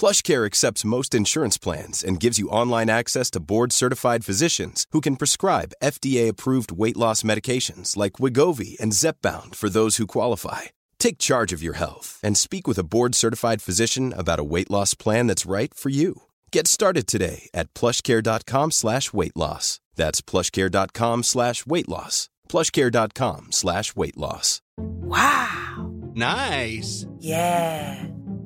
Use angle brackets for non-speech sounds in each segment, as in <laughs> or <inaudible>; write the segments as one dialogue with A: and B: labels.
A: PlushCare accepts most insurance plans and gives you online access to board-certified physicians who can prescribe FDA-approved weight loss medications like Wegovy and Zepbound for those who qualify. Take charge of your health and speak with a board-certified physician about a weight loss plan that's right for you. Get started today at PlushCare.com/weight loss. That's PlushCare.com/weight loss. PlushCare.com/weight loss.
B: Wow.
C: Nice.
B: Yeah.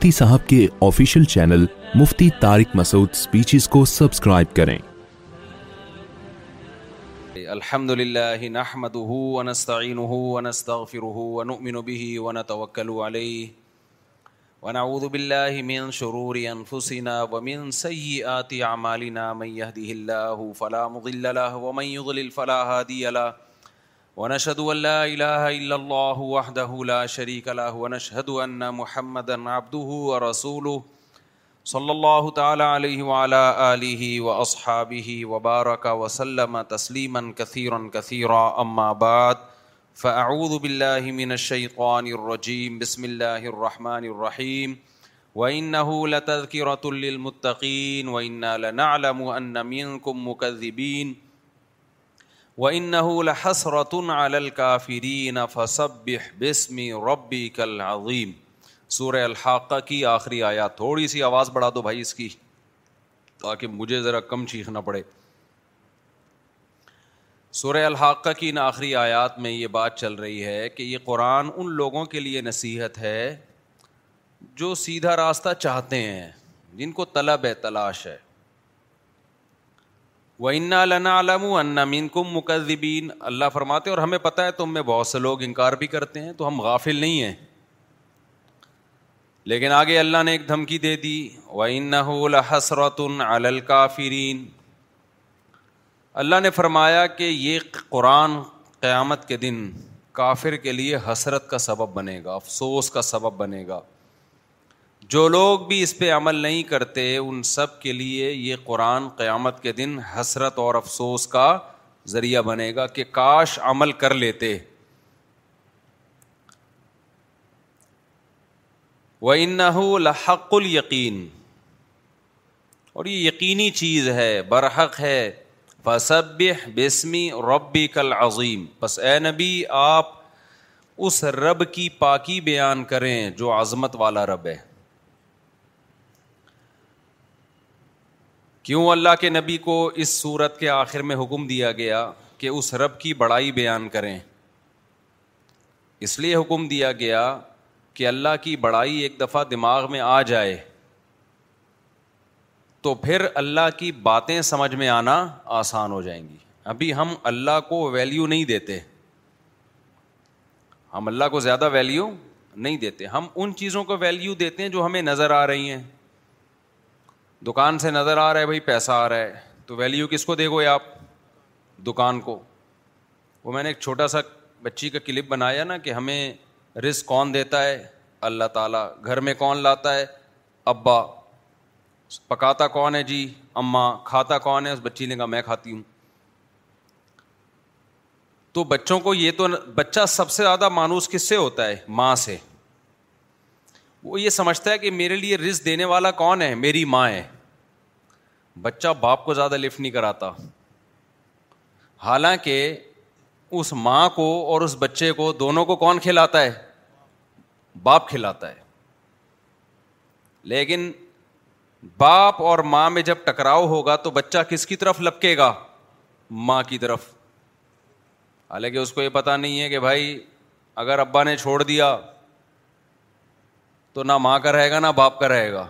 D: مفتی صاحب کے official channel مفتی Tariq Masood speeches کو subscribe کریں
E: الحمد لله نحمده ونستعينه ونستغفره ونؤمن به ونتوكل عليه ونعوذ بالله من شرور انفسنا ومن سيئات اعمالنا من يهده الله فلا مضل له ومن يضلل فلا هادي له ونشهد ونشهد أن أن لا لا إله إلا الله الله وحده شريك له محمدا عبده ورسوله صلى تعالى عليه وعلى آله وأصحابه وبارك وسلم تسليما كثيرا كثيرا أما بعد فأعوذ بالله من الشيطان الرجيم بسم الله الرحمن الرحيم وإنه لتذكرة اللہ الرحمٰن الرحیم وََ نُ الََََََََََۃمتقین و وس رتل فرینس بسم الحاقہ کی آخری آیا تھوڑی سی آواز بڑھا دو بھائی اس کی تاکہ مجھے ذرا کم چیخنا پڑے سورہ الحقہ کی ان آخری آیات میں یہ بات چل رہی ہے کہ یہ قرآن ان لوگوں کے لیے نصیحت ہے جو سیدھا راستہ چاہتے ہیں جن کو طلب ہے تلاش ہے علم انّا مین کم مقدبین اللہ فرماتے اور ہمیں پتہ ہے تم میں بہت سے لوگ انکار بھی کرتے ہیں تو ہم غافل نہیں ہیں لیکن آگے اللہ نے ایک دھمکی دے دی و حسرت الکافرین اللہ نے فرمایا کہ یہ قرآن قیامت کے دن کافر کے لیے حسرت کا سبب بنے گا افسوس کا سبب بنے گا جو لوگ بھی اس پہ عمل نہیں کرتے ان سب کے لیے یہ قرآن قیامت کے دن حسرت اور افسوس کا ذریعہ بنے گا کہ کاش عمل کر لیتے و انحق القین اور یہ یقینی چیز ہے برحق ہے بصب بسمی ربی کل عظیم بس اے نبی آپ اس رب کی پاکی بیان کریں جو عظمت والا رب ہے کیوں اللہ کے نبی کو اس صورت کے آخر میں حکم دیا گیا کہ اس رب کی بڑائی بیان کریں اس لیے حکم دیا گیا کہ اللہ کی بڑائی ایک دفعہ دماغ میں آ جائے تو پھر اللہ کی باتیں سمجھ میں آنا آسان ہو جائیں گی ابھی ہم اللہ کو ویلیو نہیں دیتے ہم اللہ کو زیادہ ویلیو نہیں دیتے ہم ان چیزوں کو ویلیو دیتے ہیں جو ہمیں نظر آ رہی ہیں دکان سے نظر آ رہا ہے بھائی پیسہ آ رہا ہے تو ویلیو کس کو دے گے آپ دکان کو وہ میں نے ایک چھوٹا سا بچی کا کلپ بنایا نا کہ ہمیں رزق کون دیتا ہے اللہ تعالیٰ گھر میں کون لاتا ہے ابا پکاتا کون ہے جی اماں کھاتا کون ہے اس بچی نے کہا میں کھاتی ہوں تو بچوں کو یہ تو بچہ سب سے زیادہ مانوس کس سے ہوتا ہے ماں سے وہ یہ سمجھتا ہے کہ میرے لیے رزق دینے والا کون ہے میری ماں ہے بچہ باپ کو زیادہ لفٹ نہیں کراتا حالانکہ اس ماں کو اور اس بچے کو دونوں کو کون کھلاتا ہے باپ کھلاتا ہے لیکن باپ اور ماں میں جب ٹکراؤ ہوگا تو بچہ کس کی طرف لپکے گا ماں کی طرف حالانکہ اس کو یہ پتا نہیں ہے کہ بھائی اگر ابا نے چھوڑ دیا تو نہ ماں کا رہے گا نہ باپ کا رہے گا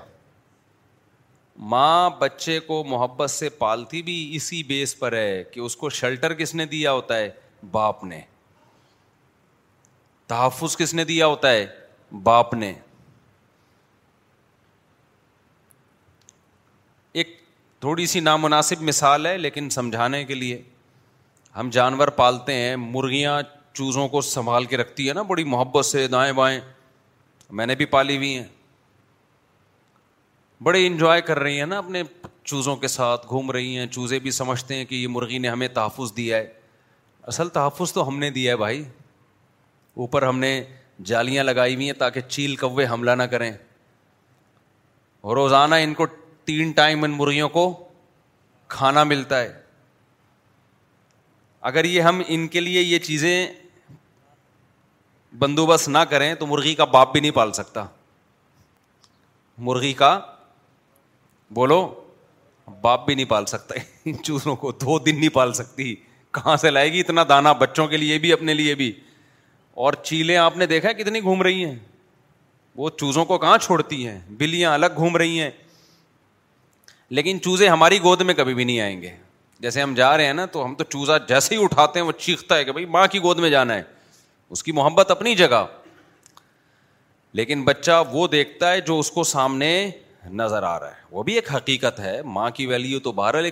E: ماں بچے کو محبت سے پالتی بھی اسی بیس پر ہے کہ اس کو شیلٹر کس نے دیا ہوتا ہے باپ نے تحفظ کس نے دیا ہوتا ہے باپ نے ایک تھوڑی سی نامناسب مثال ہے لیکن سمجھانے کے لیے ہم جانور پالتے ہیں مرغیاں چوزوں کو سنبھال کے رکھتی ہے نا بڑی محبت سے دائیں بائیں میں نے بھی پالی ہوئی ہیں بڑے انجوائے کر رہی ہیں نا اپنے چوزوں کے ساتھ گھوم رہی ہیں چوزے بھی سمجھتے ہیں کہ یہ مرغی نے ہمیں تحفظ دیا ہے اصل تحفظ تو ہم نے دیا ہے بھائی اوپر ہم نے جالیاں لگائی ہوئی ہیں تاکہ چیل کوے حملہ نہ کریں روزانہ ان کو تین ٹائم ان مرغیوں کو کھانا ملتا ہے اگر یہ ہم ان کے لیے یہ چیزیں بندوبست نہ کریں تو مرغی کا باپ بھی نہیں پال سکتا مرغی کا بولو باپ بھی نہیں پال سکتا <laughs> ان چوزوں کو دو دن نہیں پال سکتی کہاں سے لائے گی اتنا دانا بچوں کے لیے بھی اپنے لیے بھی اور چیلیں آپ نے دیکھا کتنی گھوم رہی ہیں وہ چوزوں کو کہاں چھوڑتی ہیں بلیاں الگ گھوم رہی ہیں لیکن چوزے ہماری گود میں کبھی بھی نہیں آئیں گے جیسے ہم جا رہے ہیں نا تو ہم تو چوزا جیسے ہی اٹھاتے ہیں وہ چیختا ہے کہ بھائی ماں کی گود میں جانا ہے اس کی محبت اپنی جگہ لیکن بچہ وہ دیکھتا ہے جو اس کو سامنے نظر آ رہا ہے وہ بھی ایک حقیقت ہے ماں کی ویلیو تو بہرحال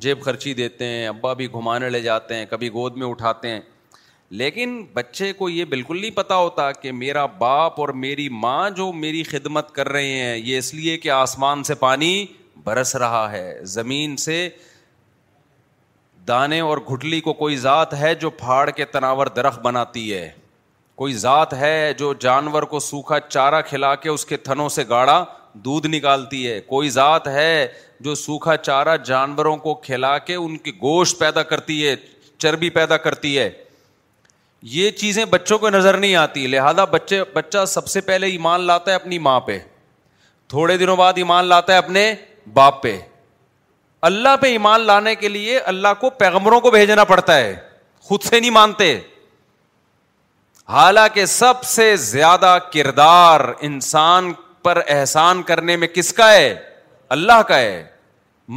E: جیب خرچی دیتے ہیں ابا بھی گھمانے لے جاتے ہیں کبھی گود میں اٹھاتے ہیں لیکن بچے کو یہ بالکل نہیں پتا ہوتا کہ میرا باپ اور میری ماں جو میری خدمت کر رہے ہیں یہ اس لیے کہ آسمان سے پانی برس رہا ہے زمین سے دانے اور گھٹلی کو کوئی ذات ہے جو پھاڑ کے تناور درخت بناتی ہے کوئی ذات ہے جو جانور کو سوکھا چارہ کھلا کے اس کے تھنوں سے گاڑا دودھ نکالتی ہے کوئی ذات ہے جو سوکھا چارہ جانوروں کو کھلا کے ان کے گوشت پیدا کرتی ہے چربی پیدا کرتی ہے یہ چیزیں بچوں کو نظر نہیں آتی لہذا بچے بچہ سب سے پہلے ایمان لاتا ہے اپنی ماں پہ تھوڑے دنوں بعد ایمان لاتا ہے اپنے باپ پہ اللہ پہ ایمان لانے کے لیے اللہ کو پیغمبروں کو بھیجنا پڑتا ہے خود سے نہیں مانتے حالانکہ سب سے زیادہ کردار انسان پر احسان کرنے میں کس کا ہے اللہ کا ہے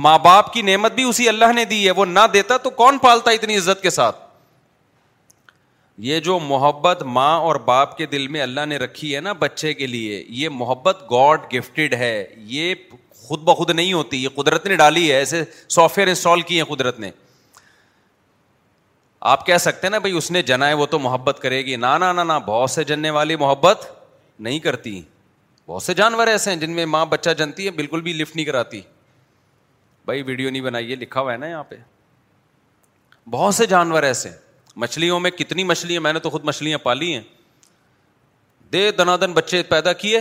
E: ماں باپ کی نعمت بھی اسی اللہ نے دی ہے وہ نہ دیتا تو کون پالتا اتنی عزت کے ساتھ یہ جو محبت ماں اور باپ کے دل میں اللہ نے رکھی ہے نا بچے کے لیے یہ محبت گاڈ گفٹڈ ہے یہ خود بخود نہیں ہوتی یہ قدرت نے ڈالی ہے ایسے سافٹ ویئر انسٹال کیے ہیں قدرت نے آپ کہہ سکتے ہیں نا بھائی اس نے جنا ہے وہ تو محبت کرے گی نہ بہت سے جننے والی محبت نہیں کرتی بہت سے جانور ایسے ہیں جن میں ماں بچہ جنتی ہے بالکل بھی لفٹ نہیں کراتی بھائی ویڈیو نہیں بنائیے لکھا ہوا ہے نا یہاں پہ بہت سے جانور ایسے مچھلیوں میں کتنی مچھلی میں نے تو خود مچھلیاں پالی ہیں دے دنا دن بچے پیدا کیے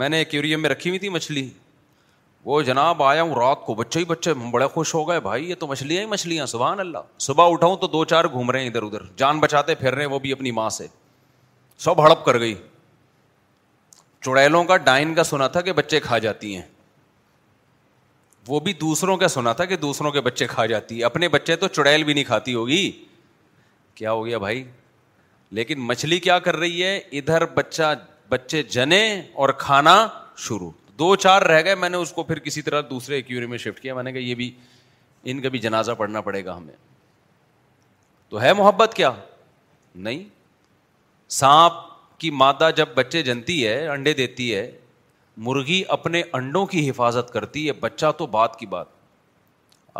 E: میں نے ایکوریم میں رکھی ہوئی تھی مچھلی وہ جناب آیا ہوں رات کو بچے ہی بچے ہم بڑے خوش ہو گئے بھائی یہ تو مچھلیاں ہی مچھلیاں سبحان اللہ صبح اٹھاؤں تو دو چار گھوم رہے ہیں ادھر ادھر جان بچاتے پھر رہے وہ بھی اپنی ماں سے سب ہڑپ کر گئی چڑیلوں کا ڈائن کا سنا تھا کہ بچے کھا جاتی ہیں وہ بھی دوسروں کا سنا تھا کہ دوسروں کے بچے کھا جاتی ہے اپنے بچے تو چڑیل بھی نہیں کھاتی ہوگی کیا ہو گیا بھائی لیکن مچھلی کیا کر رہی ہے ادھر بچہ بچے جنے اور کھانا شروع دو چار رہ گئے میں نے اس کو پھر کسی طرح دوسرے میں شفٹ کیا میں نے کہا یہ بھی ان کا بھی جنازہ پڑھنا پڑے گا ہمیں تو ہے محبت کیا نہیں سانپ کی مادہ جب بچے جنتی ہے انڈے دیتی ہے مرغی اپنے انڈوں کی حفاظت کرتی ہے بچہ تو بات کی بات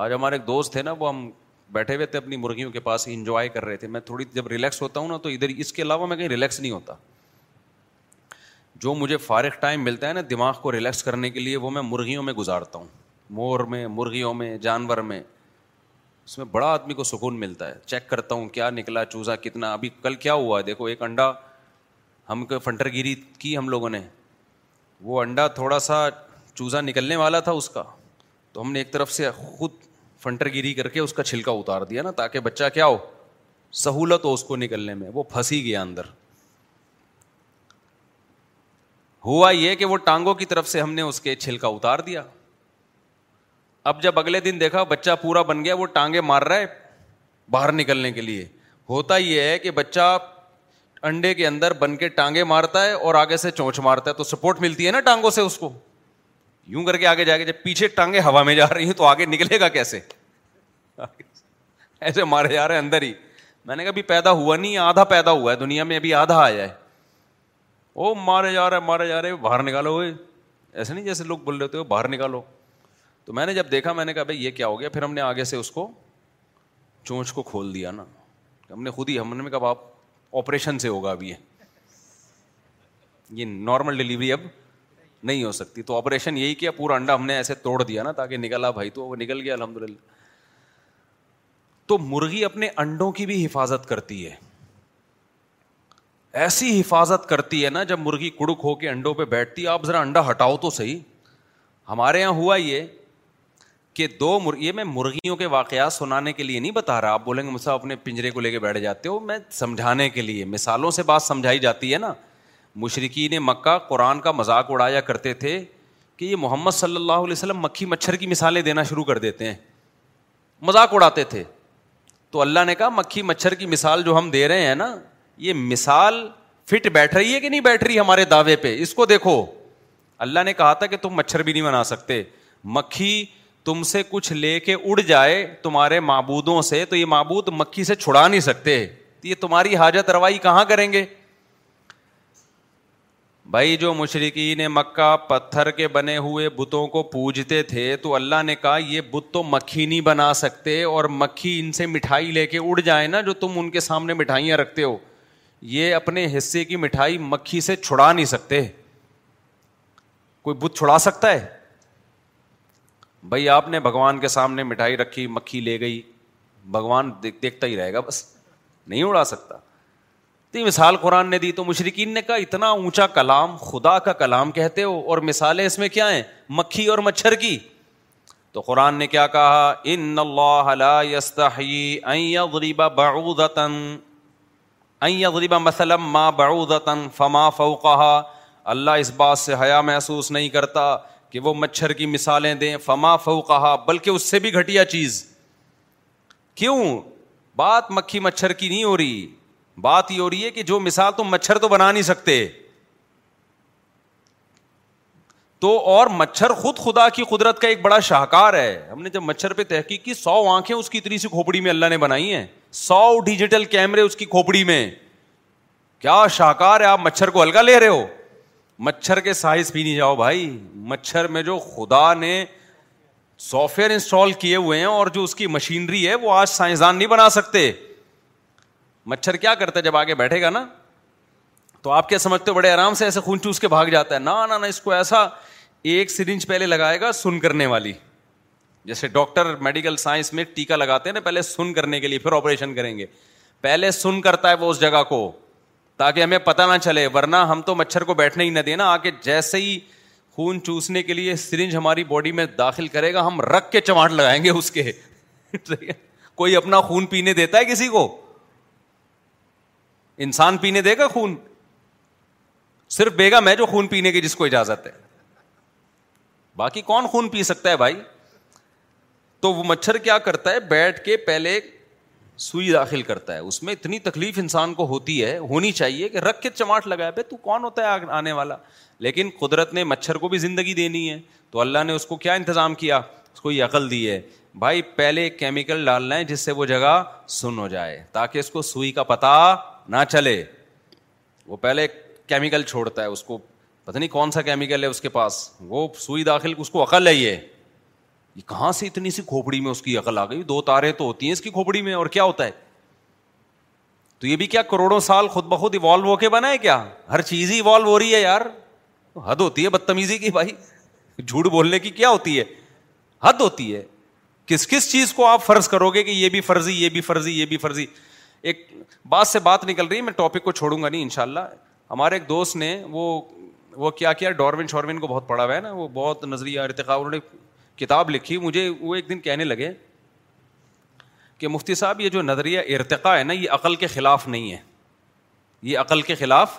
E: آج ہمارے ایک دوست تھے نا وہ ہم بیٹھے ہوئے تھے اپنی مرغیوں کے پاس انجوائے کر رہے تھے میں تھوڑی جب ریلیکس ہوتا ہوں نا تو ادھر اس کے علاوہ میں کہیں ریلیکس نہیں ہوتا جو مجھے فارغ ٹائم ملتا ہے نا دماغ کو ریلیکس کرنے کے لیے وہ میں مرغیوں میں گزارتا ہوں مور میں مرغیوں میں جانور میں اس میں بڑا آدمی کو سکون ملتا ہے چیک کرتا ہوں کیا نکلا چوزا کتنا ابھی کل کیا ہوا ہے دیکھو ایک انڈا ہم کو فنٹر گیری کی ہم لوگوں نے وہ انڈا تھوڑا سا چوزا نکلنے والا تھا اس کا تو ہم نے ایک طرف سے خود فنٹر گیری کر کے اس کا چھلکا اتار دیا نا تاکہ بچہ کیا ہو سہولت ہو اس کو نکلنے میں وہ پھنس ہی گیا اندر ہوا یہ کہ وہ ٹانگوں کی طرف سے ہم نے اس کے چھلکا اتار دیا اب جب اگلے دن دیکھا بچہ پورا بن گیا وہ ٹانگے مار رہا ہے باہر نکلنے کے لیے ہوتا یہ ہے کہ بچہ انڈے کے اندر بن کے ٹانگے مارتا ہے اور آگے سے چونچ مارتا ہے تو سپورٹ ملتی ہے نا ٹانگوں سے اس کو یوں کر کے آگے جا کے جب پیچھے ٹانگے ہوا میں جا رہی ہیں تو آگے نکلے گا کیسے ایسے مارے جا رہے ہیں اندر ہی میں نے کہا ابھی پیدا ہوا نہیں آدھا پیدا ہوا ہے دنیا میں ابھی آدھا آیا ہے وہ مارے جا رہے مارے جا رہے باہر نکالو وہ ایسے نہیں جیسے لوگ بول رہے ہوتے ہو باہر نکالو تو میں نے جب دیکھا میں نے کہا بھائی یہ کیا ہو گیا پھر ہم نے آگے سے اس کو چونچ کو کھول دیا نا ہم نے خود ہی ہم نے کہا آپریشن سے ہوگا اب یہ نارمل ڈلیوری اب نہیں ہو سکتی تو آپریشن یہی کیا پورا انڈا ہم نے ایسے توڑ دیا نا تاکہ نکلا بھائی تو وہ نکل گیا الحمد للہ تو مرغی اپنے انڈوں کی بھی حفاظت کرتی ہے ایسی حفاظت کرتی ہے نا جب مرغی کڑک ہو کے انڈوں پہ بیٹھتی ہے آپ ذرا انڈا ہٹاؤ تو صحیح ہمارے یہاں ہوا یہ کہ دو مر... یہ میں مرغیوں کے واقعات سنانے کے لیے نہیں بتا رہا آپ بولیں گے سے اپنے پنجرے کو لے کے بیٹھ جاتے ہو میں سمجھانے کے لیے مثالوں سے بات سمجھائی جاتی ہے نا مشرقی نے مکہ قرآن کا مذاق اڑایا کرتے تھے کہ یہ محمد صلی اللہ علیہ وسلم مکھی مچھر کی مثالیں دینا شروع کر دیتے ہیں مذاق اڑاتے تھے تو اللہ نے کہا مکھی مچھر کی مثال جو ہم دے رہے ہیں نا یہ مثال فٹ بیٹھ رہی ہے کہ نہیں بیٹھ رہی ہمارے دعوے پہ اس کو دیکھو اللہ نے کہا تھا کہ تم مچھر بھی نہیں بنا سکتے مکھی تم سے کچھ لے کے اڑ جائے تمہارے معبودوں سے تو یہ معبود مکھی سے چھڑا نہیں سکتے تو یہ تمہاری حاجت روائی کہاں کریں گے بھائی جو مشرقی نے مکہ پتھر کے بنے ہوئے بتوں کو پوجتے تھے تو اللہ نے کہا یہ بت تو مکھی نہیں بنا سکتے اور مکھی ان سے مٹھائی لے کے اڑ جائے نا جو تم ان کے سامنے مٹھائیاں رکھتے ہو یہ اپنے حصے کی مٹھائی مکھی سے چھڑا نہیں سکتے کوئی بت چھڑا سکتا ہے بھائی آپ نے بھگوان کے سامنے مٹھائی رکھی مکھی لے گئی بھگوان دیکھتا ہی رہے گا بس نہیں اڑا سکتا تو مثال قرآن نے دی تو مشرقین نے کہا اتنا اونچا کلام خدا کا کلام کہتے ہو اور مثالیں اس میں کیا ہیں مکھی اور مچھر کی تو قرآن نے کیا کہا ان اللہ لا غریبہ مسلم ما بہود فما فو اللہ اس بات سے حیا محسوس نہیں کرتا کہ وہ مچھر کی مثالیں دیں فما فو کہا بلکہ اس سے بھی گھٹیا چیز کیوں بات مکھی مچھر کی نہیں ہو رہی بات یہ ہو رہی ہے کہ جو مثال تم مچھر تو بنا نہیں سکتے تو اور مچھر خود خدا کی قدرت کا ایک بڑا شاہکار ہے ہم نے جب مچھر پہ تحقیق کی سو آنکھیں اس کی اتنی سی کھوپڑی میں اللہ نے بنائی ہیں سو ڈیجیٹل کیمرے اس کی کھوپڑی میں کیا شاہکار ہے آپ مچھر کو ہلکا لے رہے ہو مچھر کے سائز بھی نہیں جاؤ بھائی مچھر میں جو خدا نے سافٹ ویئر انسٹال کیے ہوئے ہیں اور جو اس کی مشینری ہے وہ آج سائنسدان نہیں بنا سکتے مچھر کیا کرتا ہے جب آگے بیٹھے گا نا تو آپ کیا سمجھتے ہو بڑے آرام سے ایسے خون چوس کے بھاگ جاتا ہے نا نا نا اس کو ایسا ایک سرنج پہلے لگائے گا سن کرنے والی جیسے ڈاکٹر میڈیکل سائنس میں ٹیکا لگاتے ہیں نا پہلے سن کرنے کے لیے پھر آپریشن کریں گے پہلے سن کرتا ہے وہ اس جگہ کو تاکہ ہمیں پتہ نہ چلے ورنہ ہم تو مچھر کو بیٹھنے ہی نہ دیں آ کے جیسے ہی خون چوسنے کے لیے سرنج ہماری باڈی میں داخل کرے گا ہم رکھ کے چماٹ لگائیں گے اس کے <laughs> کوئی اپنا خون پینے دیتا ہے کسی کو انسان پینے دے گا خون صرف بیگم ہے جو خون پینے کی جس کو اجازت ہے باقی کون خون پی سکتا ہے بھائی تو وہ مچھر کیا کرتا ہے بیٹھ کے پہلے سوئی داخل کرتا ہے اس میں اتنی تکلیف انسان کو ہوتی ہے ہونی چاہیے کہ رکھ کے چماٹ لگایا تو کون ہوتا ہے آنے والا لیکن قدرت نے مچھر کو بھی زندگی دینی ہے تو اللہ نے اس کو کیا انتظام کیا اس کو یہ عقل دی ہے بھائی پہلے کیمیکل ڈالنا ہے جس سے وہ جگہ سن ہو جائے تاکہ اس کو سوئی کا پتا نہ چلے وہ پہلے کیمیکل چھوڑتا ہے اس کو پتہ نہیں کون سا کیمیکل ہے اس کے پاس وہ سوئی داخل اس کو عقل ہے یہ یہ کہاں سے اتنی سی کھوپڑی میں اس کی عقل آ گئی دو تارے تو ہوتی ہیں اس کی کھوپڑی میں اور کیا ہوتا ہے تو یہ بھی کیا کروڑوں سال خود بخود ایوالو ہو کے بنا ہے کیا ہر چیز ہی ایوالو ہو رہی ہے یار حد ہوتی ہے بدتمیزی کی بھائی جھوٹ بولنے کی کیا ہوتی ہے حد ہوتی ہے کس کس چیز کو آپ فرض کرو گے کہ یہ بھی فرضی یہ بھی فرضی یہ بھی فرضی ایک بات سے بات نکل رہی ہے میں ٹاپک کو چھوڑوں گا نہیں ان شاء اللہ ہمارے ایک دوست نے وہ وہ کیا کیا ڈاروین شاروین کو بہت پڑھا ہوا ہے نا وہ بہت نظریہ ارتقا انہوں نے کتاب لکھی مجھے وہ ایک دن کہنے لگے کہ مفتی صاحب یہ جو نظریہ ارتقاء ہے نا یہ عقل کے خلاف نہیں ہے یہ عقل کے خلاف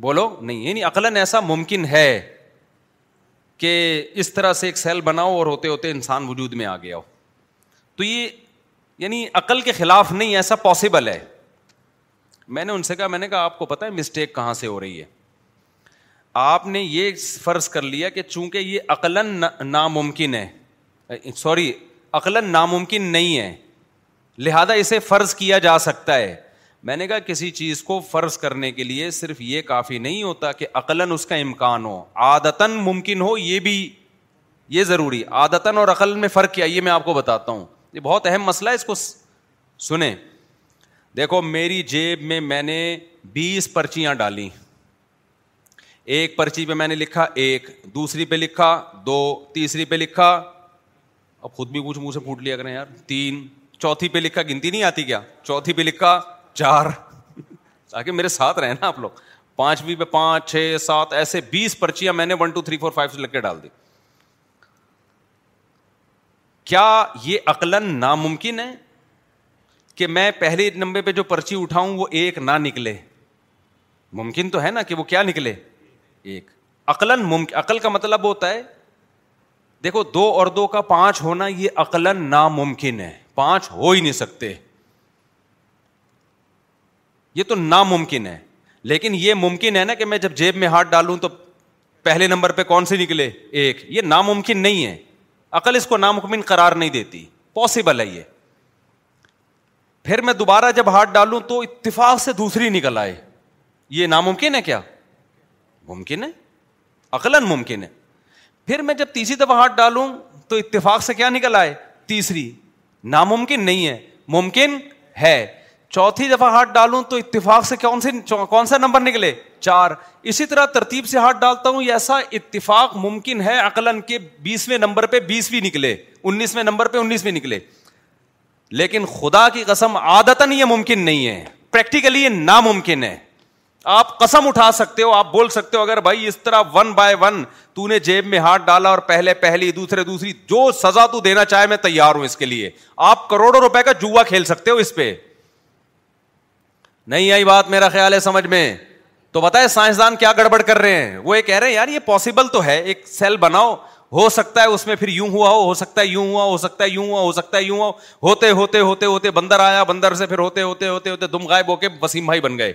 E: بولو نہیں یعنی عقلاً ایسا ممکن ہے کہ اس طرح سے ایک سیل بناؤ اور ہوتے ہوتے انسان وجود میں آ گیا ہو تو یہ یعنی عقل کے خلاف نہیں ایسا پاسبل ہے میں نے ان سے کہا میں نے کہا آپ کو پتا ہے مسٹیک کہاں سے ہو رہی ہے آپ نے یہ فرض کر لیا کہ چونکہ یہ عقلاً ناممکن ہے سوری عقلاً ناممکن نہیں ہے لہذا اسے فرض کیا جا سکتا ہے میں نے کہا کسی چیز کو فرض کرنے کے لیے صرف یہ کافی نہیں ہوتا کہ عقلاً اس کا امکان ہو عادتاً ممکن ہو یہ بھی یہ ضروری عادتاً اور عقل میں فرق کیا یہ میں آپ کو بتاتا ہوں یہ بہت اہم مسئلہ ہے اس کو سنیں دیکھو میری جیب میں میں نے بیس پرچیاں ڈالیں ایک پرچی پہ میں نے لکھا ایک دوسری پہ لکھا دو تیسری پہ لکھا اب خود بھی کچھ منہ سے پھوٹ لیا کریں یار تین چوتھی پہ لکھا گنتی نہیں آتی کیا چوتھی پہ لکھا چار تاکہ میرے ساتھ رہے نا آپ لوگ پانچویں پہ پانچ چھ سات ایسے بیس پرچیاں میں نے one two three four five سے لگ کے ڈال دی کیا یہ عقل ناممکن ہے کہ میں پہلے نمبر پہ جو پرچی اٹھاؤں وہ ایک نہ نکلے ممکن تو ہے نا کہ وہ کیا نکلے ممکن عقل کا مطلب ہوتا ہے دیکھو دو اور دو کا پانچ ہونا یہ عقل ناممکن ہے پانچ ہو ہی نہیں سکتے یہ تو ناممکن ہے لیکن یہ ممکن ہے نا کہ میں جب جیب میں ہاتھ ڈالوں تو پہلے نمبر پہ کون سے نکلے ایک یہ ناممکن نہیں ہے عقل اس کو ناممکن قرار نہیں دیتی پاسبل ہے یہ پھر میں دوبارہ جب ہاتھ ڈالوں تو اتفاق سے دوسری نکل آئے یہ ناممکن ہے کیا ممکن ہے عقلاً ممکن ہے پھر میں جب تیسری دفعہ ہاتھ ڈالوں تو اتفاق سے کیا نکل آئے تیسری ناممکن نہیں ہے ممکن ہے چوتھی دفعہ ہاتھ ڈالوں تو اتفاق سے کون سے کون سا نمبر نکلے چار اسی طرح ترتیب سے ہاتھ ڈالتا ہوں ایسا اتفاق ممکن ہے عقلاً کے بیسویں نمبر پہ بیسویں نکلے انیسویں نمبر پہ انیسویں نکلے لیکن خدا کی قسم عادتاً یہ ممکن نہیں ہے پریکٹیکلی یہ ناممکن ہے آپ قسم اٹھا سکتے ہو آپ بول سکتے ہو اگر بھائی اس طرح ون بائی ون تو نے جیب میں ہاتھ ڈالا اور پہلے پہلی دوسرے دوسری جو سزا تو دینا چاہے میں تیار ہوں اس کے لیے آپ کروڑوں روپے کا جوا کھیل سکتے ہو اس پہ نہیں آئی بات میرا خیال ہے سمجھ میں تو بتائے سائنسدان کیا گڑبڑ کر رہے ہیں وہ یہ کہہ رہے ہیں یار یہ پاسبل تو ہے ایک سیل بناؤ ہو سکتا ہے اس میں پھر یوں ہوا ہو ہو سکتا ہے یوں ہوا ہو سکتا ہے یوں ہوا ہو سکتا ہے یوں ہوتے ہوتے ہوتے ہوتے بندر آیا بندر سے پھر ہوتے ہوتے ہوتے ہوتے دم گائے بو کے وسیم بھائی بن گئے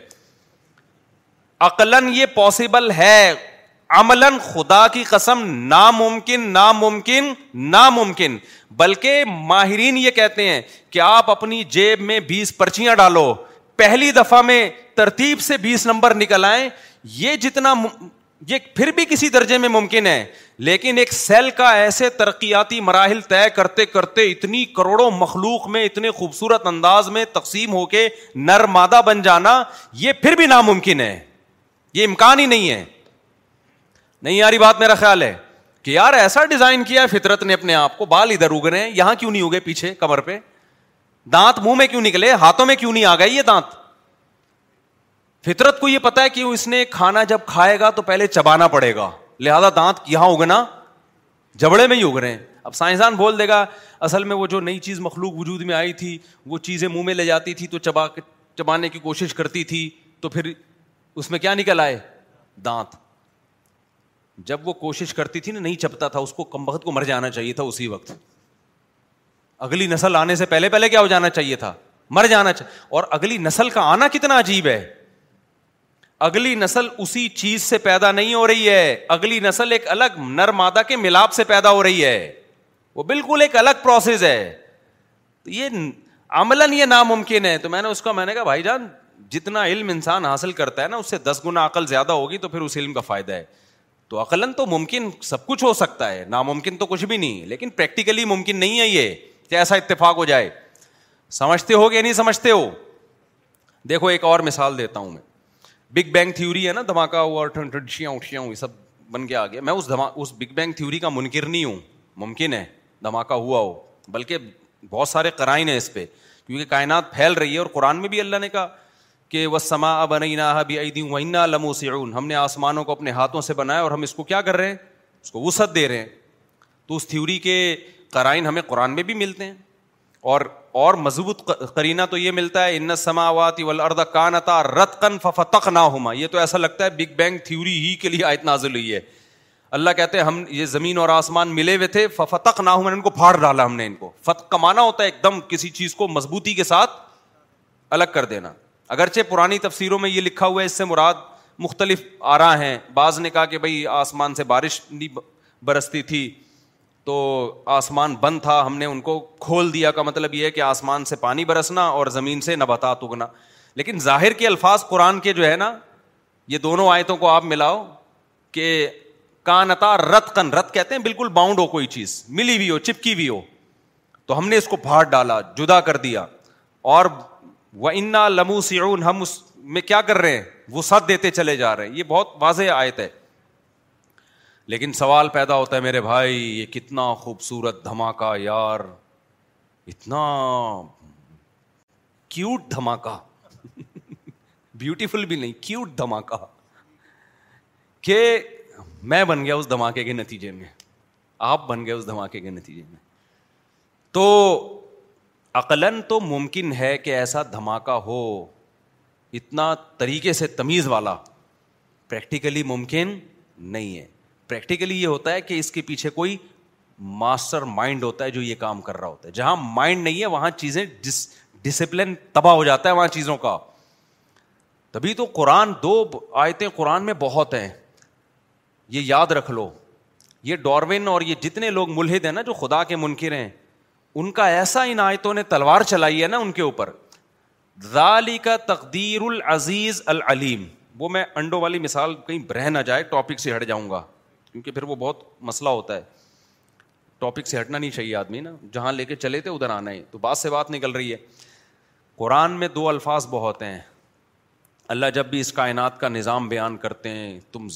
E: عقلاً یہ پاسبل ہے عملاً خدا کی قسم ناممکن ناممکن ناممکن بلکہ ماہرین یہ کہتے ہیں کہ آپ اپنی جیب میں بیس پرچیاں ڈالو پہلی دفعہ میں ترتیب سے بیس نمبر نکل آئے یہ جتنا یہ پھر بھی کسی درجے میں ممکن ہے لیکن ایک سیل کا ایسے ترقیاتی مراحل طے کرتے کرتے اتنی کروڑوں مخلوق میں اتنے خوبصورت انداز میں تقسیم ہو کے نرمادہ بن جانا یہ پھر بھی ناممکن ہے یہ امکان ہی نہیں ہے نہیں یاری بات میرا خیال ہے کہ یار ایسا ڈیزائن کیا ہے فطرت نے اپنے آپ کو بال ادھر اگ رہے ہیں یہاں کیوں نہیں اگے پیچھے کمر پہ دانت منہ میں کیوں نکلے ہاتھوں میں کیوں نہیں آ گئی یہ دانت فطرت کو یہ پتا ہے کہ اس نے کھانا جب کھائے گا تو پہلے چبانا پڑے گا لہذا دانت یہاں اگنا جبڑے میں ہی اگ رہے ہیں اب سائنسدان بول دے گا اصل میں وہ جو نئی چیز مخلوق وجود میں آئی تھی وہ چیزیں منہ میں لے جاتی تھی تو چبا کے چبانے کی کوشش کرتی تھی تو پھر اس میں کیا نکل آئے دانت جب وہ کوشش کرتی تھی نا نہیں چپتا تھا اس کو کمبخت کو مر جانا چاہیے تھا اسی وقت اگلی نسل آنے سے پہلے پہلے کیا ہو جانا چاہیے تھا مر جانا اور اگلی نسل کا آنا کتنا عجیب ہے اگلی نسل اسی چیز سے پیدا نہیں ہو رہی ہے اگلی نسل ایک الگ نرمادا کے ملاپ سے پیدا ہو رہی ہے وہ بالکل ایک الگ پروسیس ہے یہ عمل یہ ناممکن ہے تو میں نے اس کو میں نے کہا بھائی جان جتنا علم انسان حاصل کرتا ہے نا اس سے دس گنا عقل زیادہ ہوگی تو پھر اس علم کا فائدہ ہے تو عقلاً تو ممکن سب کچھ ہو سکتا ہے ناممکن تو کچھ بھی نہیں لیکن پریکٹیکلی ممکن نہیں ہے یہ کہ ایسا اتفاق ہو جائے سمجھتے ہو کہ نہیں سمجھتے ہو دیکھو ایک اور مثال دیتا ہوں میں بگ بینگ تھیوری ہے نا دھماکہ ہوا اٹھیاں ہوئی سب بن کے آ گیا میں اس اس دھما بگ بینگ تھیوری کا منکر نہیں ہوں ممکن ہے دھماکہ ہوا ہو بلکہ بہت سارے قرائن ہیں اس پہ کیونکہ کائنات پھیل رہی ہے اور قرآن میں بھی اللہ نے کہا کہ وہ سما بنینا بھی نہ لمو سیون ہم نے آسمانوں کو اپنے ہاتھوں سے بنایا اور ہم اس کو کیا کر رہے ہیں اس کو وسعت دے رہے ہیں تو اس تھیوری کے قرائن ہمیں قرآن میں بھی ملتے ہیں اور اور مضبوط کرینہ تو یہ ملتا ہے انت سما ہوا رت کن فتق نہ ہوما یہ تو ایسا لگتا ہے بگ بینگ تھیوری ہی کے لیے آیت نازل ہوئی ہے اللہ کہتے ہیں ہم یہ زمین اور آسمان ملے ہوئے تھے ففتق نہ ہوں ان کو پھاڑ ڈالا ہم نے ان کو فتق کمانا ہوتا ہے ایک دم کسی چیز کو مضبوطی کے ساتھ الگ کر دینا اگرچہ پرانی تفسیروں میں یہ لکھا ہوا ہے اس سے مراد مختلف آ رہا ہے بعض نے کہا کہ بھائی آسمان سے بارش نہیں برستی تھی تو آسمان بند تھا ہم نے ان کو کھول دیا کا مطلب یہ ہے کہ آسمان سے پانی برسنا اور زمین سے نباتات اگنا لیکن ظاہر کے الفاظ قرآن کے جو ہے نا یہ دونوں آیتوں کو آپ ملاؤ کہ کانتا رت کن رت کہتے ہیں بالکل باؤنڈ ہو کوئی چیز ملی بھی ہو چپکی بھی ہو تو ہم نے اس کو پھاڑ ڈالا جدا کر دیا اور وہ انا لمو سیون ہم اس میں کیا کر رہے ہیں وہ ساتھ چلے جا رہے ہیں یہ بہت واضح آیت ہے لیکن سوال پیدا ہوتا ہے میرے بھائی یہ کتنا خوبصورت دھماکہ یار اتنا کیوٹ دھماکہ بیوٹیفل بھی نہیں کیوٹ دھماکہ کہ میں بن گیا اس دھماکے کے نتیجے میں آپ بن گئے اس دھماکے کے نتیجے میں تو عقلاً تو ممکن ہے کہ ایسا دھماکہ ہو اتنا طریقے سے تمیز والا پریکٹیکلی ممکن نہیں ہے پریکٹیکلی یہ ہوتا ہے کہ اس کے پیچھے کوئی ماسٹر مائنڈ ہوتا ہے جو یہ کام کر رہا ہوتا ہے جہاں مائنڈ نہیں ہے وہاں چیزیں ڈس ڈسپلن تباہ ہو جاتا ہے وہاں چیزوں کا تبھی تو قرآن دو آیتیں قرآن میں بہت ہیں یہ یاد رکھ لو یہ ڈاروین اور یہ جتنے لوگ ملحد ہیں نا جو خدا کے منکر ہیں ان کا ایسا عنایتوں نے تلوار چلائی ہے نا ان کے اوپر ذالی کا تقدیر العزیز العلیم وہ میں انڈوں والی مثال کہیں رہ نہ جائے ٹاپک سے ہٹ جاؤں گا کیونکہ پھر وہ بہت مسئلہ ہوتا ہے ٹاپک سے ہٹنا نہیں چاہیے آدمی نا جہاں لے کے چلے تھے ادھر آنا ہے تو بات سے بات نکل رہی ہے قرآن میں دو الفاظ بہت ہیں اللہ جب بھی اس کائنات کا نظام بیان کرتے ہیں تم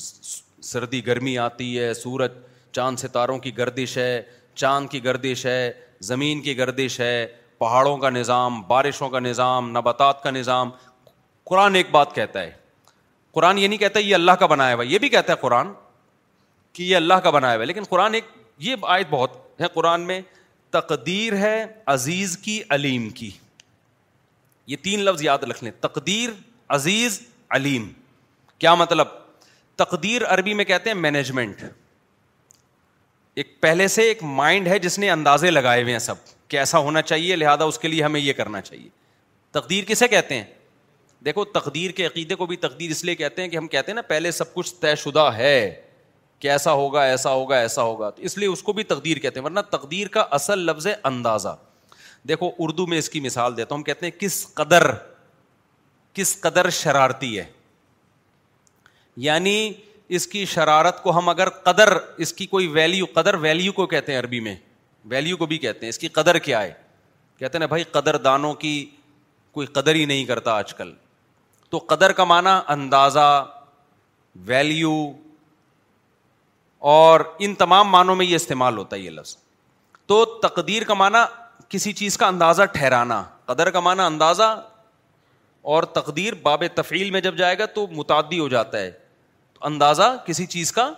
E: سردی گرمی آتی ہے سورج چاند ستاروں کی گردش ہے چاند کی گردش ہے زمین کی گردش ہے پہاڑوں کا نظام بارشوں کا نظام نباتات کا نظام قرآن ایک بات کہتا ہے قرآن یہ نہیں کہتا یہ اللہ کا بنایا ہوا یہ بھی کہتا ہے قرآن کہ یہ اللہ کا بنایا ہوا ہے لیکن قرآن ایک یہ آیت بہت ہے قرآن میں تقدیر ہے عزیز کی علیم کی یہ تین لفظ یاد رکھ لیں تقدیر عزیز علیم کیا مطلب تقدیر عربی میں کہتے ہیں مینجمنٹ ایک پہلے سے ایک مائنڈ ہے جس نے اندازے لگائے ہوئے ہیں سب کہ ایسا ہونا چاہیے لہٰذا اس کے لیے ہمیں یہ کرنا چاہیے تقدیر کسے کہتے ہیں دیکھو تقدیر کے عقیدے کو بھی تقدیر اس لیے کہتے ہیں کہ ہم کہتے ہیں نا پہلے سب کچھ طے شدہ ہے کہ ایسا ہوگا ایسا ہوگا ایسا ہوگا تو اس لیے اس کو بھی تقدیر کہتے ہیں ورنہ تقدیر کا اصل لفظ ہے اندازہ دیکھو اردو میں اس کی مثال دیتا ہوں ہم کہتے ہیں کس قدر کس قدر شرارتی ہے یعنی اس کی شرارت کو ہم اگر قدر اس کی کوئی ویلیو قدر ویلیو کو کہتے ہیں عربی میں ویلیو کو بھی کہتے ہیں اس کی قدر کیا ہے کہتے ہیں نا بھائی قدر دانوں کی کوئی قدر ہی نہیں کرتا آج کل تو قدر کا معنی اندازہ ویلیو اور ان تمام معنوں میں یہ استعمال ہوتا ہے یہ لفظ تو تقدیر کا معنی کسی چیز کا اندازہ ٹھہرانا قدر کا معنی اندازہ اور تقدیر باب تفعیل میں جب جائے گا تو متعدی ہو جاتا ہے اندازہ کسی چیز کا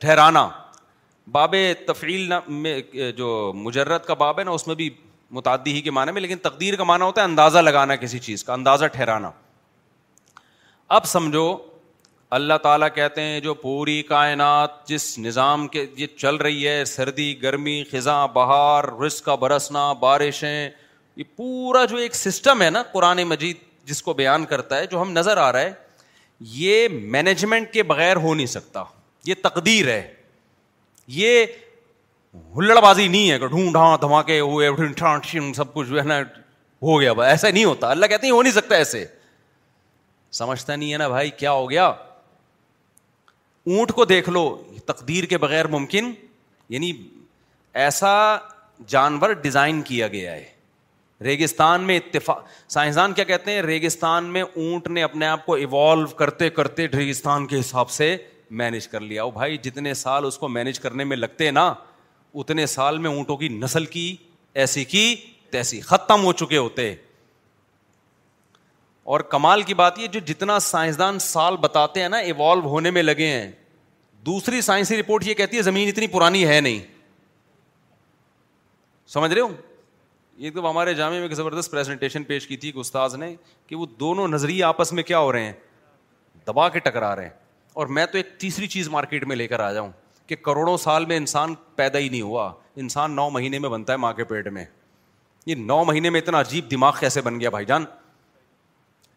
E: ٹھہرانا باب تفعیل میں جو مجرت کا باب ہے نا اس میں بھی متعدی ہی کے معنی میں لیکن تقدیر کا معنی ہوتا ہے اندازہ لگانا کسی چیز کا اندازہ ٹھہرانا اب سمجھو اللہ تعالیٰ کہتے ہیں جو پوری کائنات جس نظام کے یہ چل رہی ہے سردی گرمی خزاں بہار رزق کا برسنا بارشیں یہ پورا جو ایک سسٹم ہے نا قرآن مجید جس کو بیان کرتا ہے جو ہم نظر آ رہا ہے یہ مینجمنٹ کے بغیر ہو نہیں سکتا یہ تقدیر ہے یہ ہلڑ بازی نہیں ہے کہ ڈھونڈ ہاں دھماکے ہوئے سب کچھ ہے نا ہو گیا بھائی ایسا نہیں ہوتا اللہ کہتے ہیں ہو نہیں سکتا ایسے سمجھتا نہیں ہے نا بھائی کیا ہو گیا اونٹ کو دیکھ لو تقدیر کے بغیر ممکن یعنی ایسا جانور ڈیزائن کیا گیا ہے ریگستان میں اتفاق سائنسدان کیا کہتے ہیں ریگستان میں اونٹ نے اپنے آپ کو ایوالو کرتے کرتے ریگستان کے حساب سے مینج کر لیا بھائی جتنے سال اس کو مینج کرنے میں لگتے ہیں نا اتنے سال میں اونٹوں کی نسل کی ایسی کی تیسی ختم ہو چکے ہوتے اور کمال کی بات یہ جو جتنا سائنسدان سال بتاتے ہیں نا ایوالو ہونے میں لگے ہیں دوسری سائنسی رپورٹ یہ کہتی ہے زمین اتنی پرانی ہے نہیں سمجھ رہے ہو ایک ہمارے جامعہ میں ایک زبردست پریزنٹیشن پیش کی تھی استاذ نے کہ وہ دونوں نظریے آپس میں کیا ہو رہے ہیں دبا کے ٹکرا رہے ہیں اور میں تو ایک تیسری چیز مارکیٹ میں لے کر آ جاؤں کہ کروڑوں سال میں انسان پیدا ہی نہیں ہوا انسان نو مہینے میں بنتا ہے ماں کے پیٹ میں یہ نو مہینے میں اتنا عجیب دماغ کیسے بن گیا بھائی جان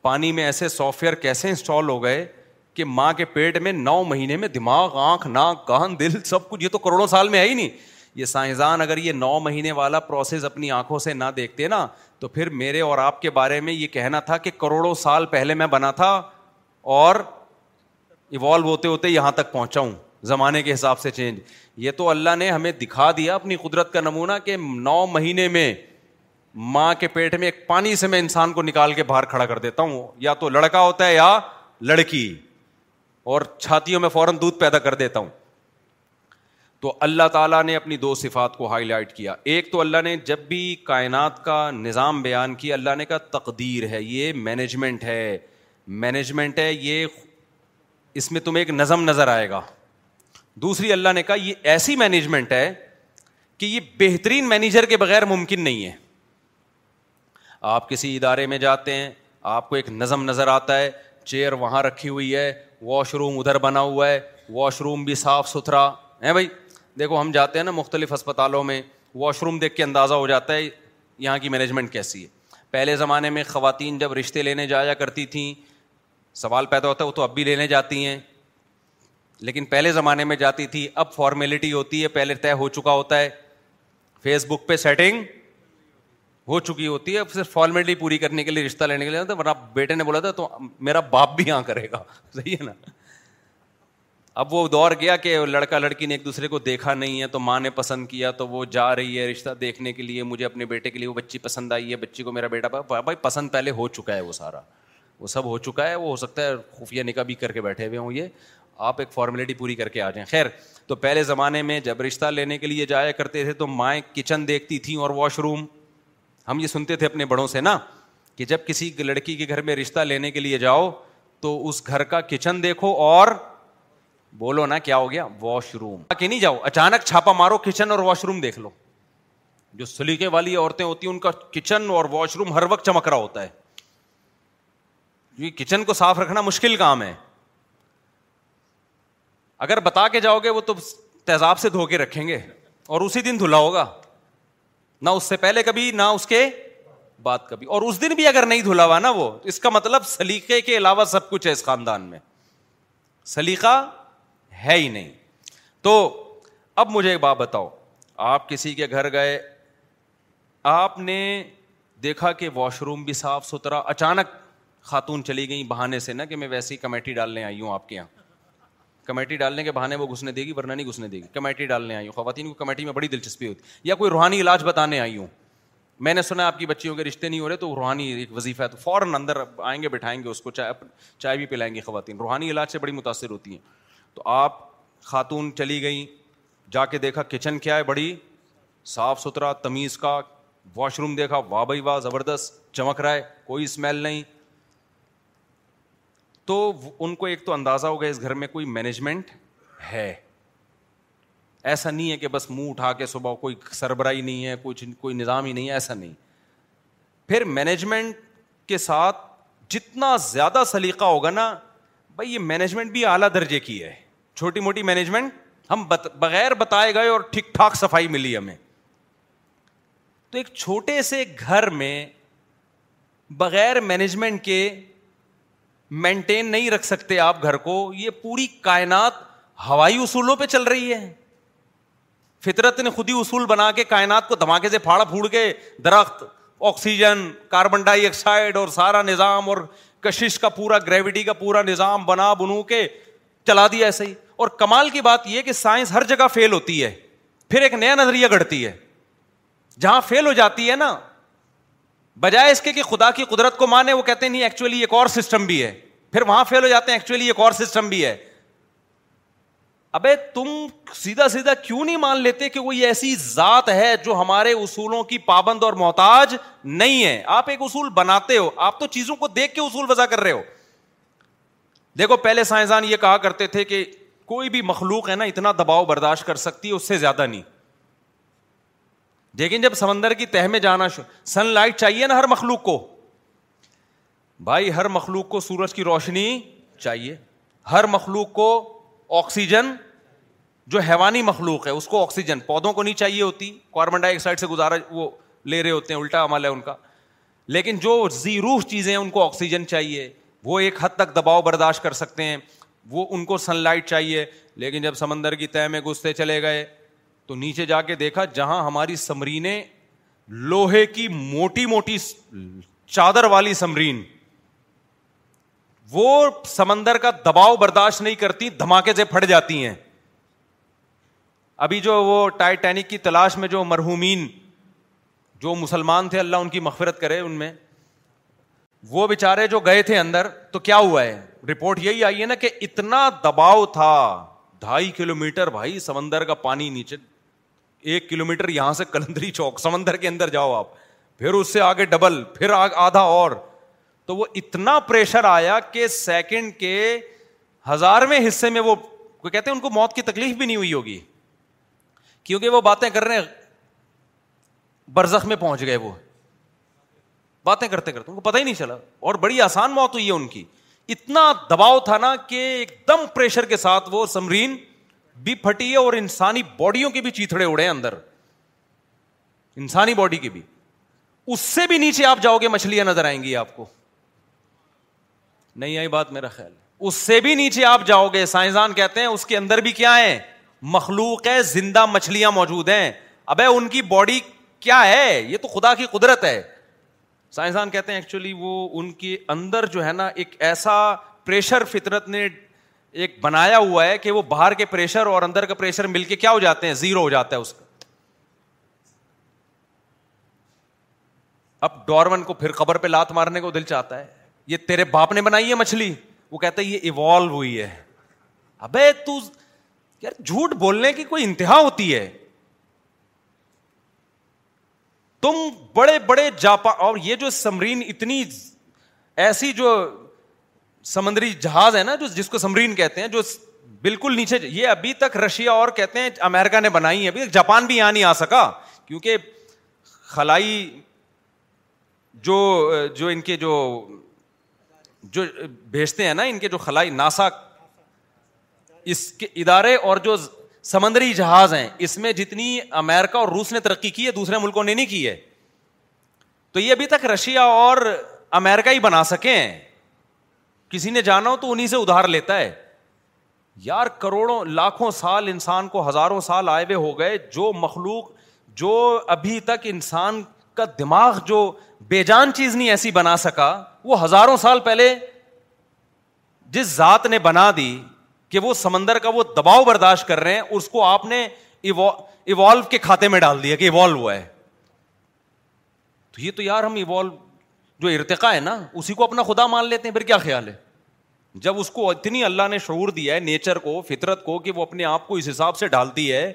E: پانی میں ایسے سافٹ ویئر کیسے انسٹال ہو گئے کہ ماں کے پیٹ میں نو مہینے میں دماغ آنکھ ناک کان دل سب کچھ یہ تو کروڑوں سال میں ہے ہی نہیں یہ سائنسدان اگر یہ نو مہینے والا پروسیس اپنی آنکھوں سے نہ دیکھتے نا تو پھر میرے اور آپ کے بارے میں یہ کہنا تھا کہ کروڑوں سال پہلے میں بنا تھا اور ایوالو ہوتے ہوتے یہاں تک پہنچا ہوں زمانے کے حساب سے چینج یہ تو اللہ نے ہمیں دکھا دیا اپنی قدرت کا نمونہ کہ نو مہینے میں ماں کے پیٹ میں ایک پانی سے میں انسان کو نکال کے باہر کھڑا کر دیتا ہوں یا تو لڑکا ہوتا ہے یا لڑکی اور چھاتیوں میں فوراً دودھ پیدا کر دیتا ہوں تو اللہ تعالیٰ نے اپنی دو صفات کو ہائی لائٹ کیا ایک تو اللہ نے جب بھی کائنات کا نظام بیان کیا اللہ نے کہا تقدیر ہے یہ مینجمنٹ ہے مینجمنٹ ہے یہ اس میں تمہیں ایک نظم نظر آئے گا دوسری اللہ نے کہا یہ ایسی مینجمنٹ ہے کہ یہ بہترین مینیجر کے بغیر ممکن نہیں ہے آپ کسی ادارے میں جاتے ہیں آپ کو ایک نظم نظر آتا ہے چیئر وہاں رکھی ہوئی ہے واش روم ادھر بنا ہوا ہے واش روم بھی صاف ستھرا ہے بھائی دیکھو ہم جاتے ہیں نا مختلف اسپتالوں میں واش روم دیکھ کے اندازہ ہو جاتا ہے یہاں کی مینجمنٹ کیسی ہے پہلے زمانے میں خواتین جب رشتے لینے جایا کرتی تھیں سوال پیدا ہوتا ہے وہ تو اب بھی لینے جاتی ہیں لیکن پہلے زمانے میں جاتی تھی اب فارمیلٹی ہوتی ہے پہلے طے ہو چکا ہوتا ہے فیس بک پہ سیٹنگ ہو چکی ہوتی ہے اب صرف فارمیلٹی پوری کرنے کے لیے رشتہ لینے کے لیے ورنہ بیٹے نے بولا تھا تو میرا باپ بھی یہاں کرے گا <laughs> صحیح ہے نا اب وہ دور گیا کہ لڑکا لڑکی نے ایک دوسرے کو دیکھا نہیں ہے تو ماں نے پسند کیا تو وہ جا رہی ہے رشتہ دیکھنے کے لیے مجھے اپنے بیٹے کے لیے وہ بچی پسند آئی ہے بچی کو میرا بیٹا بھائی پسند پہلے ہو چکا ہے وہ سارا وہ سب ہو چکا ہے وہ ہو سکتا ہے خفیہ نکاح بھی کر کے بیٹھے ہوئے ہوں یہ آپ ایک فارمیلٹی پوری کر کے آ جائیں خیر تو پہلے زمانے میں جب رشتہ لینے کے لیے جایا کرتے تھے تو مائیں کچن دیکھتی تھیں اور واش روم ہم یہ سنتے تھے اپنے بڑوں سے نا کہ جب کسی لڑکی کے گھر میں رشتہ لینے کے لیے جاؤ تو اس گھر کا کچن دیکھو اور بولو نا کیا ہو گیا واش روم آ کے نہیں جاؤ اچانک چھاپا مارو کچن اور واش روم دیکھ لو جو سلیقے والی عورتیں ہوتی ہیں ان کا کچن اور واش روم ہر وقت چمک رہا ہوتا ہے کچن کو صاف رکھنا مشکل کام ہے اگر بتا کے جاؤ گے وہ تو تیزاب سے دھو کے رکھیں گے اور اسی دن دھلا ہوگا نہ اس سے پہلے کبھی نہ اس کے بعد کبھی اور اس دن بھی اگر نہیں دھلا ہوا نا وہ اس کا مطلب سلیقے کے علاوہ سب کچھ ہے اس خاندان میں سلیقہ ہے ہی نہیں تو اب مجھے ایک بات بتاؤ آپ کسی کے گھر گئے آپ نے دیکھا کہ واش روم بھی صاف ستھرا اچانک خاتون چلی گئیں بہانے سے نا کہ میں ویسی کمیٹی ڈالنے آئی ہوں آپ کے یہاں کمیٹی ڈالنے کے بہانے وہ گھسنے دے گی ورنہ نہیں گھسنے دے گی کمیٹی ڈالنے آئی ہوں خواتین کو کمیٹی میں بڑی دلچسپی ہوتی یا کوئی روحانی علاج بتانے آئی ہوں میں نے سنا آپ کی بچیوں کے رشتے نہیں ہو رہے تو روحانی ایک وظیفہ ہے تو فوراً اندر آئیں گے بٹھائیں گے اس کو چائے چائے بھی پلائیں گی خواتین روحانی علاج سے بڑی متاثر ہوتی ہیں تو آپ خاتون چلی گئیں جا کے دیکھا کچن کیا ہے بڑی صاف ستھرا تمیز کا واش روم دیکھا واہ بھائی واہ زبردست چمک رہا ہے کوئی اسمیل نہیں تو ان کو ایک تو اندازہ ہوگا اس گھر میں کوئی مینجمنٹ ہے ایسا نہیں ہے کہ بس منہ اٹھا کے صبح کوئی سربراہی نہیں ہے کچھ کوئی نظام ہی نہیں ہے ایسا نہیں پھر مینجمنٹ کے ساتھ جتنا زیادہ سلیقہ ہوگا نا بھائی یہ مینجمنٹ بھی اعلیٰ درجے کی ہے چھوٹی موٹی مینجمنٹ ہم بغیر بتائے گئے اور ٹھیک ٹھاک صفائی ملی ہمیں تو ایک چھوٹے سے گھر میں بغیر مینجمنٹ کے مینٹین نہیں رکھ سکتے آپ گھر کو یہ پوری کائنات ہوائی اصولوں پہ چل رہی ہے فطرت نے خود ہی اصول بنا کے کائنات کو دھماکے سے پھاڑا پھوڑ کے درخت آکسیجن کاربن ڈائی آکسائڈ اور سارا نظام اور کشش کا پورا گریوٹی کا پورا نظام بنا بنو کے چلا دیا ایسے ہی اور کمال کی بات یہ کہ سائنس ہر جگہ فیل ہوتی ہے پھر ایک نیا نظریہ گڑتی ہے جہاں فیل ہو جاتی ہے نا بجائے اس کے کہ خدا کی قدرت کو مانے وہ کہتے ہیں نہیں ایکچولی ایک اور سسٹم بھی ہے پھر وہاں فیل ہو جاتے ہیں ایکچولی ایک اور سسٹم بھی ہے ابے تم سیدھا سیدھا کیوں نہیں مان لیتے کہ کوئی ایسی ذات ہے جو ہمارے اصولوں کی پابند اور محتاج نہیں ہے آپ ایک اصول بناتے ہو آپ تو چیزوں کو دیکھ کے اصول وضع کر رہے ہو دیکھو پہلے سائنسدان یہ کہا کرتے تھے کہ کوئی بھی مخلوق ہے نا اتنا دباؤ برداشت کر سکتی ہے اس سے زیادہ نہیں لیکن جب سمندر کی تہ میں جانا شروع سن لائٹ چاہیے نا ہر مخلوق کو بھائی ہر مخلوق کو سورج کی روشنی چاہیے ہر مخلوق کو آکسیجن جو حیوانی مخلوق ہے اس کو آکسیجن پودوں کو نہیں چاہیے ہوتی کاربن ڈائی آکسائڈ سے گزارا وہ لے رہے ہوتے ہیں الٹا عمل ہے ان کا لیکن جو روح چیزیں ہیں ان کو آکسیجن چاہیے وہ ایک حد تک دباؤ برداشت کر سکتے ہیں وہ ان کو سن لائٹ چاہیے لیکن جب سمندر کی طے میں گھستے چلے گئے تو نیچے جا کے دیکھا جہاں ہماری سمرینیں لوہے کی موٹی موٹی چادر والی سمرین وہ سمندر کا دباؤ برداشت نہیں کرتی دھماکے سے پھٹ جاتی ہیں ابھی جو وہ ٹائٹینک کی تلاش میں جو مرحومین جو مسلمان تھے اللہ ان کی مغفرت کرے ان میں وہ بےچارے جو گئے تھے اندر تو کیا ہوا ہے رپورٹ یہی آئی ہے نا کہ اتنا دباؤ تھا ڈھائی کلو میٹر بھائی سمندر کا پانی نیچے ایک کلو میٹر یہاں سے کلندری چوک سمندر کے اندر جاؤ آپ پھر اس سے آگے ڈبل پھر آدھا اور تو وہ اتنا پریشر آیا کہ سیکنڈ کے ہزارویں حصے میں وہ کہتے ہیں ان کو موت کی تکلیف بھی نہیں ہوئی ہوگی کیونکہ وہ باتیں کر رہے ہیں برزخ میں پہنچ گئے وہ باتیں کرتے کرتے ان کو پتہ ہی نہیں چلا اور بڑی آسان موت ہوئی ہے ان کی اتنا دباؤ تھا نا کہ ایک دم پریشر کے ساتھ وہ سمرین بھی پھٹی ہے اور انسانی باڈیوں کے بھی چیتھڑے اڑے ہیں اندر انسانی باڈی کے بھی اس سے بھی نیچے آپ جاؤ گے مچھلیاں نظر آئیں گی آپ کو نہیں آئی بات میرا خیال اس سے بھی نیچے آپ جاؤ گے سائنسدان کہتے ہیں اس کے اندر بھی کیا ہے مخلوق ہے زندہ مچھلیاں موجود ہیں ابے ان کی باڈی کیا ہے یہ تو خدا کی قدرت ہے سائنسدان کہتے ہیں ایکچولی وہ ان کے اندر جو ہے نا ایک ایسا پریشر فطرت نے ایک بنایا ہوا ہے کہ وہ باہر کے پریشر اور اندر کا پریشر مل کے کیا ہو جاتے ہیں زیرو ہو جاتا ہے اس کا اب ڈورمن کو پھر خبر پہ لات مارنے کو دل چاہتا ہے یہ تیرے باپ نے بنائی ہے مچھلی وہ کہتا ہے یہ ایوالو ہوئی ہے ابے جھوٹ بولنے کی کوئی انتہا ہوتی ہے تم بڑے بڑے جاپا اور یہ جو سمرین اتنی ایسی جو سمندری جہاز ہے نا جو جس کو سمرین کہتے ہیں جو بالکل نیچے یہ ابھی تک رشیا اور کہتے ہیں امیرکا نے بنائی ہے ابھی تک جاپان بھی یہاں نہیں آ سکا کیونکہ خلائی جو جو ان کے جو جو بھیجتے ہیں نا ان کے جو خلائی ناسا اس کے ادارے اور جو سمندری جہاز ہیں اس میں جتنی امیرکا اور روس نے ترقی کی ہے دوسرے ملکوں نے نہیں کی ہے تو یہ ابھی تک رشیا اور امیرکا ہی بنا سکے ہیں کسی نے جانا ہو تو انہیں سے ادھار لیتا ہے یار کروڑوں لاکھوں سال انسان کو ہزاروں سال آئے ہوئے ہو گئے جو مخلوق جو ابھی تک انسان کا دماغ جو بے جان چیز نہیں ایسی بنا سکا وہ ہزاروں سال پہلے جس ذات نے بنا دی کہ وہ سمندر کا وہ دباؤ برداشت کر رہے ہیں اس کو آپ نے ایوالو کے کھاتے میں ڈال دیا کہ ایوالو ہوا ہے تو یہ تو یار ہم ایوالو جو ارتقا ہے نا اسی کو اپنا خدا مان لیتے ہیں پھر کیا خیال ہے جب اس کو اتنی اللہ نے شعور دیا ہے نیچر کو فطرت کو کہ وہ اپنے آپ کو اس حساب سے ڈالتی ہے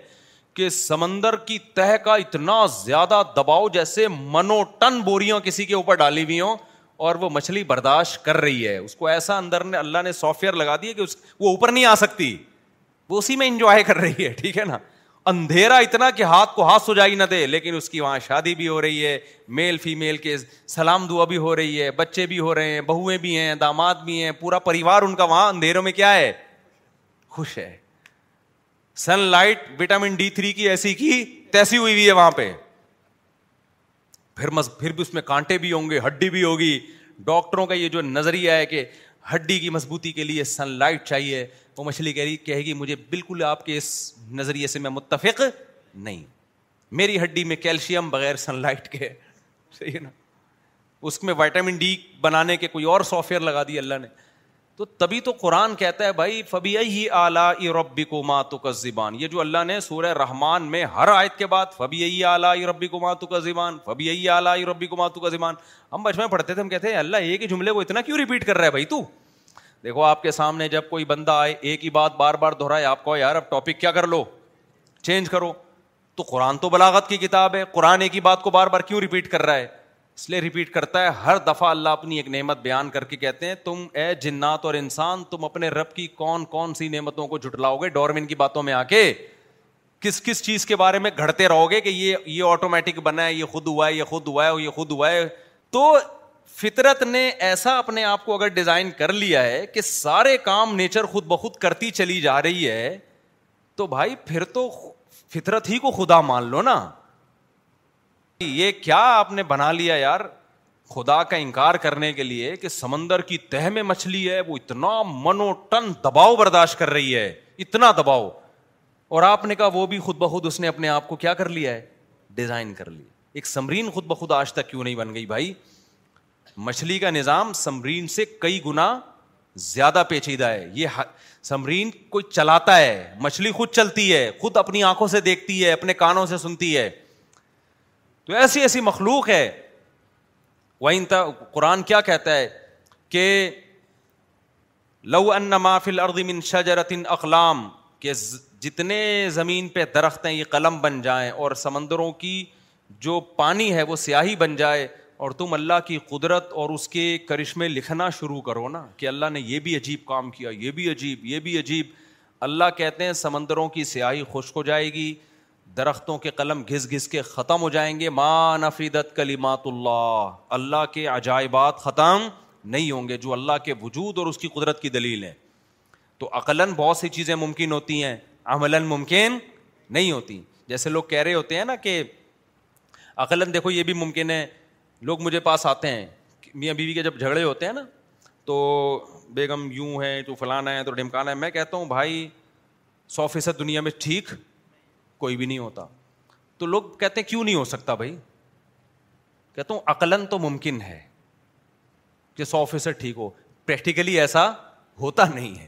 E: کہ سمندر کی تہ کا اتنا زیادہ دباؤ جیسے منوٹن بوریاں کسی کے اوپر ڈالی ہوئی ہوں اور وہ مچھلی برداشت کر رہی ہے اس کو ایسا اندر نے اللہ نے سافٹ ویئر لگا دیا کہ وہ اوپر نہیں آ سکتی وہ اسی میں انجوائے کر رہی ہے ٹھیک ہے نا اندھیرا اتنا کہ ہاتھ کو ہاتھ سجائی نہ دے لیکن اس کی وہاں شادی بھی ہو رہی ہے میل فیمل کے سلام دعا بھی ہو رہی ہے بچے بھی ہو رہے ہیں بہویں بھی ہیں داماد بھی ہیں پورا پریوار ان کا وہاں اندھیروں میں کیا ہے خوش ہے sunlight vitamin D three کی ایسی کی تیسی ہوئی ہوئی ہے وہاں پہ پھر مز پھر بھی اس میں کانٹے بھی ہوں گے ہڈی بھی ہوگی ڈاکٹروں کا یہ جو نظریہ ہے کہ ہڈی کی مضبوطی کے لیے سن لائٹ چاہیے وہ مچھلی کہہ رہی کہے گی مجھے بالکل آپ کے اس نظریے سے میں متفق نہیں میری ہڈی میں کیلشیم بغیر سن لائٹ کے <laughs> صحیح ہے نا اس میں وائٹامن ڈی بنانے کے کوئی اور سافٹ ویئر لگا دی اللہ نے تو تبھی تو قرآن کہتا ہے بھائی فبی ہی آلہ ربی کو ماتو کا زبان یہ جو اللہ نے سورہ رحمان میں ہر آیت کے بعد فبی ہی آلہ ربی کو ماتو کا زبان ہی آلہ ربی کو ماتو کا زبان ہم بچپن پڑھتے تھے ہم کہتے ہیں اللہ ایک ہی جملے کو اتنا کیوں ریپیٹ کر رہا ہے بھائی تو دیکھو آپ کے سامنے جب کوئی بندہ آئے ایک ہی بات بار بار دہرائے آپ کو یار اب ٹاپک کیا کر لو چینج کرو تو قرآن تو بلاغت کی کتاب ہے قرآن ایک ہی بات کو بار بار کیوں ریپیٹ کر رہا ہے اس لیے ریپیٹ کرتا ہے ہر دفعہ اللہ اپنی ایک نعمت بیان کر کے کہتے ہیں تم اے جنات اور انسان تم اپنے رب کی کون کون سی نعمتوں کو جٹلاؤ گے ڈورمن کی باتوں میں آ کے کس کس چیز کے بارے میں گھڑتے رہو گے کہ یہ یہ آٹومیٹک بنا ہے یہ خود ہوا ہے یہ خود ہوا ہے یہ خود ہوا ہے تو فطرت نے ایسا اپنے آپ کو اگر ڈیزائن کر لیا ہے کہ سارے کام نیچر خود بخود کرتی چلی جا رہی ہے تو بھائی پھر تو فطرت ہی کو خدا مان لو نا یہ کیا آپ نے بنا لیا یار خدا کا انکار کرنے کے لیے کہ سمندر کی تہ میں مچھلی ہے وہ اتنا منوٹن دباؤ برداشت کر رہی ہے اتنا دباؤ اور آپ نے کہا وہ بھی خود بخود اس نے اپنے آپ کو کیا کر لیا ہے ڈیزائن کر لی ایک سمرین خود بخود آج تک کیوں نہیں بن گئی بھائی مچھلی کا نظام سمرین سے کئی گنا زیادہ پیچیدہ ہے یہ سمرین کوئی چلاتا ہے مچھلی خود چلتی ہے خود اپنی آنکھوں سے دیکھتی ہے اپنے کانوں سے سنتی ہے تو ایسی ایسی مخلوق ہے وہ قرآن کیا کہتا ہے کہ لو ان مافل اردم ان شجرتن اقلام کے جتنے زمین پہ درخت ہیں یہ قلم بن جائیں اور سمندروں کی جو پانی ہے وہ سیاہی بن جائے اور تم اللہ کی قدرت اور اس کے کرشمے لکھنا شروع کرو نا کہ اللہ نے یہ بھی عجیب کام کیا یہ بھی عجیب یہ بھی عجیب اللہ کہتے ہیں سمندروں کی سیاہی خشک ہو جائے گی درختوں کے قلم گھس گھس کے ختم ہو جائیں گے ماں نفیدت کلیمات کلی مات اللہ اللہ کے عجائبات ختم نہیں ہوں گے جو اللہ کے وجود اور اس کی قدرت کی دلیل ہے تو عقلاً بہت سی چیزیں ممکن ہوتی ہیں عملاً ممکن نہیں ہوتی جیسے لوگ کہہ رہے ہوتے ہیں نا کہ عقلاً دیکھو یہ بھی ممکن ہے لوگ مجھے پاس آتے ہیں میاں بیوی کے جب جھگڑے ہوتے ہیں نا تو بیگم یوں ہے تو فلانا ہے تو ڈھمکانا ہے میں کہتا ہوں بھائی سو فیصد دنیا میں ٹھیک کوئی بھی نہیں ہوتا تو لوگ کہتے کیوں نہیں ہو سکتا بھائی ہوں تو ممکن ہے کہ سو فیصد ٹھیک ہو پریکٹیکلی ایسا ہوتا نہیں ہے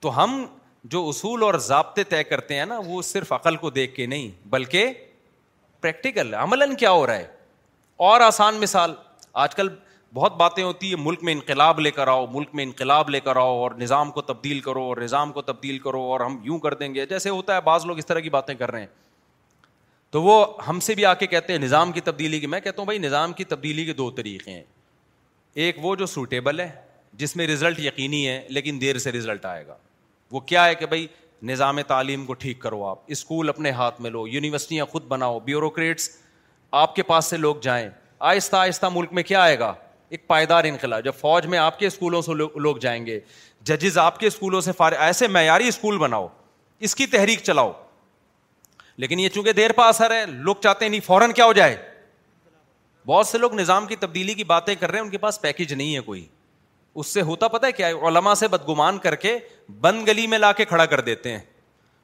E: تو ہم جو اصول اور ضابطے طے کرتے ہیں نا وہ صرف عقل کو دیکھ کے نہیں بلکہ پریکٹیکل عملاً کیا ہو رہا ہے اور آسان مثال آج کل بہت باتیں ہوتی ہیں ملک میں انقلاب لے کر آؤ ملک میں انقلاب لے کر آؤ اور نظام کو تبدیل کرو اور نظام کو تبدیل کرو اور ہم یوں کر دیں گے جیسے ہوتا ہے بعض لوگ اس طرح کی باتیں کر رہے ہیں تو وہ ہم سے بھی آ کے کہتے ہیں نظام کی تبدیلی کی میں کہتا ہوں بھائی نظام کی تبدیلی کے دو طریقے ہیں ایک وہ جو سوٹیبل ہے جس میں رزلٹ یقینی ہے لیکن دیر سے رزلٹ آئے گا وہ کیا ہے کہ بھائی نظام تعلیم کو ٹھیک کرو آپ اسکول اپنے ہاتھ میں لو یونیورسٹیاں خود بناؤ بیوروکریٹس آپ کے پاس سے لوگ جائیں آہستہ آہستہ ملک میں کیا آئے گا ایک پائیدار انقلاب جب فوج میں آپ کے اسکولوں سے لوگ جائیں گے ججز آپ کے اسکولوں سے فارغ ایسے معیاری اسکول بناؤ اس کی تحریک چلاؤ لیکن یہ چونکہ دیر پا اثر ہے لوگ چاہتے ہیں نہیں فوراً کیا ہو جائے بہت سے لوگ نظام کی تبدیلی کی باتیں کر رہے ہیں ان کے پاس پیکج نہیں ہے کوئی اس سے ہوتا پتا ہے کیا علما سے بدگمان کر کے بند گلی میں لا کے کھڑا کر دیتے ہیں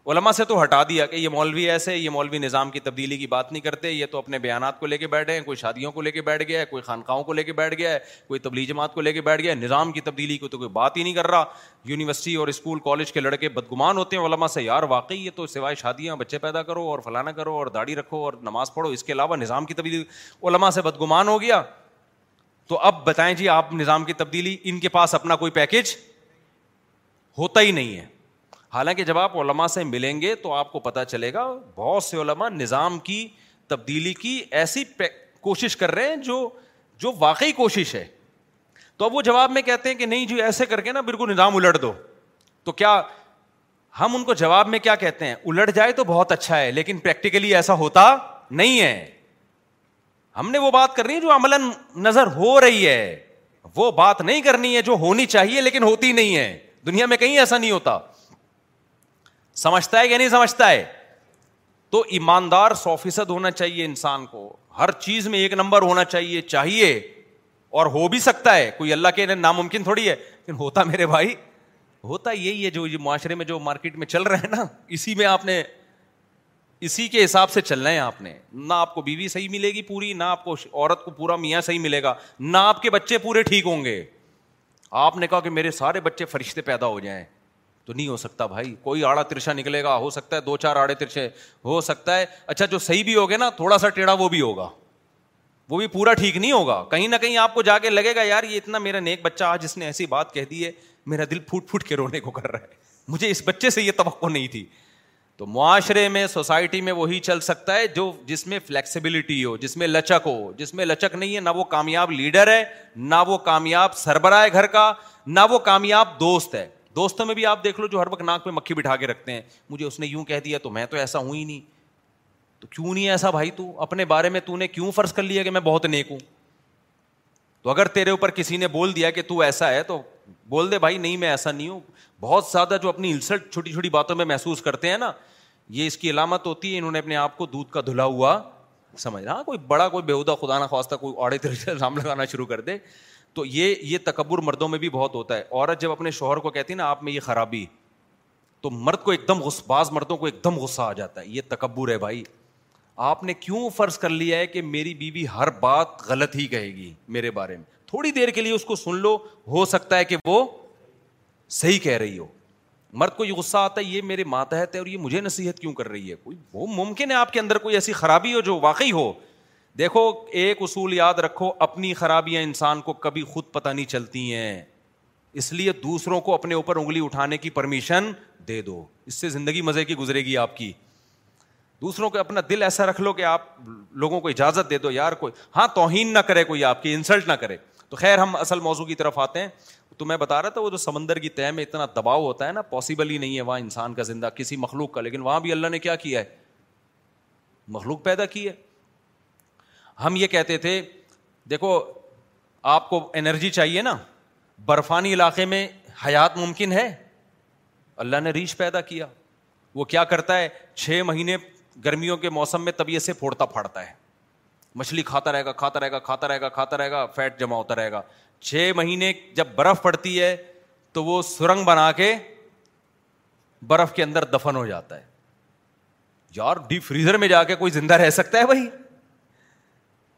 E: علما سے تو ہٹا دیا کہ یہ مولوی ایسے یہ مولوی نظام کی تبدیلی کی بات نہیں کرتے یہ تو اپنے بیانات کو لے کے بیٹھے ہیں کوئی شادیوں کو لے کے بیٹھ گیا ہے کوئی خانقاہوں کو لے کے بیٹھ گیا ہے کوئی تبلیغ جماعت کو لے کے بیٹھ گیا ہے نظام کی تبدیلی کو تو کوئی بات ہی نہیں کر رہا یونیورسٹی اور اسکول کالج کے لڑکے بدگمان ہوتے ہیں علما سے یار واقعی یہ تو سوائے شادیاں بچے پیدا کرو اور فلانا کرو اور داڑھی رکھو اور نماز پڑھو اس کے علاوہ نظام کی تبدیلی علما سے بدگمان ہو گیا تو اب بتائیں جی آپ نظام کی تبدیلی ان کے پاس اپنا کوئی پیکج ہوتا ہی نہیں ہے حالانکہ جب آپ علما سے ملیں گے تو آپ کو پتہ چلے گا بہت سے علما نظام کی تبدیلی کی ایسی کوشش کر رہے ہیں جو جو واقعی کوشش ہے تو اب وہ جواب میں کہتے ہیں کہ نہیں جو جی، ایسے کر کے نا بالکل نظام الٹ دو تو کیا ہم ان کو جواب میں کیا کہتے ہیں الٹ جائے تو بہت اچھا ہے لیکن پریکٹیکلی ایسا ہوتا نہیں ہے ہم نے وہ بات کرنی ہے جو عملاً نظر ہو رہی ہے وہ بات نہیں کرنی ہے جو ہونی چاہیے لیکن ہوتی نہیں ہے دنیا میں کہیں ایسا نہیں ہوتا سمجھتا ہے یا نہیں سمجھتا ہے تو ایماندار سو فیصد ہونا چاہیے انسان کو ہر چیز میں ایک نمبر ہونا چاہیے چاہیے اور ہو بھی سکتا ہے کوئی اللہ کے ناممکن تھوڑی ہے لیکن ہوتا میرے بھائی ہوتا یہی ہے جو یہ معاشرے میں جو مارکیٹ میں چل رہے ہیں نا اسی میں آپ نے اسی کے حساب سے چلنا ہے آپ نے نہ آپ کو بیوی صحیح ملے گی پوری نہ آپ کو عورت کو پورا میاں صحیح ملے گا نہ آپ کے بچے پورے ٹھیک ہوں گے آپ نے کہا کہ میرے سارے بچے فرشتے پیدا ہو جائیں تو نہیں ہو سکتا بھائی کوئی آڑا ترشا نکلے گا ہو سکتا ہے دو چار آڑے ترچے ہو سکتا ہے اچھا جو صحیح بھی ہوگا نا تھوڑا سا ٹیڑھا وہ بھی ہوگا وہ بھی پورا ٹھیک نہیں ہوگا کہیں نہ کہیں آپ کو جا کے لگے گا یار یہ اتنا میرا نیک بچہ جس نے ایسی بات کہہ دی ہے میرا دل پھوٹ پھوٹ کے رونے کو کر رہا ہے مجھے اس بچے سے یہ توقع نہیں تھی تو معاشرے میں سوسائٹی میں وہی چل سکتا ہے جو جس میں فلیکسیبلٹی ہو جس میں لچک ہو جس میں لچک نہیں ہے نہ وہ کامیاب لیڈر ہے نہ وہ کامیاب سربراہ ہے گھر کا نہ وہ کامیاب دوست ہے دوستوں میں بھی آپ دیکھ لو جو ہر وقت ناک میں مکھی بٹھا کے رکھتے ہیں مجھے اس نے یوں کہہ دیا تو میں تو ایسا ہوں ہی نہیں تو کیوں نہیں ایسا بھائی تو اپنے بارے میں تو نے نے کیوں فرض کر لیا کہ میں بہت نیک ہوں تو اگر تیرے اوپر کسی بول دیا کہ تو تو ایسا ہے بول دے بھائی نہیں میں ایسا نہیں ہوں بہت زیادہ جو اپنی ہلسلٹ چھوٹی چھوٹی باتوں میں محسوس کرتے ہیں نا یہ اس کی علامت ہوتی ہے انہوں نے اپنے آپ کو دودھ کا دھلا ہوا سمجھ رہا کوئی بڑا کوئی بےودا نہ خواصہ کوئی آڑے اڑے الزام لگانا شروع کر دے تو یہ یہ تکبر مردوں میں بھی بہت ہوتا ہے عورت جب اپنے شوہر کو کہتی نا آپ میں یہ خرابی تو مرد کو ایک دم بعض مردوں کو ایک دم غصہ آ جاتا ہے یہ تکبر ہے بھائی آپ نے کیوں فرض کر لیا ہے کہ میری بیوی ہر بات غلط ہی کہے گی میرے بارے میں تھوڑی دیر کے لیے اس کو سن لو ہو سکتا ہے کہ وہ صحیح کہہ رہی ہو مرد کو یہ غصہ آتا ہے یہ میرے ماتحت ہے اور یہ مجھے نصیحت کیوں کر رہی ہے کوئی وہ ممکن ہے آپ کے اندر کوئی ایسی خرابی ہو جو واقعی ہو دیکھو ایک اصول یاد رکھو اپنی خرابیاں انسان کو کبھی خود پتہ نہیں چلتی ہیں اس لیے دوسروں کو اپنے اوپر انگلی اٹھانے کی پرمیشن دے دو اس سے زندگی مزے کی گزرے گی آپ کی دوسروں کو اپنا دل ایسا رکھ لو کہ آپ لوگوں کو اجازت دے دو یار کوئی ہاں توہین نہ کرے کوئی آپ کی انسلٹ نہ کرے تو خیر ہم اصل موضوع کی طرف آتے ہیں تو میں بتا رہا تھا وہ جو سمندر کی طے میں اتنا دباؤ ہوتا ہے نا پاسبل ہی نہیں ہے وہاں انسان کا زندہ کسی مخلوق کا لیکن وہاں بھی اللہ نے کیا کیا ہے مخلوق پیدا کی ہے ہم یہ کہتے تھے دیکھو آپ کو انرجی چاہیے نا برفانی علاقے میں حیات ممکن ہے اللہ نے ریچھ پیدا کیا وہ کیا کرتا ہے چھ مہینے گرمیوں کے موسم میں طبیعت سے پھوڑتا پھاڑتا ہے مچھلی کھاتا رہے گا کھاتا رہے گا کھاتا رہے گا کھاتا رہے گا فیٹ جمع ہوتا رہے گا چھ مہینے جب برف پڑتی ہے تو وہ سرنگ بنا کے برف کے اندر دفن ہو جاتا ہے یار ڈیپ فریزر میں جا کے کوئی زندہ رہ سکتا ہے بھائی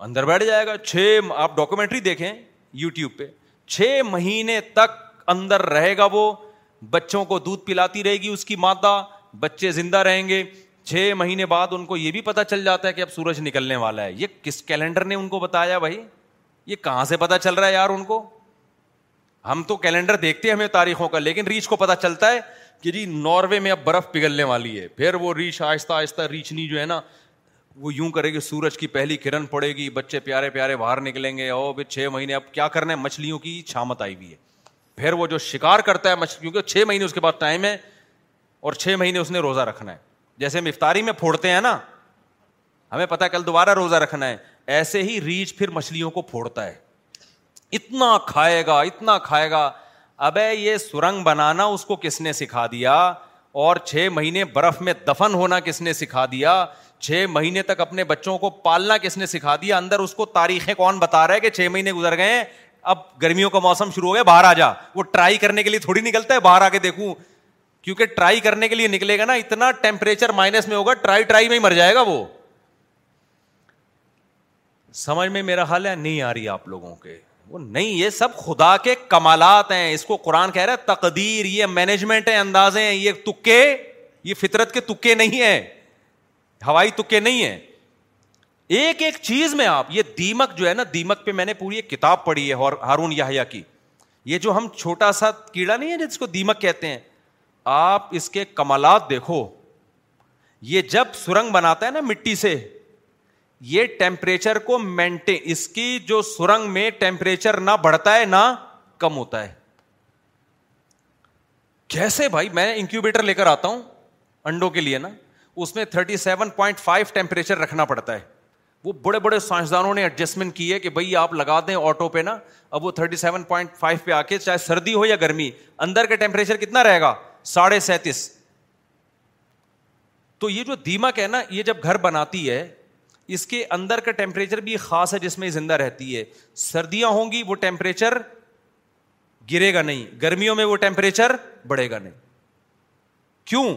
E: اندر بیٹھ جائے گا چھ آپ ڈاکومینٹری دیکھیں یو ٹیوب پہ چھ مہینے تک اندر رہے گا وہ بچوں کو دودھ پلاتی رہے گی اس کی مادہ بچے زندہ رہیں گے چھ مہینے بعد ان کو یہ بھی پتا چل جاتا ہے کہ اب سورج نکلنے والا ہے یہ کس کیلنڈر نے ان کو بتایا بھائی یہ کہاں سے پتا چل رہا ہے یار ان کو ہم تو کیلنڈر دیکھتے ہیں ہمیں تاریخوں کا لیکن ریچھ کو پتا چلتا ہے کہ جی ناروے میں اب برف پگھلنے والی ہے پھر وہ ریچھ آہستہ آہستہ ریچنی جو ہے نا وہ یوں کرے گی سورج کی پہلی کرن پڑے گی بچے پیارے پیارے باہر نکلیں گے او چھ مہینے اب کیا کرنا ہے مچھلیوں کی چھامت آئی ہوئی ہے پھر وہ جو شکار کرتا ہے چھ مہینے اس کے بعد ٹائم ہے اور چھ مہینے اس نے روزہ رکھنا ہے جیسے ہم افطاری میں پھوڑتے ہیں نا ہمیں پتا کل دوبارہ روزہ رکھنا ہے ایسے ہی ریچھ پھر مچھلیوں کو پھوڑتا ہے اتنا کھائے گا اتنا کھائے گا ابے یہ سرنگ بنانا اس کو کس نے سکھا دیا اور چھ مہینے برف میں دفن ہونا کس نے سکھا دیا چھ مہینے تک اپنے بچوں کو پالنا کس نے سکھا دیا اندر اس کو تاریخیں کون بتا رہا ہے کہ چھ مہینے گزر گئے اب گرمیوں کا موسم شروع ہو گیا باہر آ جا وہ ٹرائی کرنے کے لیے تھوڑی نکلتا ہے باہر آ کے دیکھوں کیونکہ ٹرائی کرنے کے لیے نکلے گا نا اتنا ٹیمپریچر مائنس میں ہوگا ٹرائی ٹرائی میں ہی مر جائے گا وہ سمجھ میں میرا حال ہے نہیں آ رہی آپ لوگوں کے وہ نہیں یہ سب خدا کے کمالات ہیں اس کو قرآن کہہ رہا ہے تقدیر یہ مینجمنٹ ہے اندازے ہیں یہ تکے یہ فطرت کے تکے نہیں ہیں ہوائی تکے نہیں ہے ایک ایک چیز میں آپ یہ دیمک جو ہے نا دیمک پہ میں نے پوری ایک کتاب پڑھی ہے ہارون یاہیا کی یہ جو ہم چھوٹا سا کیڑا نہیں ہے جس کو دیمک کہتے ہیں آپ اس کے کمالات دیکھو یہ جب سرنگ بناتا ہے نا مٹی سے یہ ٹیمپریچر کو مینٹین اس کی جو سرنگ میں ٹیمپریچر نہ بڑھتا ہے نہ کم ہوتا ہے کیسے بھائی میں انکیوبیٹر لے کر آتا ہوں انڈوں کے لیے نا اس میں thirty seven point five temperature رکھنا پڑتا ہے وہ بڑے بڑے سائنسدانوں نے ایڈجسٹمنٹ کی ہے کہ بھائی آپ لگا دیں آٹو پہ نا اب وہ تھرٹی سیون پوائنٹ فائیو پہ آ کے چاہے سردی ہو یا گرمی اندر کا ٹیمپریچر کتنا رہے گا ساڑھے سینتیس تو یہ جو دیمک ہے نا یہ جب گھر بناتی ہے اس کے اندر کا ٹیمپریچر بھی خاص ہے جس میں زندہ رہتی ہے سردیاں ہوں گی وہ ٹیمپریچر گرے گا نہیں گرمیوں میں وہ ٹیمپریچر بڑھے گا نہیں کیوں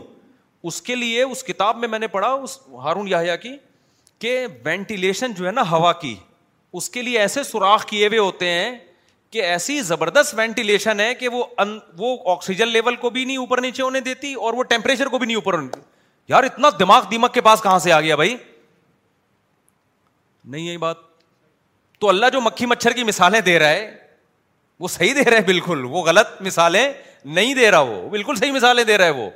E: اس کے لیے اس کتاب میں میں نے پڑھا اس ہارون یاہیا کی کہ وینٹیلیشن جو ہے نا ہوا کی اس کے لیے ایسے سوراخ کیے ہوئے ہوتے ہیں کہ ایسی زبردست وینٹیلیشن ہے کہ وہ آکسیجن لیول کو بھی نہیں اوپر نیچے ہونے دیتی اور وہ ٹیمپریچر کو بھی نہیں اوپر یار اتنا دماغ دیمک کے پاس کہاں سے آ گیا بھائی نہیں یہ بات تو اللہ جو مکھی مچھر کی مثالیں دے رہا ہے وہ صحیح دے رہے بالکل وہ غلط مثالیں نہیں دے رہا وہ بالکل صحیح مثالیں دے رہا ہے وہ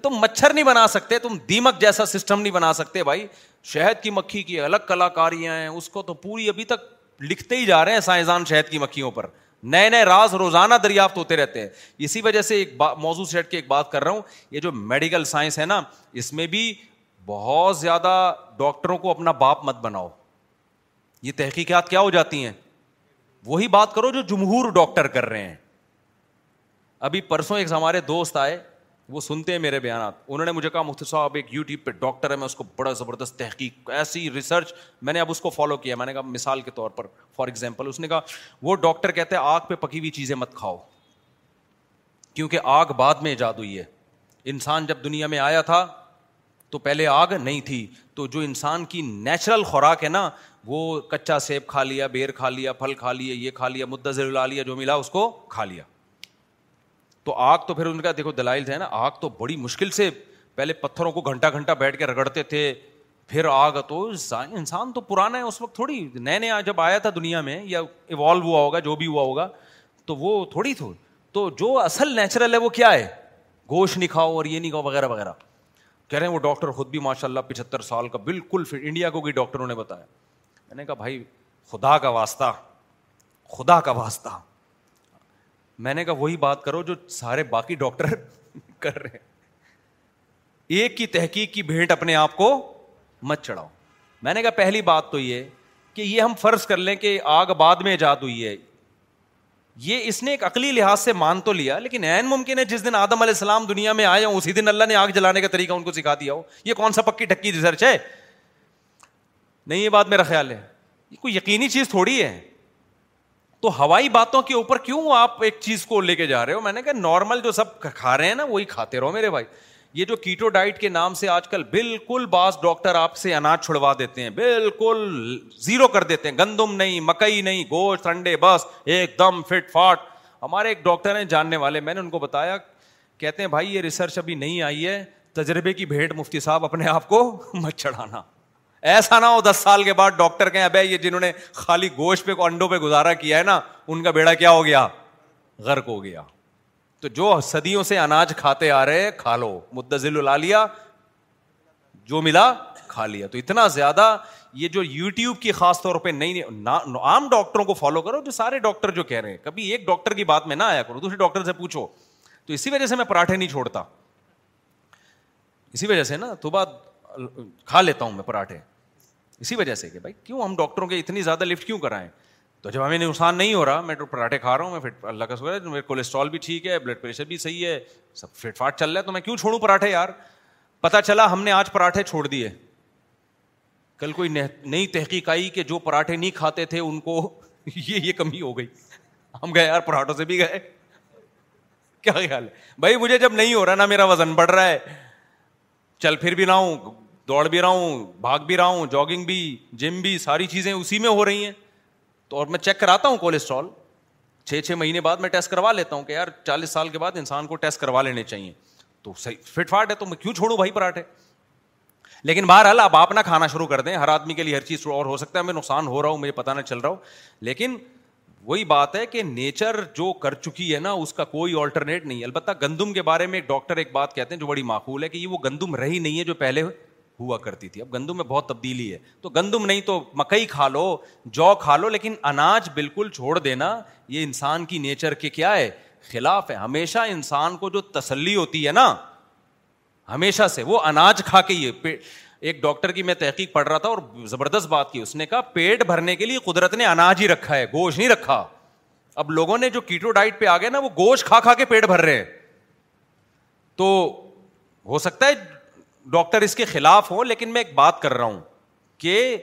E: تم مچھر نہیں بنا سکتے تم دیمک جیسا سسٹم نہیں بنا سکتے بھائی شہد کی مکھی کی الگ کلاکاریاں ہیں اس کو تو پوری ابھی تک لکھتے ہی جا رہے ہیں سائنسدان شہد کی مکھیوں پر نئے نئے راز روزانہ دریافت ہوتے رہتے ہیں اسی وجہ سے ایک موضوع ایک بات کر رہا ہوں یہ جو میڈیکل سائنس ہے نا اس میں بھی بہت زیادہ ڈاکٹروں کو اپنا باپ مت بناؤ یہ تحقیقات کیا ہو جاتی ہیں وہی بات کرو جو جمہور ڈاکٹر کر رہے ہیں ابھی پرسوں ایک ہمارے دوست آئے وہ سنتے ہیں میرے بیانات انہوں نے مجھے کہا مفتی صاحب ایک یوٹیوب پہ ڈاکٹر ہے میں اس کو بڑا زبردست تحقیق ایسی ریسرچ میں نے اب اس کو فالو کیا میں نے کہا مثال کے طور پر فار ایگزامپل اس نے کہا وہ ڈاکٹر کہتے ہیں آگ پہ پکی ہوئی چیزیں مت کھاؤ کیونکہ آگ بعد میں ایجاد ہوئی ہے انسان جب دنیا میں آیا تھا تو پہلے آگ نہیں تھی تو جو انسان کی نیچرل خوراک ہے نا وہ کچا سیب کھا لیا بیر کھا لیا پھل کھا لیا یہ کھا لیا لا لیا جو ملا اس کو کھا لیا تو آگ تو پھر ان کا دیکھو دلائل ہے نا آگ تو بڑی مشکل سے پہلے پتھروں کو گھنٹہ گھنٹہ بیٹھ کے رگڑتے تھے پھر آگ تو انسان تو پرانا ہے اس وقت تھوڑی نئے نیا جب آیا تھا دنیا میں یا ایوالو ہوا ہوگا جو بھی ہوا ہوگا تو وہ تھوڑی تھو تو جو اصل نیچرل ہے وہ کیا ہے گوشت نہیں کھاؤ اور یہ نہیں کھاؤ وغیرہ وغیرہ کہہ رہے ہیں وہ ڈاکٹر خود بھی ماشاء اللہ پچہتر سال کا بالکل پھر انڈیا کو بھی ڈاکٹروں نے بتایا میں نے کہا بھائی خدا کا واسطہ خدا کا واسطہ میں نے کہا وہی بات کرو جو سارے باقی ڈاکٹر <laughs> کر رہے ہیں ایک کی تحقیق کی بھیٹ اپنے آپ کو مت چڑھاؤ میں نے کہا پہلی بات تو یہ کہ یہ ہم فرض کر لیں کہ آگ بعد میں ایجاد ہوئی ہے یہ اس نے ایک عقلی لحاظ سے مان تو لیا لیکن عین ممکن ہے جس دن آدم علیہ السلام دنیا میں آئے ہوں اسی دن اللہ نے آگ جلانے کا طریقہ ان کو سکھا دیا ہو یہ کون سا پکی ٹھکی ریسرچ ہے نہیں یہ بات میرا خیال ہے یہ کوئی یقینی چیز تھوڑی ہے تو ہوائی باتوں کے اوپر کیوں آپ ایک چیز کو لے کے جا رہے ہو میں نے کہا نارمل جو سب کھا رہے ہیں نا وہی کھاتے رہو میرے بھائی یہ جو کیٹو ڈائٹ کے نام سے آج کل بالکل بعض ڈاکٹر آپ سے اناج چھڑوا دیتے ہیں بالکل زیرو کر دیتے ہیں گندم نہیں مکئی نہیں گوشت انڈے بس ایک دم فٹ فاٹ ہمارے ایک ڈاکٹر ہیں جاننے والے میں نے ان کو بتایا کہتے ہیں بھائی یہ ریسرچ ابھی نہیں آئی ہے تجربے کی بھیٹ مفتی صاحب اپنے آپ کو مت چڑھانا ایسا نہ ہو دس سال کے بعد ڈاکٹر کہیں ابے یہ جنہوں نے خالی گوشت پہ انڈوں پہ گزارا کیا ہے نا ان کا بیڑا کیا ہو گیا غرق ہو گیا تو جو صدیوں سے اناج کھاتے آ رہے کھا لو مدزل لا لیا جو ملا کھا لیا تو اتنا زیادہ یہ جو یوٹیوب کی خاص طور پہ نئی عام ڈاکٹروں کو فالو کرو جو سارے ڈاکٹر جو کہہ رہے ہیں کبھی ایک ڈاکٹر کی بات میں نہ آیا کرو دوسرے ڈاکٹر سے پوچھو تو اسی وجہ سے میں پراٹھے نہیں چھوڑتا اسی وجہ سے نا تو بات کھا لیتا ہوں میں پراٹھے اسی وجہ سے کہ بھائی کیوں ہم ڈاکٹروں کے اتنی زیادہ لفٹ کیوں کرائیں تو جب ہمیں نقصان نہیں ہو رہا میں پراٹھے کھا رہا ہوں میں فٹ اللہ کا ہے ہے کولیسٹرول بھی ٹھیک بلڈ پریشر بھی رہا ہے تو میں کیوں چھوڑوں پراٹھے یار پتا چلا ہم نے آج پراٹھے چھوڑ دیے کل کوئی نئی تحقیق آئی کہ جو پراٹھے نہیں کھاتے تھے ان کو <laughs> یہ یہ کمی ہو گئی ہم گئے یار پراٹھوں سے بھی گئے کیا خیال ہے بھائی مجھے جب نہیں ہو رہا نا میرا وزن بڑھ رہا ہے چل پھر بھی نہ ہوں دوڑ بھی رہا ہوں بھاگ بھی رہا ہوں جاگنگ بھی جم بھی ساری چیزیں اسی میں ہو رہی ہیں تو اور میں چیک کراتا ہوں کولیسٹرول چھ چھ مہینے بعد میں ٹیسٹ کروا لیتا ہوں کہ یار چالیس سال کے بعد انسان کو ٹیسٹ کروا لینے چاہیے تو صحیح فٹ فاٹ ہے تو میں کیوں چھوڑوں بھائی پراٹھے لیکن بہرحال اب آپ نہ کھانا شروع کر دیں ہر آدمی کے لیے ہر چیز اور ہو سکتا ہے میں نقصان ہو رہا ہوں مجھے پتہ نہ چل رہا ہوں لیکن وہی بات ہے کہ نیچر جو کر چکی ہے نا اس کا کوئی آلٹرنیٹ نہیں ہے البتہ گندم کے بارے میں ایک ڈاکٹر ایک بات کہتے ہیں جو بڑی معقول ہے کہ یہ وہ گندم رہی نہیں ہے جو پہلے ہوا کرتی تھی اب گندم میں بہت تبدیلی ہے تو گندم نہیں تو مکئی کھا لو جو کھا لو لیکن اناج بالکل چھوڑ دینا یہ انسان کی نیچر کے کیا ہے خلاف ہے ہے ہمیشہ ہمیشہ انسان کو جو تسلی ہوتی نا سے وہ اناج کھا کے ایک ڈاکٹر کی میں تحقیق پڑھ رہا تھا اور زبردست بات کی اس نے کہا پیٹ بھرنے کے لیے قدرت نے اناج ہی رکھا ہے گوشت نہیں رکھا اب لوگوں نے جو کیٹو ڈائٹ پہ آ گیا نا وہ گوشت کھا کھا کے پیٹ بھر رہے ہیں تو ہو سکتا ہے ڈاکٹر اس کے خلاف ہوں لیکن میں ایک بات کر رہا ہوں کہ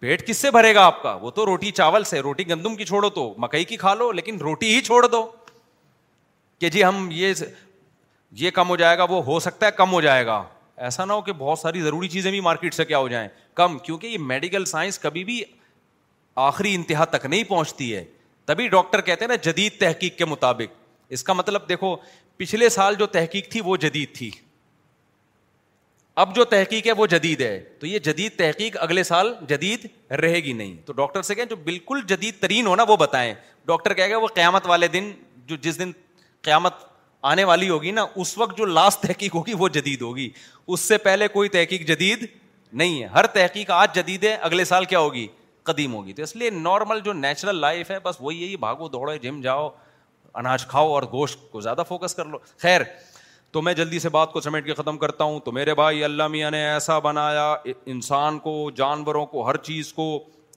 E: پیٹ کس سے بھرے گا آپ کا وہ تو روٹی چاول سے روٹی گندم کی چھوڑو تو مکئی کی کھا لو لیکن روٹی ہی چھوڑ دو کہ جی ہم یہ یہ کم ہو جائے گا وہ ہو سکتا ہے کم ہو جائے گا ایسا نہ ہو کہ بہت ساری ضروری چیزیں بھی مارکیٹ سے کیا ہو جائیں کم کیونکہ یہ میڈیکل سائنس کبھی بھی آخری انتہا تک نہیں پہنچتی ہے تبھی ڈاکٹر کہتے ہیں نا جدید تحقیق کے مطابق اس کا مطلب دیکھو پچھلے سال جو تحقیق تھی وہ جدید تھی اب جو تحقیق ہے وہ جدید ہے تو یہ جدید تحقیق اگلے سال جدید رہے گی نہیں تو ڈاکٹر سے کہیں جو بالکل جدید ترین ہو نا وہ بتائیں ڈاکٹر کہے گا وہ قیامت والے دن جو جس دن قیامت آنے والی ہوگی نا اس وقت جو لاسٹ تحقیق ہوگی وہ جدید ہوگی اس سے پہلے کوئی تحقیق جدید نہیں ہے ہر تحقیق آج جدید ہے اگلے سال کیا ہوگی قدیم ہوگی تو اس لیے نارمل جو نیچرل لائف ہے بس وہی یہی بھاگو دوڑو جم جاؤ اناج کھاؤ اور گوشت کو زیادہ فوکس کر لو خیر تو میں جلدی سے بات کو سمیٹ کے ختم کرتا ہوں تو میرے بھائی اللہ میاں نے ایسا بنایا انسان کو جانوروں کو ہر چیز کو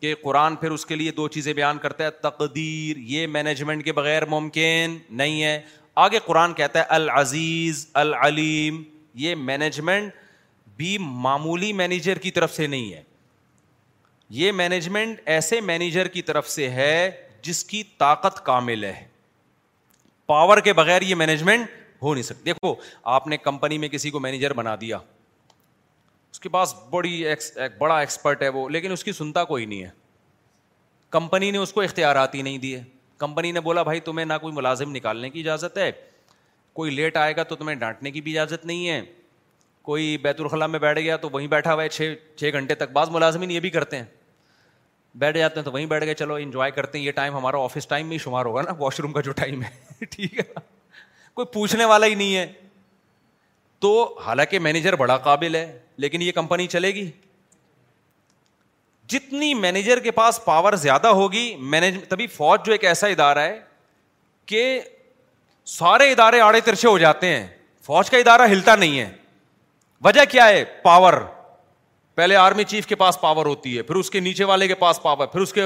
E: کہ قرآن پھر اس کے لیے دو چیزیں بیان کرتا ہے تقدیر یہ مینجمنٹ کے بغیر ممکن نہیں ہے آگے قرآن کہتا ہے العزیز العلیم یہ مینجمنٹ بھی معمولی مینیجر کی طرف سے نہیں ہے یہ مینجمنٹ ایسے مینیجر کی طرف سے ہے جس کی طاقت کامل ہے پاور کے بغیر یہ مینجمنٹ ہو نہیں سکتی دیکھو آپ نے کمپنی میں کسی کو مینیجر بنا دیا اس کے پاس بڑی ایکس ایک بڑا ایکسپرٹ ہے وہ لیکن اس کی سنتا کوئی نہیں ہے کمپنی نے اس کو اختیارات ہی نہیں دیے کمپنی نے بولا بھائی تمہیں نہ کوئی ملازم نکالنے کی اجازت ہے کوئی لیٹ آئے گا تو تمہیں ڈانٹنے کی بھی اجازت نہیں ہے کوئی بیت الخلاء میں بیٹھ گیا تو وہیں بیٹھا ہوا ہے چھ چھ گھنٹے تک بعض ملازمین یہ بھی کرتے ہیں بیٹھ جاتے ہیں تو وہیں بیٹھ گئے چلو انجوائے کرتے ہیں یہ ٹائم ہمارا آفس ٹائم میں ہی شمار ہوگا نا واش روم کا جو ٹائم ہے <laughs> ٹھیک ہے کوئی پوچھنے والا ہی نہیں ہے تو حالانکہ مینیجر بڑا قابل ہے لیکن یہ کمپنی چلے گی جتنی مینیجر کے پاس پاور زیادہ ہوگی مینج تبھی فوج جو ایک ایسا ادارہ ہے کہ سارے ادارے آڑے ترچے ہو جاتے ہیں فوج کا ادارہ ہلتا نہیں ہے وجہ کیا ہے پاور پہلے آرمی چیف کے پاس پاور ہوتی ہے پھر اس کے نیچے والے کے پاس پاور پھر اس کے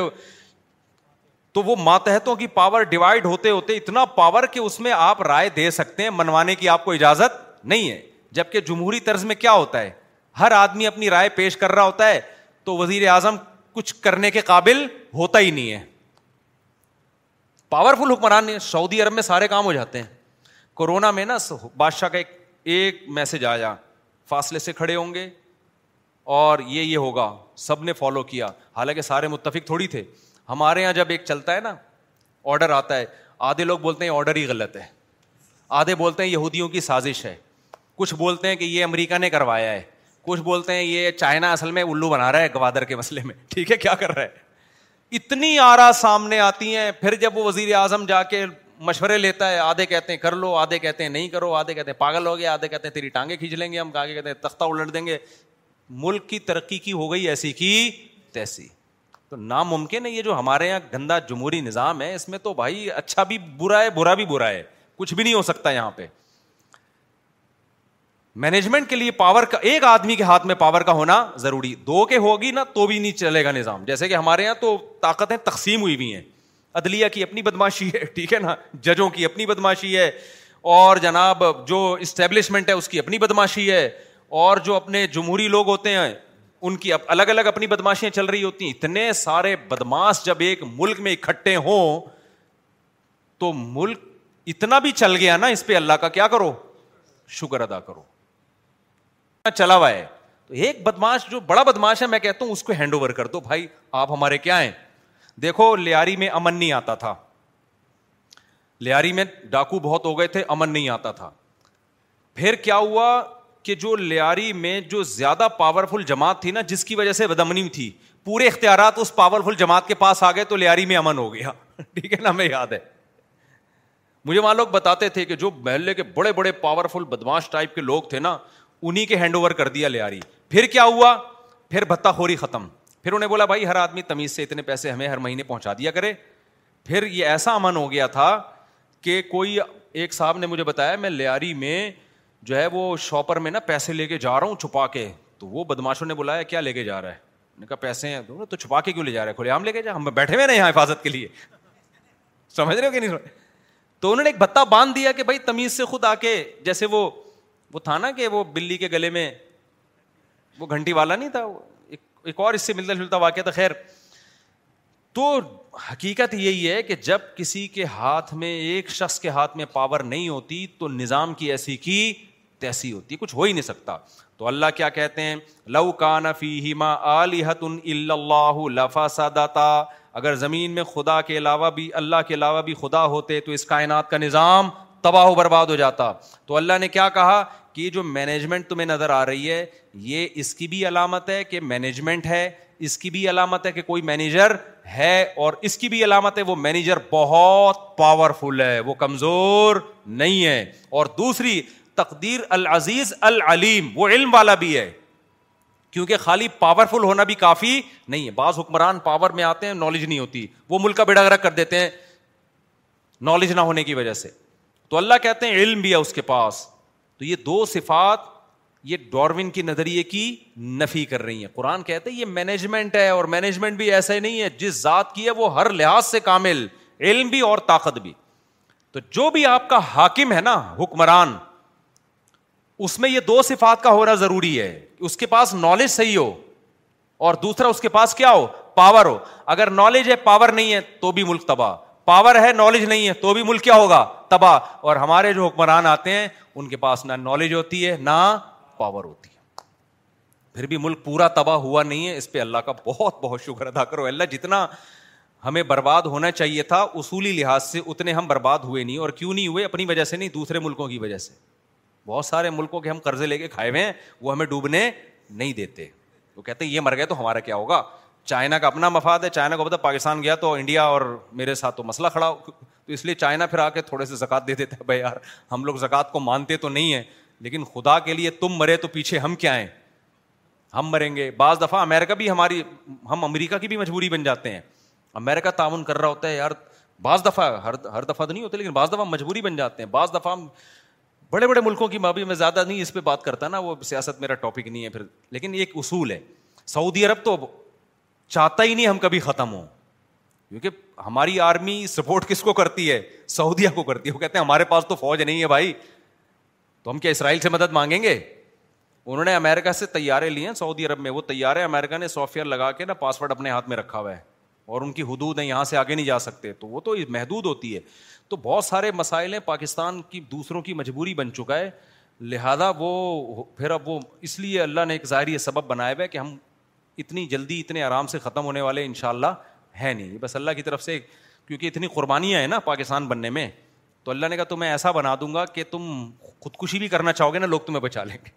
E: تو وہ ماتحتوں کی پاور ڈیوائڈ ہوتے ہوتے اتنا پاور کہ اس میں آپ رائے دے سکتے ہیں منوانے کی آپ کو اجازت نہیں ہے جبکہ جمہوری طرز میں کیا ہوتا ہے ہر آدمی اپنی رائے پیش کر رہا ہوتا ہے تو وزیر اعظم کچھ کرنے کے قابل ہوتا ہی نہیں ہے پاورفل حکمران حکمران سعودی عرب میں سارے کام ہو جاتے ہیں کورونا میں نا بادشاہ کا ایک ایک میسج آیا فاصلے سے کھڑے ہوں گے اور یہ یہ ہوگا سب نے فالو کیا حالانکہ سارے متفق تھوڑی تھے ہمارے یہاں جب ایک چلتا ہے نا آڈر آتا ہے آدھے لوگ بولتے ہیں آڈر ہی غلط ہے آدھے بولتے ہیں یہودیوں کی سازش ہے کچھ بولتے ہیں کہ یہ امریکہ نے کروایا ہے کچھ بولتے ہیں یہ چائنا اصل میں الو بنا رہا ہے گوادر کے مسئلے میں <laughs> ٹھیک ہے کیا کر رہا ہے اتنی آرا سامنے آتی ہیں پھر جب وہ وزیر اعظم جا کے مشورے لیتا ہے آدھے کہتے ہیں کر لو آدھے کہتے ہیں نہیں کرو آدھے کہتے ہیں پاگل ہو گیا آدھے کہتے ہیں تیری ٹانگیں کھینچ لیں گے ہم آگے کہتے ہیں تختہ الٹ دیں گے ملک کی ترقی کی ہو گئی ایسی کی تیسی تو ناممکن ہے یہ جو ہمارے یہاں گندا جمہوری نظام ہے اس میں تو بھائی اچھا بھی برا ہے برا بھی برا ہے کچھ بھی نہیں ہو سکتا یہاں پہ مینجمنٹ کے لیے پاور کا ایک آدمی کے ہاتھ میں پاور کا ہونا ضروری دو کے ہوگی نا تو بھی نہیں چلے گا نظام جیسے کہ ہمارے یہاں تو طاقتیں تقسیم ہوئی ہوئی ہیں عدلیہ کی اپنی بدماشی ہے ٹھیک ہے نا ججوں کی اپنی بدماشی ہے اور جناب جو اسٹیبلشمنٹ ہے اس کی اپنی بدماشی ہے اور جو اپنے جمہوری لوگ ہوتے ہیں ان کی اب الگ الگ اپنی بدماشیاں چل رہی ہوتی ہیں اتنے سارے بدماش جب ایک ملک میں اکٹھے ہوں تو ملک اتنا بھی چل گیا نا اس پہ اللہ کا کیا کرو شکر ادا کرو چلا ہوا ہے تو ایک بدماش جو بڑا بدماش ہے میں کہتا ہوں اس کو ہینڈ اوور کر دو بھائی آپ ہمارے کیا ہیں دیکھو لاری میں امن نہیں آتا تھا لیاری میں ڈاکو بہت ہو گئے تھے امن نہیں آتا تھا پھر کیا ہوا کہ جو لاری میں جو زیادہ پاورفل جماعت تھی نا جس کی وجہ سے بدمنی تھی پورے اختیارات اس پاورفل جماعت کے پاس آ گئے تو لاری میں امن ہو گیا <laughs> ٹھیک ہے ہے نا ہمیں یاد مجھے وہاں لوگ بتاتے تھے کہ جو محلے کے بڑے بڑے پاورفل بدماش ٹائپ کے لوگ تھے نا انہیں کے ہینڈ اوور کر دیا لاری پھر کیا ہوا پھر بھتہ خوری ختم پھر انہیں بولا بھائی ہر آدمی تمیز سے اتنے پیسے ہمیں ہر مہینے پہنچا دیا کرے پھر یہ ایسا امن ہو گیا تھا کہ کوئی ایک صاحب نے مجھے بتایا میں لاری میں جو ہے وہ شاپر میں نا پیسے لے کے جا رہا ہوں چھپا کے تو وہ بدماشوں نے بلایا کیا لے کے جا رہا ہے پیسے ہیں تو چھپا کے کیوں لے جا رہے کھلے ہم لے کے جا ہم بیٹھے ہوئے نا یہاں حفاظت کے لیے سمجھ رہے ہو کہ نہیں تو انہوں نے ایک بتہ باندھ دیا کہ بھائی تمیز سے خود آ کے جیسے وہ وہ تھا نا کہ وہ بلی کے گلے میں وہ گھنٹی والا نہیں تھا ایک اور اس سے ملتا جلتا واقعہ تھا خیر تو حقیقت یہی ہے کہ جب کسی کے ہاتھ میں ایک شخص کے ہاتھ میں پاور نہیں ہوتی تو نظام کی ایسی کی تیسی ہوتی ہے کچھ ہو ہی نہیں سکتا تو اللہ کیا کہتے ہیں لو کان فی ہیما علیحت اللہ لفا ساداتا اگر زمین میں خدا کے علاوہ بھی اللہ کے علاوہ بھی خدا ہوتے تو اس کائنات کا نظام تباہ و برباد ہو جاتا تو اللہ نے کیا کہا کہ جو مینجمنٹ تمہیں نظر آ رہی ہے یہ اس کی بھی علامت ہے کہ مینجمنٹ ہے اس کی بھی علامت ہے کہ کوئی مینیجر ہے اور اس کی بھی علامت ہے وہ مینیجر بہت پاورفل ہے وہ کمزور نہیں ہے اور دوسری تقدیر العزیز العلیم وہ علم والا بھی ہے کیونکہ خالی پاورفل ہونا بھی کافی نہیں ہے بعض حکمران پاور میں آتے ہیں نالج نہیں ہوتی وہ ملک کا بیڑا گرا کر دیتے ہیں نالج نہ ہونے کی وجہ سے تو اللہ کہتے ہیں علم بھی ہے اس کے پاس تو یہ یہ دو صفات نظریے کی نفی کر رہی ہیں قرآن کہتے ہیں یہ مینجمنٹ ہے اور مینجمنٹ بھی ایسا ہی نہیں ہے جس ذات کی ہے وہ ہر لحاظ سے کامل علم بھی اور طاقت بھی تو جو بھی آپ کا حاکم ہے نا حکمران اس میں یہ دو صفات کا ہونا ضروری ہے اس کے پاس نالج صحیح ہو اور دوسرا اس کے پاس کیا ہو پاور ہو اگر نالج ہے پاور نہیں ہے تو بھی ملک تباہ پاور ہے نالج نہیں ہے تو بھی ملک کیا ہوگا تباہ اور ہمارے جو حکمران آتے ہیں ان کے پاس نہ نالج ہوتی ہے نہ پاور ہوتی ہے پھر بھی ملک پورا تباہ ہوا نہیں ہے اس پہ اللہ کا بہت بہت شکر ادا کرو اللہ جتنا ہمیں برباد ہونا چاہیے تھا اصولی لحاظ سے اتنے ہم برباد ہوئے نہیں اور کیوں نہیں ہوئے اپنی وجہ سے نہیں دوسرے ملکوں کی وجہ سے بہت سارے ملکوں کے ہم قرضے لے کے کھائے ہوئے ہیں وہ ہمیں ڈوبنے نہیں دیتے وہ کہتے ہیں یہ مر گئے تو ہمارا کیا ہوگا چائنا کا اپنا مفاد ہے چائنا کو پتا پاکستان گیا تو انڈیا اور میرے ساتھ تو مسئلہ کھڑا ہو تو اس لیے چائنا پھر آ کے تھوڑے سے زکات دے دیتے بھائی یار ہم لوگ زکات کو مانتے تو نہیں ہیں لیکن خدا کے لیے تم مرے تو پیچھے ہم کیا ہیں ہم مریں گے بعض دفعہ امیرکا بھی ہماری ہم امریکہ کی بھی مجبوری بن جاتے ہیں امیرکا تعاون کر رہا ہوتا ہے یار بعض دفعہ ہر دفعہ تو نہیں ہوتے لیکن بعض دفعہ مجبوری بن جاتے ہیں بعض دفعہ ہم بڑے بڑے ملکوں کی مابی میں زیادہ نہیں اس پہ بات کرتا نا وہ سیاست میرا ٹاپک نہیں ہے پھر لیکن ایک اصول ہے سعودی عرب تو چاہتا ہی نہیں ہم کبھی ختم ہوں کیونکہ ہماری آرمی سپورٹ کس کو کرتی ہے سعودیہ کو کرتی ہے وہ کہتے ہیں ہمارے پاس تو فوج نہیں ہے بھائی تو ہم کیا اسرائیل سے مدد مانگیں گے انہوں نے امیرکا سے تیارے لیے ہیں سعودی عرب میں وہ تیارے امیرکا نے سافٹ ویئر لگا کے نا پاسورڈ اپنے ہاتھ میں رکھا ہوا ہے اور ان کی حدود ہیں یہاں سے آگے نہیں جا سکتے تو وہ تو محدود ہوتی ہے تو بہت سارے مسائل ہیں پاکستان کی دوسروں کی مجبوری بن چکا ہے لہٰذا وہ پھر اب وہ اس لیے اللہ نے ایک ظاہری سبب بنایا ہوا ہے کہ ہم اتنی جلدی اتنے آرام سے ختم ہونے والے ان شاء اللہ ہے نہیں بس اللہ کی طرف سے کیونکہ اتنی قربانیاں ہیں نا پاکستان بننے میں تو اللہ نے کہا تمہیں ایسا بنا دوں گا کہ تم خودکشی بھی کرنا چاہو گے نا لوگ تمہیں بچا لیں گے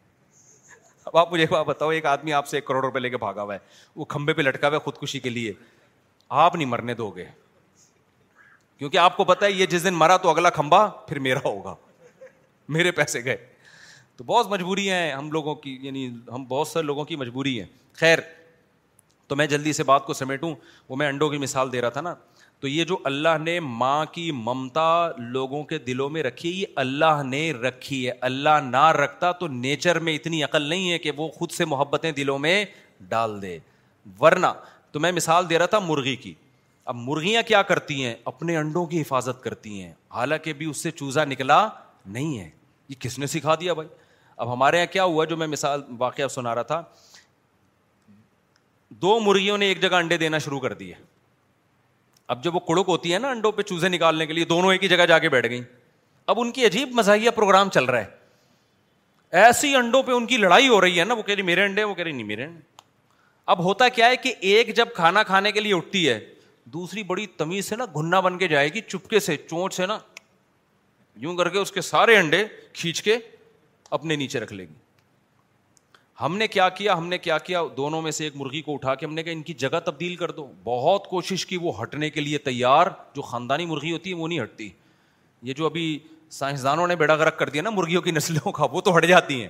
E: اب آپ مجھے ایک بات بتاؤ ایک آدمی آپ سے ایک کروڑ روپے لے کے بھاگا ہوا ہے وہ کھمبے پہ لٹکا ہوا ہے خودکشی کے لیے آپ نہیں مرنے دو گے کیونکہ آپ کو پتا ہے یہ جس دن مرا تو اگلا کھمبا پھر میرا ہوگا میرے پیسے گئے تو بہت مجبوری ہیں ہم لوگوں کی یعنی ہم بہت سارے لوگوں کی مجبوری ہے خیر تو میں جلدی سے بات کو سمیٹوں وہ میں انڈوں کی مثال دے رہا تھا نا تو یہ جو اللہ نے ماں کی ممتا لوگوں کے دلوں میں رکھی یہ اللہ نے رکھی ہے اللہ نہ رکھتا تو نیچر میں اتنی عقل نہیں ہے کہ وہ خود سے محبتیں دلوں میں ڈال دے ورنہ تو میں مثال دے رہا تھا مرغی کی اب مرغیاں کیا کرتی ہیں اپنے انڈوں کی حفاظت کرتی ہیں حالانکہ بھی اس سے چوزا نکلا نہیں ہے یہ کس نے سکھا دیا بھائی اب ہمارے یہاں کیا ہوا جو میں مثال واقعہ سنا رہا تھا دو مرغیوں نے ایک جگہ انڈے دینا شروع کر دیے اب جب وہ کڑک ہوتی ہے نا انڈوں پہ چوزے نکالنے کے لیے دونوں ایک ہی جگہ جا کے بیٹھ گئیں اب ان کی عجیب مزاحیہ پروگرام چل رہا ہے ایسی انڈوں پہ ان کی لڑائی ہو رہی ہے نا وہ کہہ رہی میرے انڈے وہ کہہ رہی نہیں میرے انڈے اب ہوتا کیا ہے کہ ایک جب کھانا کھانے کے لیے اٹھتی ہے دوسری بڑی تمیز سے نا گھننا بن کے جائے گی چپکے سے چونچ سے نا یوں کر کے اس کے سارے انڈے کھینچ کے اپنے نیچے رکھ لے گی ہم نے کیا کیا ہم نے کیا کیا دونوں میں سے ایک مرغی کو اٹھا کے ہم نے کہا ان کی جگہ تبدیل کر دو بہت کوشش کی وہ ہٹنے کے لیے تیار جو خاندانی مرغی ہوتی ہے وہ نہیں ہٹتی یہ جو ابھی سائنسدانوں نے بیڑا گرک کر دیا نا مرغیوں کی نسلوں کا وہ تو ہٹ جاتی ہیں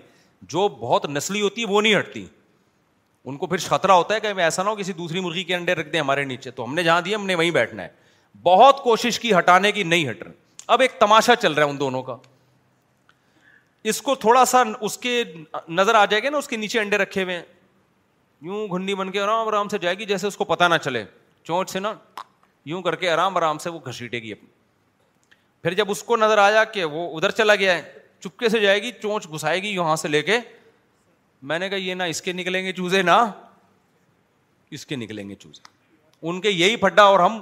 E: جو بہت نسلی ہوتی ہے وہ نہیں ہٹتی ان کو پھر خطرہ ہوتا ہے کہ ایسا نہ ہو کسی دوسری مرغی کے انڈے رکھ دیں ہمارے نیچے تو ہم نے جہاں دیا ہم نے وہیں بیٹھنا ہے بہت کوشش کی ہٹانے کی نہیں ہٹ رہے اب ایک تماشا چل رہا ہے ان دونوں کا اس اس اس کو تھوڑا سا کے کے نظر آ جائے گا نا نیچے انڈے رکھے ہوئے ہیں یوں گھنڈی بن کے آرام آرام سے جائے گی جیسے اس کو پتا نہ چلے چونچ سے نا یوں کر کے آرام آرام سے وہ گھسیٹے گی اپنی پھر جب اس کو نظر آیا کہ وہ ادھر چلا گیا ہے چپکے سے جائے گی چونچ گھسائے گی یہاں سے لے کے میں نے کہا یہ نہ اس کے نکلیں گے چوزے نہ اس کے نکلیں گے چوزے ان کے یہی پھڈا اور ہم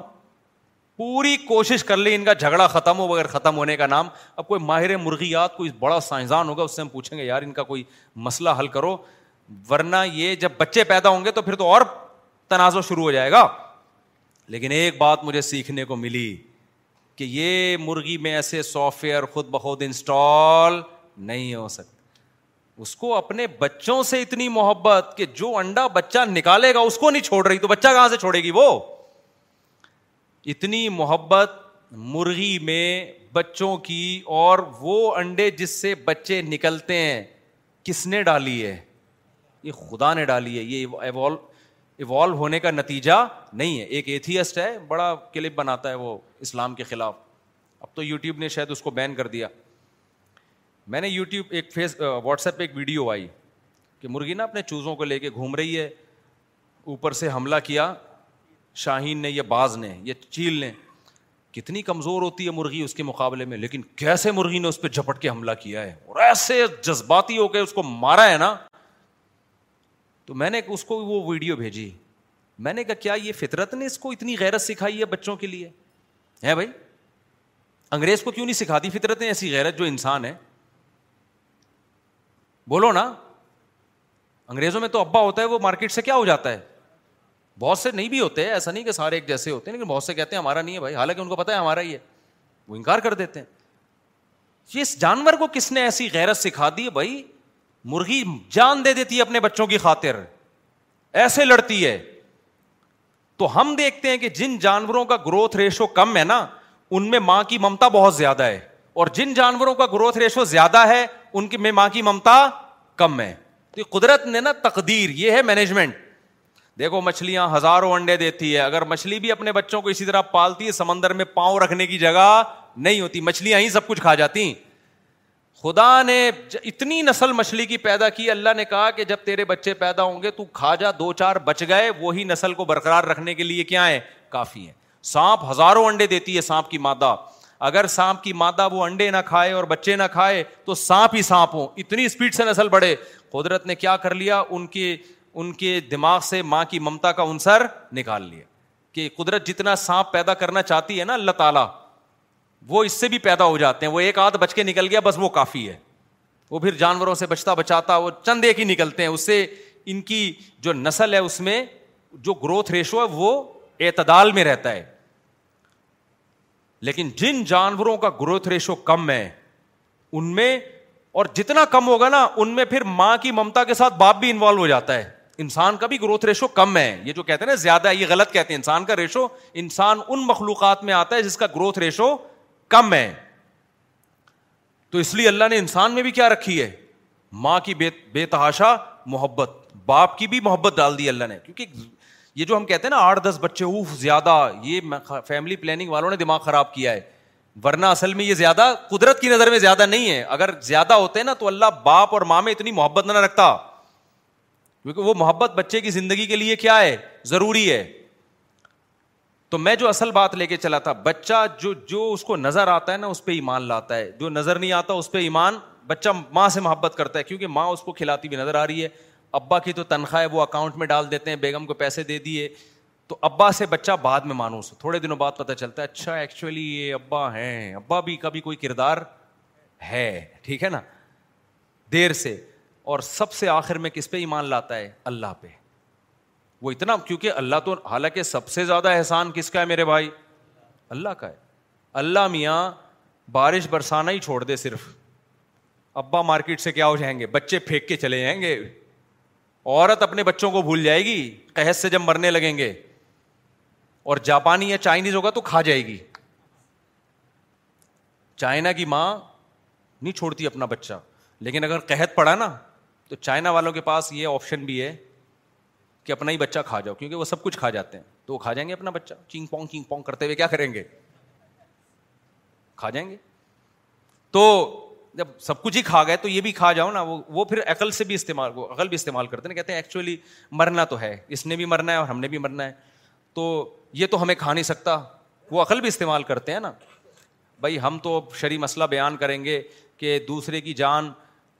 E: پوری کوشش کر لیں ان کا جھگڑا ختم ہو بغیر ختم ہونے کا نام اب کوئی ماہر مرغیات کوئی بڑا سائنسدان ہوگا اس سے ہم پوچھیں گے یار ان کا کوئی مسئلہ حل کرو ورنہ یہ جب بچے پیدا ہوں گے تو پھر تو اور تنازع شروع ہو جائے گا لیکن ایک بات مجھے سیکھنے کو ملی کہ یہ مرغی میں ایسے سافٹ ویئر خود بخود انسٹال نہیں ہو سکتا اس کو اپنے بچوں سے اتنی محبت کہ جو انڈا بچہ نکالے گا اس کو نہیں چھوڑ رہی تو بچہ کہاں سے چھوڑے گی وہ اتنی محبت مرغی میں بچوں کی اور وہ انڈے جس سے بچے نکلتے ہیں کس نے ڈالی ہے یہ خدا نے ڈالی ہے یہ ایوالو ہونے کا نتیجہ نہیں ہے ایک ایتھیسٹ ہے بڑا کلپ بناتا ہے وہ اسلام کے خلاف اب تو یوٹیوب نے شاید اس کو بین کر دیا میں نے یوٹیوب ایک فیس واٹس ایپ پہ ایک ویڈیو آئی کہ مرغی نا اپنے چوزوں کو لے کے گھوم رہی ہے اوپر سے حملہ کیا شاہین نے یا باز نے یا چیل نے کتنی کمزور ہوتی ہے مرغی اس کے مقابلے میں لیکن کیسے مرغی نے اس پہ جھپٹ کے حملہ کیا ہے اور ایسے جذباتی ہو کے اس کو مارا ہے نا تو میں نے اس کو وہ ویڈیو بھیجی میں نے کہا کیا یہ فطرت نے اس کو اتنی غیرت سکھائی ہے بچوں کے لیے ہے بھائی انگریز کو کیوں نہیں سکھاتی نے ایسی غیرت جو انسان ہے بولو نا انگریزوں میں تو ابا ہوتا ہے وہ مارکیٹ سے کیا ہو جاتا ہے بہت سے نہیں بھی ہوتے ایسا نہیں کہ سارے ایک جیسے ہوتے ہیں لیکن بہت سے کہتے ہیں ہمارا نہیں ہے بھائی حالانکہ ان کو پتا ہے ہمارا ہی ہے وہ انکار کر دیتے ہیں اس جانور کو کس نے ایسی غیرت سکھا دی بھائی مرغی جان دے دیتی ہے اپنے بچوں کی خاطر ایسے لڑتی ہے تو ہم دیکھتے ہیں کہ جن جانوروں کا گروتھ ریشو کم ہے نا ان میں ماں کی ممتا بہت زیادہ ہے اور جن جانوروں کا گروتھ ریشو زیادہ ہے ان کی میں ماں کی ممتا کم ہے تو قدرت نے نا تقدیر یہ ہے مینجمنٹ دیکھو مچھلیاں ہزاروں انڈے دیتی ہے اگر مچھلی بھی اپنے بچوں کو اسی طرح پالتی ہے سمندر میں پاؤں رکھنے کی جگہ نہیں ہوتی مچھلیاں ہی سب کچھ کھا جاتی خدا نے اتنی نسل مچھلی کی پیدا کی اللہ نے کہا کہ جب تیرے بچے پیدا ہوں گے تو کھا جا دو چار بچ گئے وہی نسل کو برقرار رکھنے کے لیے کیا ہے کافی ہے سانپ ہزاروں انڈے دیتی ہے سانپ کی مادہ اگر سانپ کی مادہ وہ انڈے نہ کھائے اور بچے نہ کھائے تو سانپ ہی سانپ ہوں اتنی اسپیڈ سے نسل بڑھے قدرت نے کیا کر لیا ان کے ان کے دماغ سے ماں کی ممتا کا انصر نکال لیا کہ قدرت جتنا سانپ پیدا کرنا چاہتی ہے نا اللہ تعالیٰ وہ اس سے بھی پیدا ہو جاتے ہیں وہ ایک آدھ بچ کے نکل گیا بس وہ کافی ہے وہ پھر جانوروں سے بچتا بچاتا وہ چند ایک ہی نکلتے ہیں اس سے ان کی جو نسل ہے اس میں جو گروتھ ریشو ہے وہ اعتدال میں رہتا ہے لیکن جن جانوروں کا گروتھ ریشو کم ہے ان میں اور جتنا کم ہوگا نا ان میں پھر ماں کی ممتا کے ساتھ باپ بھی انوالو ہو جاتا ہے انسان کا بھی گروتھ ریشو کم ہے یہ جو کہتے ہیں نا زیادہ ہے یہ غلط کہتے ہیں انسان کا ریشو انسان ان مخلوقات میں آتا ہے جس کا گروتھ ریشو کم ہے تو اس لیے اللہ نے انسان میں بھی کیا رکھی ہے ماں کی بے تحاشا محبت باپ کی بھی محبت ڈال دی اللہ نے کیونکہ یہ جو ہم کہتے ہیں نا آٹھ دس بچے اوف زیادہ یہ فیملی پلاننگ والوں نے دماغ خراب کیا ہے ورنہ اصل میں یہ زیادہ قدرت کی نظر میں زیادہ نہیں ہے اگر زیادہ ہوتے نا تو اللہ باپ اور ماں میں اتنی محبت نہ رکھتا کیونکہ وہ محبت بچے کی زندگی کے لیے کیا ہے ضروری ہے تو میں جو اصل بات لے کے چلا تھا بچہ جو جو اس کو نظر آتا ہے نا اس پہ ایمان لاتا ہے جو نظر نہیں آتا اس پہ ایمان بچہ ماں سے محبت کرتا ہے کیونکہ ماں اس کو کھلاتی بھی نظر آ رہی ہے ابا کی تو تنخواہ ہے وہ اکاؤنٹ میں ڈال دیتے ہیں بیگم کو پیسے دے دیے تو ابا سے بچہ بعد میں مانوس تھوڑے دنوں بعد پتہ چلتا ہے اچھا ایکچولی یہ ابا ہیں ابا بھی کبھی کوئی کردار ہے ٹھیک ہے نا دیر سے اور سب سے آخر میں کس پہ ایمان لاتا ہے اللہ پہ وہ اتنا کیونکہ اللہ تو حالانکہ سب سے زیادہ احسان کس کا ہے میرے بھائی اللہ کا ہے اللہ میاں بارش برسانہ ہی چھوڑ دے صرف ابا مارکیٹ سے کیا ہو جائیں گے بچے پھینک کے چلے جائیں گے عورت اپنے بچوں کو بھول جائے گی قحط سے جب مرنے لگیں گے اور جاپانی یا چائنیز ہوگا تو کھا جائے گی چائنا کی ماں نہیں چھوڑتی اپنا بچہ لیکن اگر قحط پڑا نا تو چائنا والوں کے پاس یہ آپشن بھی ہے کہ اپنا ہی بچہ کھا جاؤ کیونکہ وہ سب کچھ کھا جاتے ہیں تو وہ کھا جائیں گے اپنا بچہ چنگ پونگ چنگ پونگ کرتے ہوئے کیا کریں گے کھا جائیں گے تو جب سب کچھ ہی کھا گئے تو یہ بھی کھا جاؤ نا وہ وہ پھر عقل سے بھی استعمال عقل بھی استعمال کرتے ہیں کہتے ہیں ایکچولی مرنا تو ہے اس نے بھی مرنا ہے اور ہم نے بھی مرنا ہے تو یہ تو ہمیں کھا نہیں سکتا وہ عقل بھی استعمال کرتے ہیں نا بھائی ہم تو اب شری مسئلہ بیان کریں گے کہ دوسرے کی جان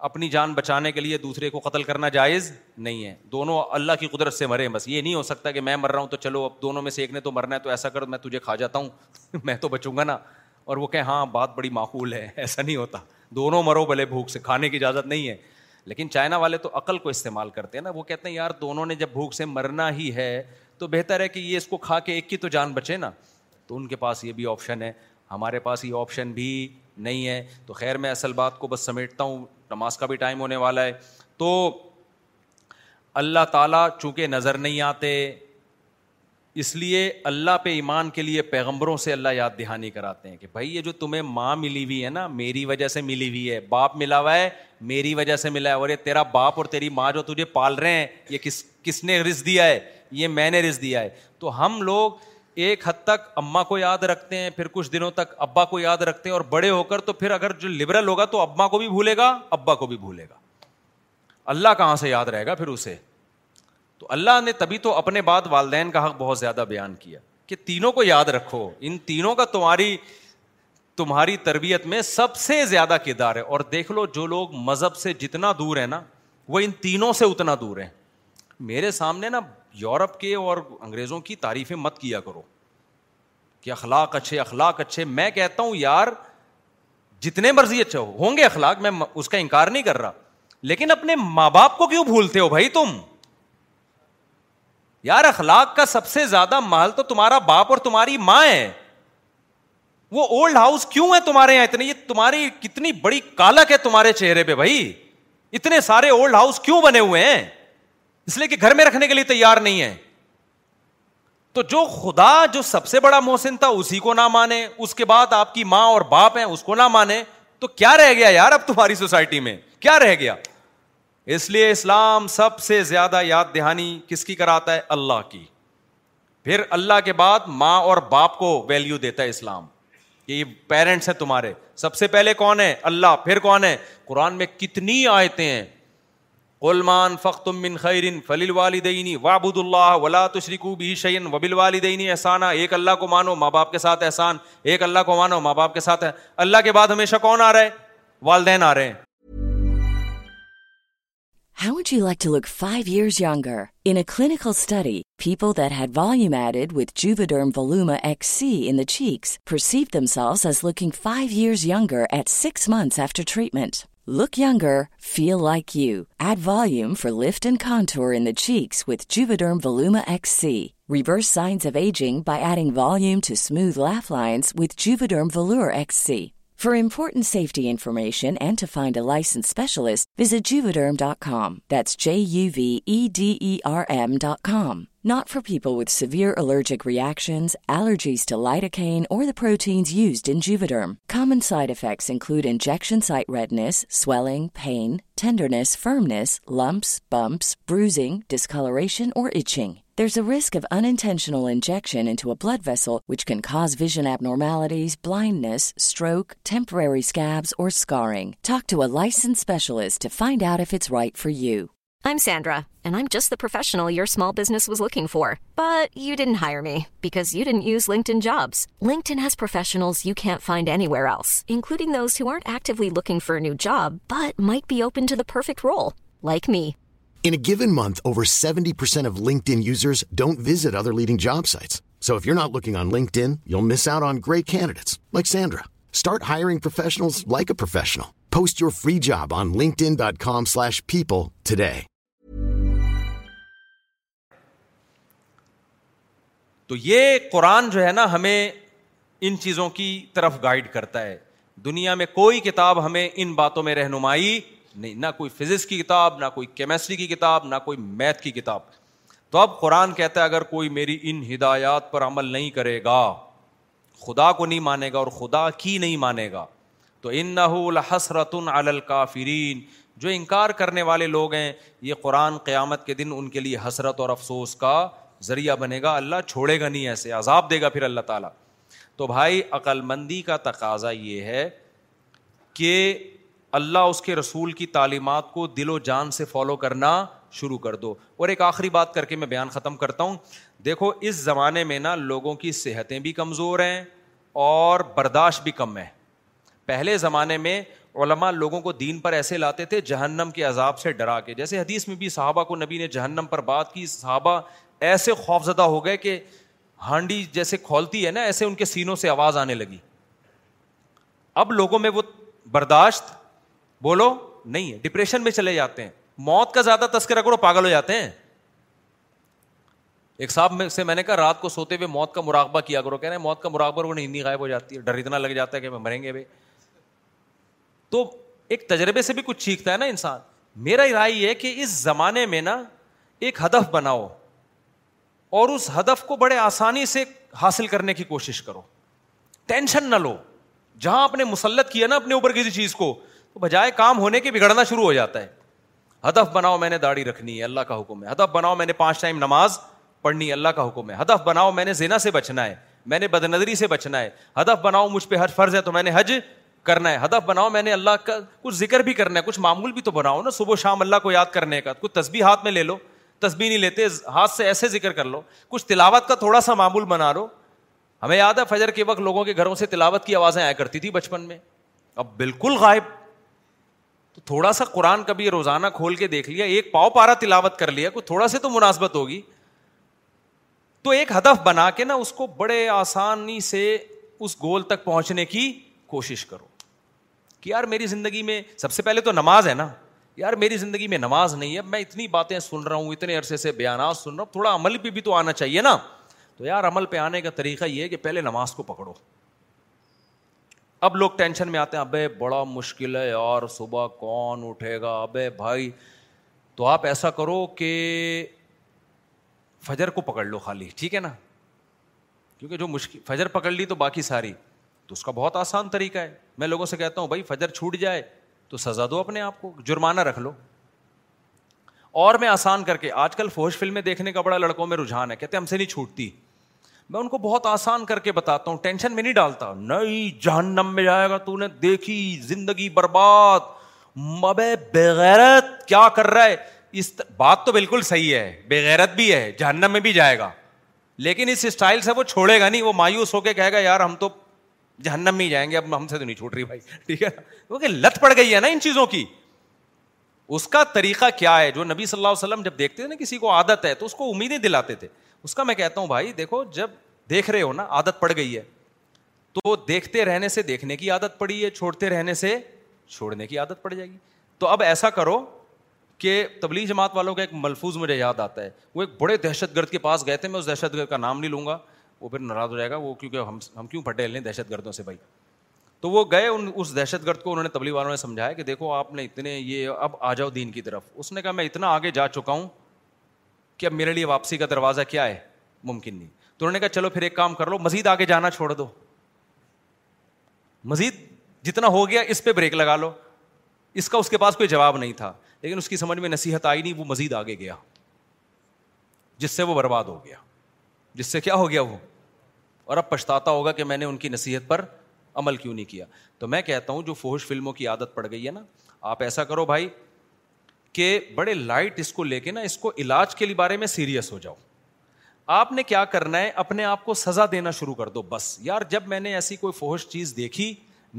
E: اپنی جان بچانے کے لیے دوسرے کو قتل کرنا جائز نہیں ہے دونوں اللہ کی قدرت سے مرے بس یہ نہیں ہو سکتا کہ میں مر رہا ہوں تو چلو اب دونوں میں سے ایک نے تو مرنا ہے تو ایسا کرو میں تجھے کھا جاتا ہوں <laughs> میں تو بچوں گا نا اور وہ کہیں ہاں بات بڑی معقول ہے ایسا نہیں ہوتا دونوں مرو بھلے بھوک سے کھانے کی اجازت نہیں ہے لیکن چائنا والے تو عقل کو استعمال کرتے ہیں نا وہ کہتے ہیں یار دونوں نے جب بھوک سے مرنا ہی ہے تو بہتر ہے کہ یہ اس کو کھا کے ایک کی تو جان بچے نا تو ان کے پاس یہ بھی آپشن ہے ہمارے پاس یہ آپشن بھی نہیں ہے تو خیر میں اصل بات کو بس سمیٹتا ہوں نماز کا بھی ٹائم ہونے والا ہے تو اللہ تعالیٰ چونکہ نظر نہیں آتے اس لیے اللہ پہ ایمان کے لیے پیغمبروں سے اللہ یاد دہانی کراتے ہیں کہ بھائی یہ جو تمہیں ماں ملی ہوئی ہے نا میری وجہ سے ملی ہوئی ہے باپ ملا ہوا ہے میری وجہ سے ملا ہے اور یہ تیرا باپ اور تیری ماں جو تجھے پال رہے ہیں یہ کس کس نے رز دیا ہے یہ میں نے رز دیا ہے تو ہم لوگ ایک حد تک اماں کو یاد رکھتے ہیں پھر کچھ دنوں تک ابا کو یاد رکھتے ہیں اور بڑے ہو کر تو پھر اگر جو لبرل ہوگا تو اماں کو بھی بھولے گا ابا کو بھی بھولے گا اللہ کہاں سے یاد رہے گا پھر اسے تو اللہ نے تبھی تو اپنے بعد والدین کا حق بہت زیادہ بیان کیا کہ تینوں کو یاد رکھو ان تینوں کا تمہاری تمہاری تربیت میں سب سے زیادہ کردار ہے اور دیکھ لو جو لوگ مذہب سے جتنا دور ہیں نا وہ ان تینوں سے اتنا دور ہیں میرے سامنے نا یورپ کے اور انگریزوں کی تعریفیں مت کیا کرو کہ اخلاق اچھے اخلاق اچھے میں کہتا ہوں یار جتنے مرضی اچھا ہو ہوں گے اخلاق میں اس کا انکار نہیں کر رہا لیکن اپنے ماں باپ کو کیوں بھولتے ہو بھائی تم یار اخلاق کا سب سے زیادہ محل تو تمہارا باپ اور تمہاری ماں ہے وہ اولڈ ہاؤس کیوں ہے تمہارے یہاں اتنی یہ تمہاری کتنی بڑی کالک ہے تمہارے چہرے پہ بھائی اتنے سارے اولڈ ہاؤس کیوں بنے ہوئے ہیں اس لیے کہ گھر میں رکھنے کے لیے تیار نہیں ہے تو جو خدا جو سب سے بڑا محسن تھا اسی کو نہ مانے اس کے بعد آپ کی ماں اور باپ ہیں اس کو نہ مانے تو کیا رہ گیا یار اب تمہاری سوسائٹی میں کیا رہ گیا اس لیے اسلام سب سے زیادہ یاد دہانی کس کی کراتا ہے اللہ کی پھر اللہ کے بعد ماں اور باپ کو ویلو دیتا ہے اسلام کہ یہ پیرنٹس ہیں تمہارے سب سے پہلے کون ہے اللہ پھر کون ہے قرآن میں کتنی آیتیں ہیں علمان بن خیرن فلیل والدینی وابود بد اللہ ولا بھی شعین وبل والدینی احسان ایک اللہ کو مانو ماں باپ کے ساتھ احسان ایک اللہ کو مانو ماں باپ کے ساتھ اللہ کے بعد ہمیشہ کون آ رہا ہے والدین آ رہے ہیں
C: ہوٹ فائیو یا people دالیڈ with Juvederm Voluma C in چیز five after treatment look your feel like you at Voluma for lift contour in چیز Juvederm we reverse signs aging by Voluma to smooth life line with we فرفور in safety informations visit Juvederm dots J V E D R M dot com not for people with severe allergic reactions allergies lawyer اور common side effects include injection side wetness swelling pain tenderness firmness lumps bumps پر discolouration اور شن بلڈنٹ blind temporary ٹاک ٹوسنسٹس right form سینڈراسٹس was looking فارٹ پیپ in perfect role like me In a
F: given month, over 70% of LinkedIn users don't visit other leading job sites. So if you're not looking on LinkedIn, you'll miss out on great candidates like Sandra. Start hiring professionals like a professional. Post your free job on linkedin.com/people today.
E: تو یہ قرآن جو ہے نا ہمیں ان چیزوں کی طرف guide کرتا ہے دنیا میں کوئی کتاب ہمیں ان باتوں میں رہنمائی نہیں نہ کوئی فزکس کی کتاب نہ کوئی کیمسٹری کی کتاب نہ کوئی میتھ کی کتاب تو اب قرآن کہتا ہے اگر کوئی میری ان ہدایات پر عمل نہیں کرے گا خدا کو نہیں مانے گا اور خدا کی نہیں مانے گا تو ان نہ حسرت الکافرین جو انکار کرنے والے لوگ ہیں یہ قرآن قیامت کے دن ان کے لیے حسرت اور افسوس کا ذریعہ بنے گا اللہ چھوڑے گا نہیں ایسے عذاب دے گا پھر اللہ تعالیٰ تو بھائی عقل مندی کا تقاضا یہ ہے کہ اللہ اس کے رسول کی تعلیمات کو دل و جان سے فالو کرنا شروع کر دو اور ایک آخری بات کر کے میں بیان ختم کرتا ہوں دیکھو اس زمانے میں نا لوگوں کی صحتیں بھی کمزور ہیں اور برداشت بھی کم ہے پہلے زمانے میں علماء لوگوں کو دین پر ایسے لاتے تھے جہنم کے عذاب سے ڈرا کے جیسے حدیث میں بھی صحابہ کو نبی نے جہنم پر بات کی صحابہ ایسے خوف زدہ ہو گئے کہ ہانڈی جیسے کھولتی ہے نا ایسے ان کے سینوں سے آواز آنے لگی اب لوگوں میں وہ برداشت بولو نہیں ہے ڈپریشن میں چلے جاتے ہیں موت کا زیادہ تذکرہ کرو پاگل ہو جاتے ہیں ایک صاحب سے میں نے کہا رات کو سوتے ہوئے موت کا مراقبہ کیا کرو کہہ رہے ہیں موت کا مراقبہ وہ نہیں غائب ہو جاتی ہے ڈر اتنا لگ جاتا ہے کہ مریں گے بھائی تو ایک تجربے سے بھی کچھ سیکھتا ہے نا انسان میرا رائے ہے کہ اس زمانے میں نا ایک ہدف بناؤ اور اس ہدف کو بڑے آسانی سے حاصل کرنے کی کوشش کرو ٹینشن نہ لو جہاں آپ نے مسلط کیا نا اپنے اوپر کسی چیز کو تو بجائے کام ہونے کے بگڑنا شروع ہو جاتا ہے ہدف بناؤ میں نے داڑھی رکھنی ہے اللہ کا حکم ہے ہدف بناؤ میں نے پانچ ٹائم نماز پڑھنی ہے اللہ کا حکم ہے ہدف بناؤ میں نے زینا سے بچنا ہے میں نے نظری سے بچنا ہے ہدف بناؤ مجھ پہ حج فرض ہے تو میں نے حج کرنا ہے ہدف بناؤ میں نے اللہ کا کچھ ذکر بھی کرنا ہے کچھ معمول بھی تو بناؤ نا صبح شام اللہ کو یاد کرنے کا کچھ تصبیح ہاتھ میں لے لو تصبی نہیں لیتے ہاتھ سے ایسے ذکر کر لو کچھ تلاوت کا تھوڑا سا معمول بنا لو ہمیں یاد ہے فجر کے وقت لوگوں کے گھروں سے تلاوت کی آوازیں آیا کرتی تھی بچپن میں اب بالکل غائب تو تھوڑا سا قرآن کبھی روزانہ کھول کے دیکھ لیا ایک پاؤ پارا تلاوت کر لیا کوئی تھوڑا سا تو مناسبت ہوگی تو ایک ہدف بنا کے نا اس کو بڑے آسانی سے اس گول تک پہنچنے کی کوشش کرو کہ یار میری زندگی میں سب سے پہلے تو نماز ہے نا یار میری زندگی میں نماز نہیں ہے میں اتنی باتیں سن رہا ہوں اتنے عرصے سے بیانات سن رہا ہوں تھوڑا عمل پہ بھی تو آنا چاہیے نا تو یار عمل پہ آنے کا طریقہ یہ ہے کہ پہلے نماز کو پکڑو اب لوگ ٹینشن میں آتے ہیں ابے بڑا مشکل ہے یار صبح کون اٹھے گا ابے بھائی تو آپ ایسا کرو کہ فجر کو پکڑ لو خالی ٹھیک ہے نا کیونکہ جو مشکل فجر پکڑ لی تو باقی ساری تو اس کا بہت آسان طریقہ ہے میں لوگوں سے کہتا ہوں بھائی فجر چھوٹ جائے تو سزا دو اپنے آپ کو جرمانہ رکھ لو اور میں آسان کر کے آج کل فوج فلمیں دیکھنے کا بڑا لڑکوں میں رجحان ہے کہتے ہم سے نہیں چھوٹتی میں ان کو بہت آسان کر کے بتاتا ہوں ٹینشن میں نہیں ڈالتا نہیں جہنم میں جائے گا تو نے دیکھی زندگی برباد مب بغیرت کیا کر رہا ہے اس بات تو بالکل صحیح ہے بغیرت بھی ہے جہنم میں بھی جائے گا لیکن اس اسٹائل سے وہ چھوڑے گا نہیں وہ مایوس ہو کے کہے گا یار ہم تو جہنم میں ہی جائیں گے اب ہم سے تو نہیں چھوٹ رہی بھائی <laughs> ٹھیک ہے کیونکہ لت پڑ گئی ہے نا ان چیزوں کی اس کا طریقہ کیا ہے جو نبی صلی اللہ علیہ وسلم جب دیکھتے تھے نا کسی کو عادت ہے تو اس کو امیدیں دلاتے تھے اس کا میں کہتا ہوں بھائی دیکھو جب دیکھ رہے ہو نا عادت پڑ گئی ہے تو دیکھتے رہنے سے دیکھنے کی عادت پڑی ہے چھوڑتے رہنے سے چھوڑنے کی عادت پڑ جائے گی تو اب ایسا کرو کہ تبلیغ جماعت والوں کا ایک ملفوظ مجھے یاد آتا ہے وہ ایک بڑے دہشت گرد کے پاس گئے تھے میں اس دہشت گرد کا نام نہیں لوں گا وہ پھر ناراض ہو جائے گا وہ کیونکہ ہم ہم کیوں پھٹے لیں دہشت گردوں سے بھائی تو وہ گئے ان اس دہشت گرد کو انہوں نے تبلیغ والوں نے سمجھایا کہ دیکھو آپ نے اتنے یہ اب آ جاؤ دین کی طرف اس نے کہا میں اتنا آگے جا چکا ہوں کہ اب میرے لیے واپسی کا دروازہ کیا ہے ممکن نہیں تو انہوں نے کہا چلو پھر ایک کام کر لو مزید آگے جانا چھوڑ دو مزید جتنا ہو گیا اس پہ بریک لگا لو اس کا اس کے پاس کوئی جواب نہیں تھا لیکن اس کی سمجھ میں نصیحت آئی نہیں وہ مزید آگے گیا جس سے وہ برباد ہو گیا جس سے کیا ہو گیا وہ اور اب پچھتا ہوگا کہ میں نے ان کی نصیحت پر عمل کیوں نہیں کیا تو میں کہتا ہوں جو فوہش فلموں کی عادت پڑ گئی ہے نا آپ ایسا کرو بھائی کہ بڑے لائٹ اس کو لے کے نا اس کو علاج کے بارے میں سیریس ہو جاؤ آپ نے کیا کرنا ہے اپنے آپ کو سزا دینا شروع کر دو بس یار جب میں نے ایسی کوئی فوہش چیز دیکھی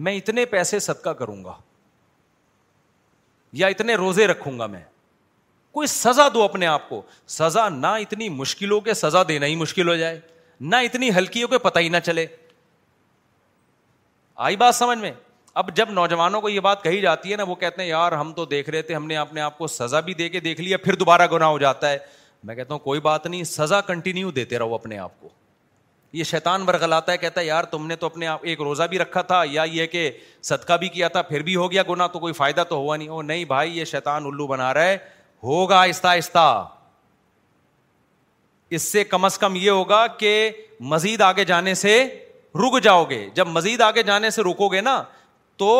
E: میں اتنے پیسے صدقہ کروں گا یا اتنے روزے رکھوں گا میں کوئی سزا دو اپنے آپ کو سزا نہ اتنی مشکل ہو کہ سزا دینا ہی مشکل ہو جائے نہ اتنی ہلکی ہو کہ پتہ ہی نہ چلے آئی بات سمجھ میں اب جب نوجوانوں کو یہ بات کہی جاتی ہے نا وہ کہتے ہیں یار ہم تو دیکھ رہے تھے ہم نے اپنے آپ کو سزا بھی دے کے دیکھ لیا پھر دوبارہ گنا ہو جاتا ہے میں کہتا ہوں کوئی بات نہیں سزا کنٹینیو دیتے رہو اپنے آپ کو یہ شیطان برغلاتا ہے کہتا ہے یار تم نے تو اپنے آپ ایک روزہ بھی رکھا تھا یا یہ کہ صدقہ بھی کیا تھا پھر بھی ہو گیا گنا تو کوئی فائدہ تو ہوا نہیں ہو نہیں بھائی یہ شیطان الو بنا رہا ہے ہوگا آہستہ آہستہ اس سے کم از کم یہ ہوگا کہ مزید آگے جانے سے رک جاؤ گے جب مزید آگے جانے سے رکو گے نا تو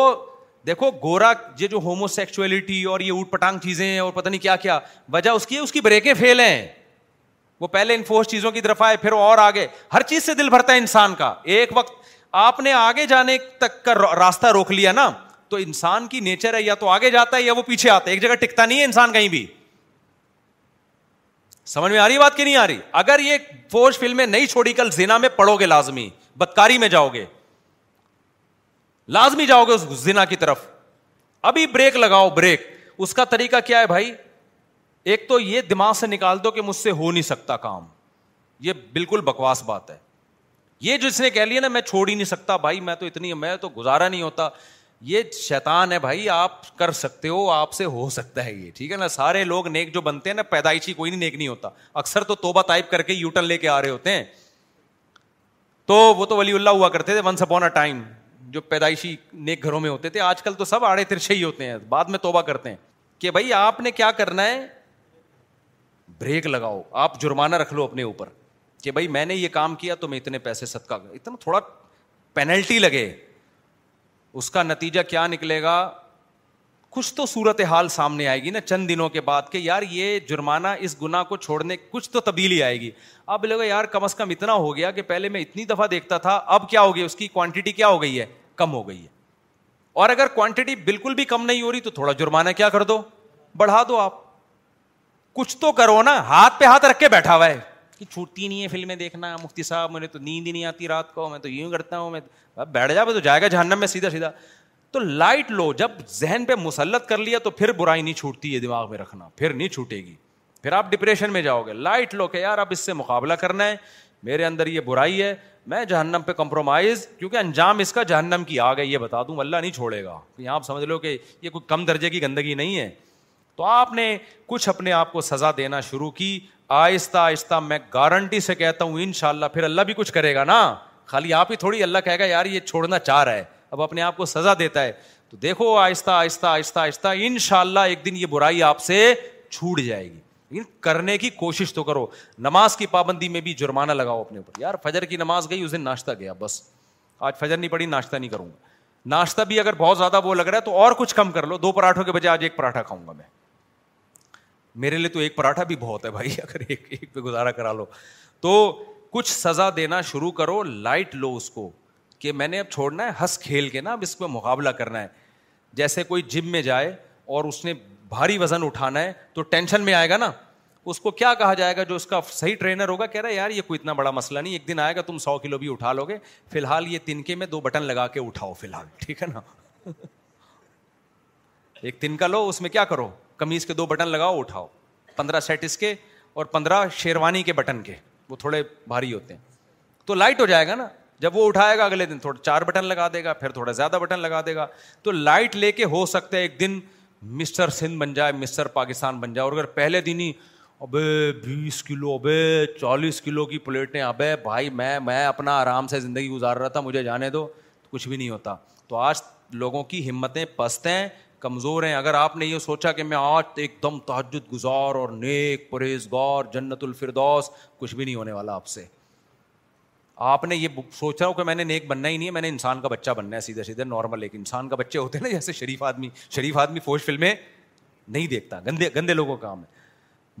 E: دیکھو گورا یہ جو ہومو سیکچولیٹی اور یہ اوٹ پٹانگ چیزیں اور پتہ نہیں کیا کیا وجہ اس اس کی کی بریکیں فیل ہیں وہ پہلے انفورس چیزوں کی طرف آئے پھر اور آگے ہر چیز سے دل بھرتا ہے انسان کا ایک وقت آپ نے آگے جانے تک کا راستہ روک لیا نا تو انسان کی نیچر ہے یا تو آگے جاتا ہے یا وہ پیچھے آتا ہے ایک جگہ ٹکتا نہیں ہے انسان کہیں بھی سمجھ میں آ رہی بات کی نہیں آ رہی اگر یہ فوج فلمیں نہیں چھوڑی کل زینا میں پڑو گے لازمی بدکاری میں جاؤ گے لازمی جاؤ گے اس زنا کی طرف ابھی بریک لگاؤ بریک اس کا طریقہ کیا ہے بھائی ایک تو یہ دماغ سے نکال دو کہ مجھ سے ہو نہیں سکتا کام یہ بالکل بکواس بات ہے یہ جس نے کہہ لیا نا میں چھوڑ ہی نہیں سکتا بھائی میں تو اتنی میں تو گزارا نہیں ہوتا یہ شیطان ہے بھائی آپ کر سکتے ہو آپ سے ہو سکتا ہے یہ ٹھیک ہے نا سارے لوگ نیک جو بنتے ہیں نا پیدائشی کوئی نہیں نیک نہیں ہوتا اکثر تو توبہ ٹائپ کر کے یوٹن لے کے آ رہے ہوتے ہیں تو وہ تو ولی اللہ ہوا کرتے تھے ونس اپون اے ٹائم جو پیدائشی نیک گھروں میں ہوتے تھے آج کل تو سب آڑے ترچھے ہی ہوتے ہیں بعد میں توبہ کرتے ہیں کہ بھائی آپ نے کیا کرنا ہے بریک لگاؤ آپ جرمانہ رکھ لو اپنے اوپر کہ بھائی میں نے یہ کام کیا تو میں اتنے پیسے صدقہ کا اتنا تھوڑا پینلٹی لگے اس کا نتیجہ کیا نکلے گا کچھ تو صورت حال سامنے آئے گی نا چند دنوں کے بعد کہ یار یہ جرمانہ اس گنا کو چھوڑنے کچھ تو تبدیلی آئے گی اب لگا یار کم از کم اتنا ہو گیا کہ پہلے میں اتنی دفعہ دیکھتا تھا اب کیا ہو گیا اس کی کوانٹٹی کیا ہو گئی ہے کم ہو گئی ہے اور اگر کوانٹٹی بالکل بھی کم نہیں ہو رہی تو تھوڑا جرمانہ کیا کر دو دو بڑھا آپ کچھ تو کرو نا ہاتھ پہ ہاتھ رکھ کے بیٹھا ہوا ہے ہے کہ چھوٹتی نہیں فلمیں دیکھنا مفتی صاحب مجھے تو نیند ہی نہیں آتی رات کو میں تو یوں کرتا ہوں میں بیٹھ جاؤ تو جائے گا جہنم میں سیدھا سیدھا تو لائٹ لو جب ذہن پہ مسلط کر لیا تو پھر برائی نہیں چھوٹتی ہے دماغ میں رکھنا پھر نہیں چھوٹے گی پھر آپ ڈپریشن میں جاؤ گے لائٹ لو کہ یار اب اس سے مقابلہ کرنا ہے میرے اندر یہ برائی ہے میں جہنم پہ کمپرومائز کیونکہ انجام اس کا جہنم کی آگ ہے یہ بتا دوں اللہ نہیں چھوڑے گا یہاں آپ سمجھ لو کہ یہ کوئی کم درجے کی گندگی نہیں ہے تو آپ نے کچھ اپنے آپ کو سزا دینا شروع کی آہستہ آہستہ میں گارنٹی سے کہتا ہوں ان شاء اللہ پھر اللہ بھی کچھ کرے گا نا خالی آپ ہی تھوڑی اللہ کہے گا یار یہ چھوڑنا چاہ رہا ہے اب اپنے آپ کو سزا دیتا ہے تو دیکھو آہستہ آہستہ آہستہ آہستہ ان شاء اللہ ایک دن یہ برائی آپ سے چھوٹ جائے گی لیکن کرنے کی کوشش تو کرو نماز کی پابندی میں بھی جرمانہ لگاؤ اپنے اوپر یار فجر کی نماز گئی اس دن ناشتہ گیا بس آج فجر نہیں پڑی ناشتہ نہیں کروں گا ناشتہ بھی اگر بہت زیادہ وہ لگ رہا ہے تو اور کچھ کم کر لو دو پراٹھوں کے بجائے آج ایک پراٹھا کھاؤں گا میں میرے لیے تو ایک پراٹھا بھی بہت ہے بھائی اگر ایک ایک پہ گزارا کرا لو تو کچھ سزا دینا شروع کرو لائٹ لو اس کو کہ میں نے اب چھوڑنا ہے ہنس کھیل کے نا اب اس پہ مقابلہ کرنا ہے جیسے کوئی جم میں جائے اور اس نے بھاری وزن اٹھانا ہے تو ٹینشن میں آئے گا نا اس کو کیا کہا جائے گا جو اس کا صحیح ٹرینر ہوگا کہہ رہا ہے یار یہ کوئی اتنا بڑا مسئلہ نہیں ایک دن آئے گا تم سو کلو بھی اٹھا لو گے فی الحال یہ تنکے میں دو بٹن لگا کے اٹھاؤ فی الحال ٹھیک ہے نا <laughs> ایک تنکا لو اس میں کیا کرو کمیز کے دو بٹن لگاؤ اٹھاؤ پندرہ سیٹ اس کے اور پندرہ شیروانی کے بٹن کے وہ تھوڑے بھاری ہوتے ہیں تو لائٹ ہو جائے گا نا جب وہ اٹھائے گا اگلے دن تھوڑا چار بٹن لگا دے گا پھر تھوڑا زیادہ بٹن لگا دے گا تو لائٹ لے کے ہو سکتا ہے ایک دن مسٹر سندھ بن جائے مسٹر پاکستان بن جائے اور اگر پہلے دن ہی ابے بیس کلو ابے چالیس کلو کی پلیٹیں ابے بھائی میں میں اپنا آرام سے زندگی گزار رہا تھا مجھے جانے دو کچھ بھی نہیں ہوتا تو آج لوگوں کی ہمتیں ہیں کمزور ہیں اگر آپ نے یہ سوچا کہ میں آج ایک دم تحجد گزار اور نیک پرہیزگار جنت الفردوس کچھ بھی نہیں ہونے والا آپ سے آپ نے یہ سوچا کہ میں نے نیک بننا ہی نہیں ہے میں نے انسان کا بچہ بننا ہے سیدھے سیدھے نارمل ایک انسان کا بچے ہوتے ہیں نا جیسے شریف آدمی شریف آدمی فوج فلمیں نہیں دیکھتا گندے گندے لوگوں کا کام ہے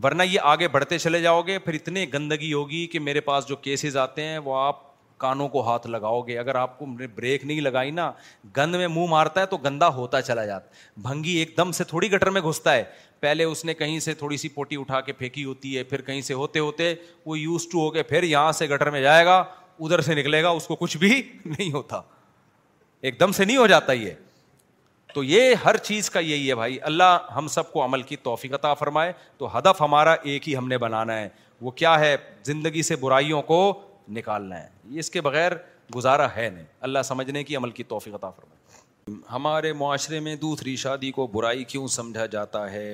E: ورنہ یہ آگے بڑھتے چلے جاؤ گے پھر اتنے گندگی ہوگی کہ میرے پاس جو کیسز آتے ہیں وہ آپ کانوں کو ہاتھ لگاؤ گے اگر آپ کو بریک نہیں لگائی نا گند میں منہ مارتا ہے تو گندا ہوتا چلا جاتا بھنگی ایک دم سے تھوڑی گٹر میں گھستا ہے پہلے اس نے کہیں سے تھوڑی سی پوٹی اٹھا کے پھینکی ہوتی ہے پھر کہیں سے ہوتے ہوتے وہ یوز ٹو ہو کے پھر یہاں سے گٹر میں جائے گا ادھر سے نکلے گا اس کو کچھ بھی <laughs> نہیں ہوتا ایک دم سے نہیں ہو جاتا یہ تو یہ ہر چیز کا یہی ہے بھائی اللہ ہم سب کو عمل کی توفیق عطا فرمائے تو ہدف ہمارا ایک ہی ہم نے بنانا ہے وہ کیا ہے زندگی سے برائیوں کو نکالنا ہے اس کے بغیر گزارا ہے نہیں اللہ سمجھنے کی عمل کی توفیق عطا فرمائے ہمارے معاشرے میں دوسری شادی کو برائی کیوں سمجھا جاتا ہے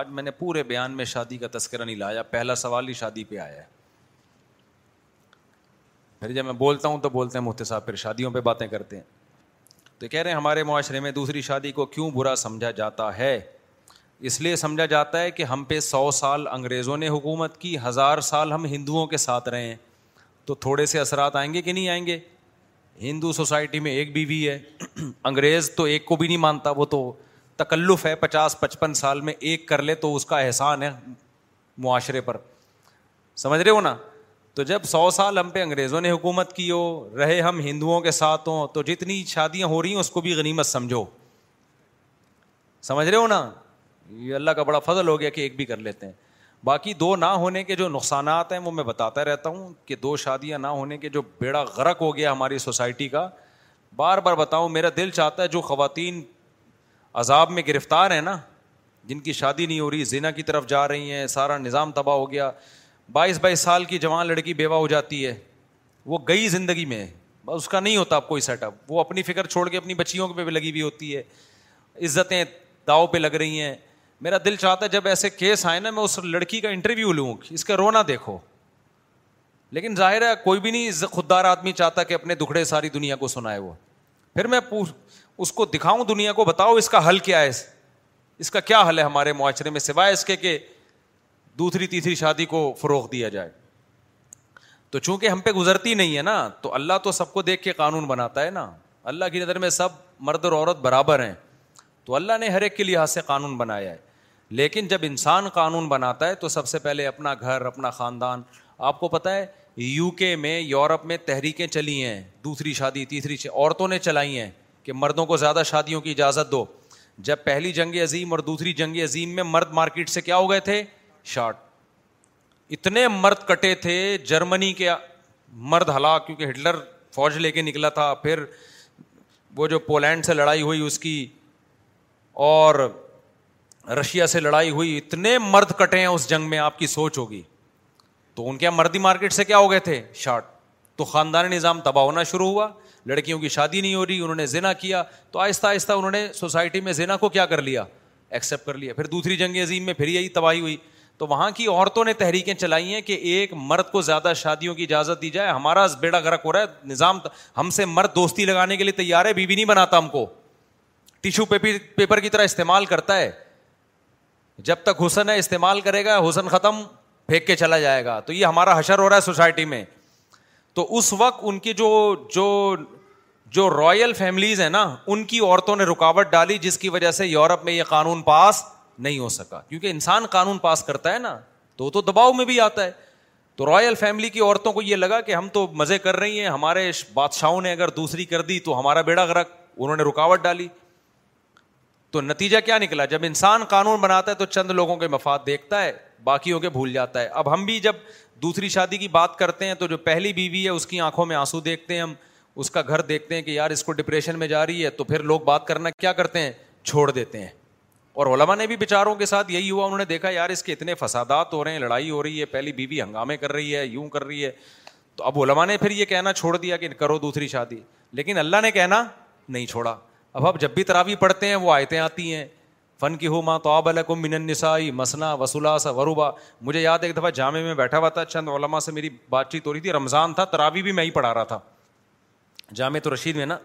E: آج میں نے پورے بیان میں شادی کا تذکرہ نہیں لایا پہلا سوال ہی شادی پہ آیا ہے پھر جب میں بولتا ہوں تو بولتے ہیں مفتی صاحب پھر شادیوں پہ باتیں کرتے ہیں تو کہہ رہے ہیں ہمارے معاشرے میں دوسری شادی کو کیوں برا سمجھا جاتا ہے اس لیے سمجھا جاتا ہے کہ ہم پہ سو سال انگریزوں نے حکومت کی ہزار سال ہم ہندوؤں کے ساتھ رہے ہیں تو تھوڑے سے اثرات آئیں گے کہ نہیں آئیں گے ہندو سوسائٹی میں ایک بیوی ہے انگریز تو ایک کو بھی نہیں مانتا وہ تو تکلف ہے پچاس پچپن سال میں ایک کر لے تو اس کا احسان ہے معاشرے پر سمجھ رہے ہو نا تو جب سو سال ہم پہ انگریزوں نے حکومت کی ہو رہے ہم ہندوؤں کے ساتھ ہوں تو جتنی شادیاں ہو رہی ہیں اس کو بھی غنیمت سمجھو سمجھ رہے ہو نا یہ اللہ کا بڑا فضل ہو گیا کہ ایک بھی کر لیتے ہیں باقی دو نہ ہونے کے جو نقصانات ہیں وہ میں بتاتا رہتا ہوں کہ دو شادیاں نہ ہونے کے جو بیڑا غرق ہو گیا ہماری سوسائٹی کا بار بار بتاؤں میرا دل چاہتا ہے جو خواتین عذاب میں گرفتار ہیں نا جن کی شادی نہیں ہو رہی زینا کی طرف جا رہی ہیں سارا نظام تباہ ہو گیا بائیس بائیس سال کی جوان لڑکی بیوہ ہو جاتی ہے وہ گئی زندگی میں اس کا نہیں ہوتا اب کوئی سیٹ اپ وہ اپنی فکر چھوڑ کے اپنی بچیوں پہ بھی لگی ہوئی ہوتی ہے عزتیں داؤ پہ لگ رہی ہیں میرا دل چاہتا ہے جب ایسے کیس آئے نا میں اس لڑکی کا انٹرویو لوں اس کا رونا دیکھو لیکن ظاہر ہے کوئی بھی نہیں خوددار آدمی چاہتا کہ اپنے دکھڑے ساری دنیا کو سنائے وہ پھر میں پوچھ اس کو دکھاؤں دنیا کو بتاؤ اس کا حل کیا ہے اس کا کیا حل ہے ہمارے معاشرے میں سوائے اس کے کہ دوسری تیسری شادی کو فروغ دیا جائے تو چونکہ ہم پہ گزرتی نہیں ہے نا تو اللہ تو سب کو دیکھ کے قانون بناتا ہے نا اللہ کی نظر میں سب مرد اور عورت برابر ہیں تو اللہ نے ہر ایک کے لحاظ سے قانون بنایا ہے لیکن جب انسان قانون بناتا ہے تو سب سے پہلے اپنا گھر اپنا خاندان آپ کو پتہ ہے یو کے میں یورپ میں تحریکیں چلی ہیں دوسری شادی تیسری شادی عورتوں نے چلائی ہیں کہ مردوں کو زیادہ شادیوں کی اجازت دو جب پہلی جنگ عظیم اور دوسری جنگ عظیم میں مرد مارکیٹ سے کیا ہو گئے تھے شارٹ اتنے مرد کٹے تھے جرمنی کے مرد ہلاک کیونکہ ہٹلر فوج لے کے نکلا تھا پھر وہ جو پولینڈ سے لڑائی ہوئی اس کی اور رشیا سے لڑائی ہوئی اتنے مرد کٹے ہیں اس جنگ میں آپ کی سوچ ہوگی تو ان کے مردی مارکیٹ سے کیا ہو گئے تھے شارٹ تو خاندانی نظام تباہ ہونا شروع ہوا لڑکیوں کی شادی نہیں ہو رہی انہوں نے زینا کیا تو آہستہ آہستہ انہوں نے سوسائٹی میں زینا کو کیا کر لیا ایکسپٹ کر لیا پھر دوسری جنگ عظیم میں پھر یہی تباہی ہوئی تو وہاں کی عورتوں نے تحریکیں چلائی ہیں کہ ایک مرد کو زیادہ شادیوں کی اجازت دی جائے ہمارا بیڑا گرک ہو رہا ہے نظام ہم سے مرد دوستی لگانے کے لیے تیار ہے بیوی نہیں بناتا ہم کو ٹیشو پیپر کی طرح استعمال کرتا ہے جب تک حسن ہے استعمال کرے گا حسن ختم پھینک کے چلا جائے گا تو یہ ہمارا حشر ہو رہا ہے سوسائٹی میں تو اس وقت ان کی جو جو جو رائل فیملیز ہیں نا ان کی عورتوں نے رکاوٹ ڈالی جس کی وجہ سے یورپ میں یہ قانون پاس نہیں ہو سکا کیونکہ انسان قانون پاس کرتا ہے نا تو تو دباؤ میں بھی آتا ہے تو رائل فیملی کی عورتوں کو یہ لگا کہ ہم تو مزے کر رہی ہیں ہمارے بادشاہوں نے اگر دوسری کر دی تو ہمارا بیڑا غرق انہوں نے رکاوٹ ڈالی تو نتیجہ کیا نکلا جب انسان قانون بناتا ہے تو چند لوگوں کے مفاد دیکھتا ہے باقیوں کے بھول جاتا ہے اب ہم بھی جب دوسری شادی کی بات کرتے ہیں تو جو پہلی بیوی ہے اس کی آنکھوں میں آنسو دیکھتے ہیں ہم اس کا گھر دیکھتے ہیں کہ یار اس کو ڈپریشن میں جا رہی ہے تو پھر لوگ بات کرنا کیا کرتے ہیں چھوڑ دیتے ہیں اور علما نے بھی بیچاروں کے ساتھ یہی ہوا انہوں نے دیکھا یار اس کے اتنے فسادات ہو رہے ہیں لڑائی ہو رہی ہے پہلی بیوی ہنگامے کر رہی ہے یوں کر رہی ہے تو اب علما نے پھر یہ کہنا چھوڑ دیا کہ کرو دوسری شادی لیکن اللہ نے کہنا نہیں چھوڑا اب اب جب بھی تراوی پڑھتے ہیں وہ آیتیں آتی ہیں فن کی ہو ماں تو آب الکم من نسائی مسنا وسولا سا وروبا مجھے یاد ایک دفعہ جامع میں بیٹھا ہوا تھا چند علما سے میری بات چیت ہو رہی تھی رمضان تھا تراوی بھی میں ہی پڑھا رہا تھا جامع تو رشید میں نا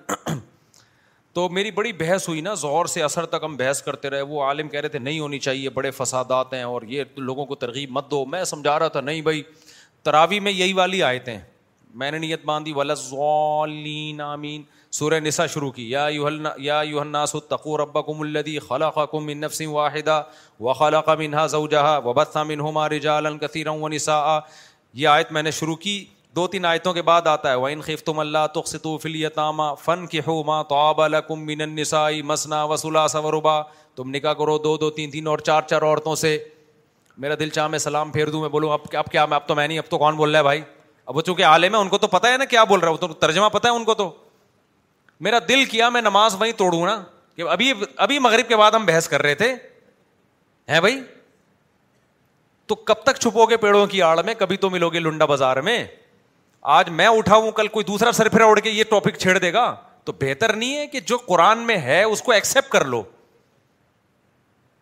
E: تو میری بڑی بحث ہوئی نا زہر سے اثر تک ہم بحث کرتے رہے وہ عالم کہہ رہے تھے نہیں ہونی چاہیے بڑے فسادات ہیں اور یہ لوگوں کو ترغیب مت دو میں سمجھا رہا تھا نہیں بھائی تراوی میں یہی والی آیتیں میں نے نیت باندھی ولازین آمین سورہ نسا شروع کی یا یوحنا یا یو النا سقو ربا کُم الدی خلا انف سنگھ واحدہ و خلا زو ضوجہ وبت سامن ہو مارجا جاقیر یہ آیت میں نے شروع کی دو تین آیتوں کے بعد آتا ہے وَإِنْ خِفْتُمْ اللہ تُقْسِطُوا فِي الْيَتَامَى فَانْكِحُوا مَا طَابَ لَكُم مِّنَ النِّسَاءِ مَثْنَى وَثُلَاثَ وَرُبَاعَ تم نکاح کرو دو دو تین تین اور چار چار عورتوں سے میرا دل چاہ میں سلام پھیر دوں میں بولوں اب اب کیا میں اب تو میں نہیں اب تو کون بول رہا ہے بھائی اب وہ چونکہ عالم ہے ان کو تو پتہ ہے نا کیا بول رہا ہوں تو ترجمہ پتہ ہے ان کو تو میرا دل کیا میں نماز وہیں توڑوں نا کہ ابھی ابھی مغرب کے بعد ہم بحث کر رہے تھے ہیں بھائی تو کب تک چھپو گے پیڑوں کی آڑ میں کبھی تو ملو گے لنڈا بازار میں آج میں اٹھا ہوں کل کوئی دوسرا سر پھر اوڑھ کے یہ ٹاپک چھیڑ دے گا تو بہتر نہیں ہے کہ جو قرآن میں ہے اس کو ایکسپٹ کر لو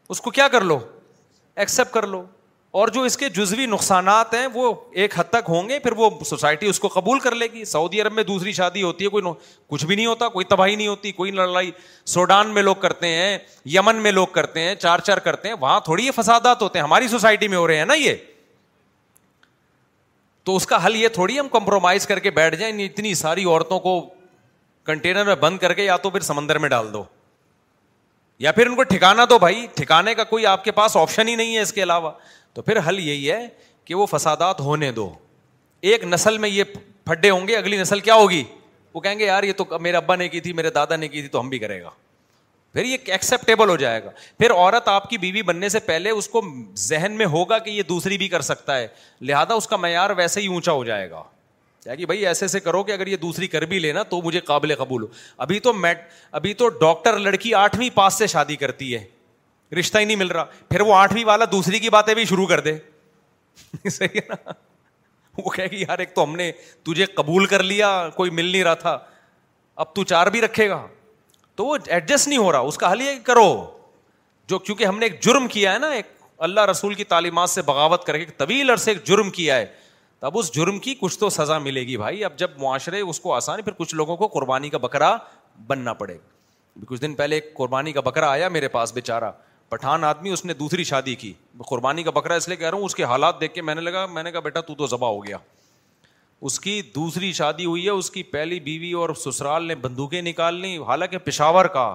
E: اس کو کیا کر لو ایکسپٹ کر لو اور جو اس کے جزوی نقصانات ہیں وہ ایک حد تک ہوں گے پھر وہ سوسائٹی اس کو قبول کر لے گی سعودی عرب میں دوسری شادی ہوتی ہے کوئی نو... کچھ بھی نہیں ہوتا کوئی تباہی نہیں ہوتی کوئی لڑائی سوڈان میں لوگ کرتے ہیں یمن میں لوگ کرتے ہیں چار چار کرتے ہیں وہاں تھوڑی یہ فسادات ہوتے ہیں ہماری سوسائٹی میں ہو رہے ہیں نا یہ تو اس کا حل یہ تھوڑی ہم کمپرومائز کر کے بیٹھ جائیں اتنی ساری عورتوں کو کنٹینر میں بند کر کے یا تو پھر سمندر میں ڈال دو یا پھر ان کو ٹھکانا دو بھائی ٹھکانے کا کوئی آپ کے پاس آپشن ہی نہیں ہے اس کے علاوہ تو پھر حل یہی ہے کہ وہ فسادات ہونے دو ایک نسل میں یہ پھڈے ہوں گے اگلی نسل کیا ہوگی وہ کہیں گے یار یہ تو میرے ابا نے کی تھی میرے دادا نے کی تھی تو ہم بھی کرے گا پھر یہ ایکسیپٹیبل ہو جائے گا پھر عورت آپ کی بیوی بننے سے پہلے اس کو ذہن میں ہوگا کہ یہ دوسری بھی کر سکتا ہے لہٰذا اس کا معیار ویسے ہی اونچا ہو جائے گا کیا کہ جی بھائی ایسے ایسے کرو کہ اگر یہ دوسری کر بھی لے نا تو مجھے قابل قبول ہو ابھی تو میٹ ابھی تو ڈاکٹر لڑکی آٹھویں پاس سے شادی کرتی ہے رشتہ ہی نہیں مل رہا پھر وہ آٹھویں والا دوسری کی باتیں بھی شروع کر دے <laughs> صحیح ہے نا وہ کہہ کہ یار ایک تو ہم نے تجھے قبول کر لیا کوئی مل نہیں رہا تھا اب تو چار بھی رکھے گا تو وہ ایڈجسٹ نہیں ہو رہا اس کا حل یہ کرو جو کیونکہ ہم نے ایک جرم کیا ہے نا ایک اللہ رسول کی تعلیمات سے بغاوت کر کے طویل عرصے ایک جرم کیا ہے اب اس جرم کی کچھ تو سزا ملے گی بھائی اب جب معاشرے اس کو آسانی پھر کچھ لوگوں کو قربانی کا بکرا بننا پڑے گا کچھ دن پہلے ایک قربانی کا بکرا آیا میرے پاس بے چارہ پٹھان آدمی اس نے دوسری شادی کی قربانی کا بکرا اس لیے کہہ رہا ہوں اس کے حالات دیکھ کے میں نے لگا میں نے کہا بیٹا تو تو ذبح ہو گیا اس کی دوسری شادی ہوئی ہے اس کی پہلی بیوی اور سسرال نے بندوقیں نکال لی حالانکہ پشاور کا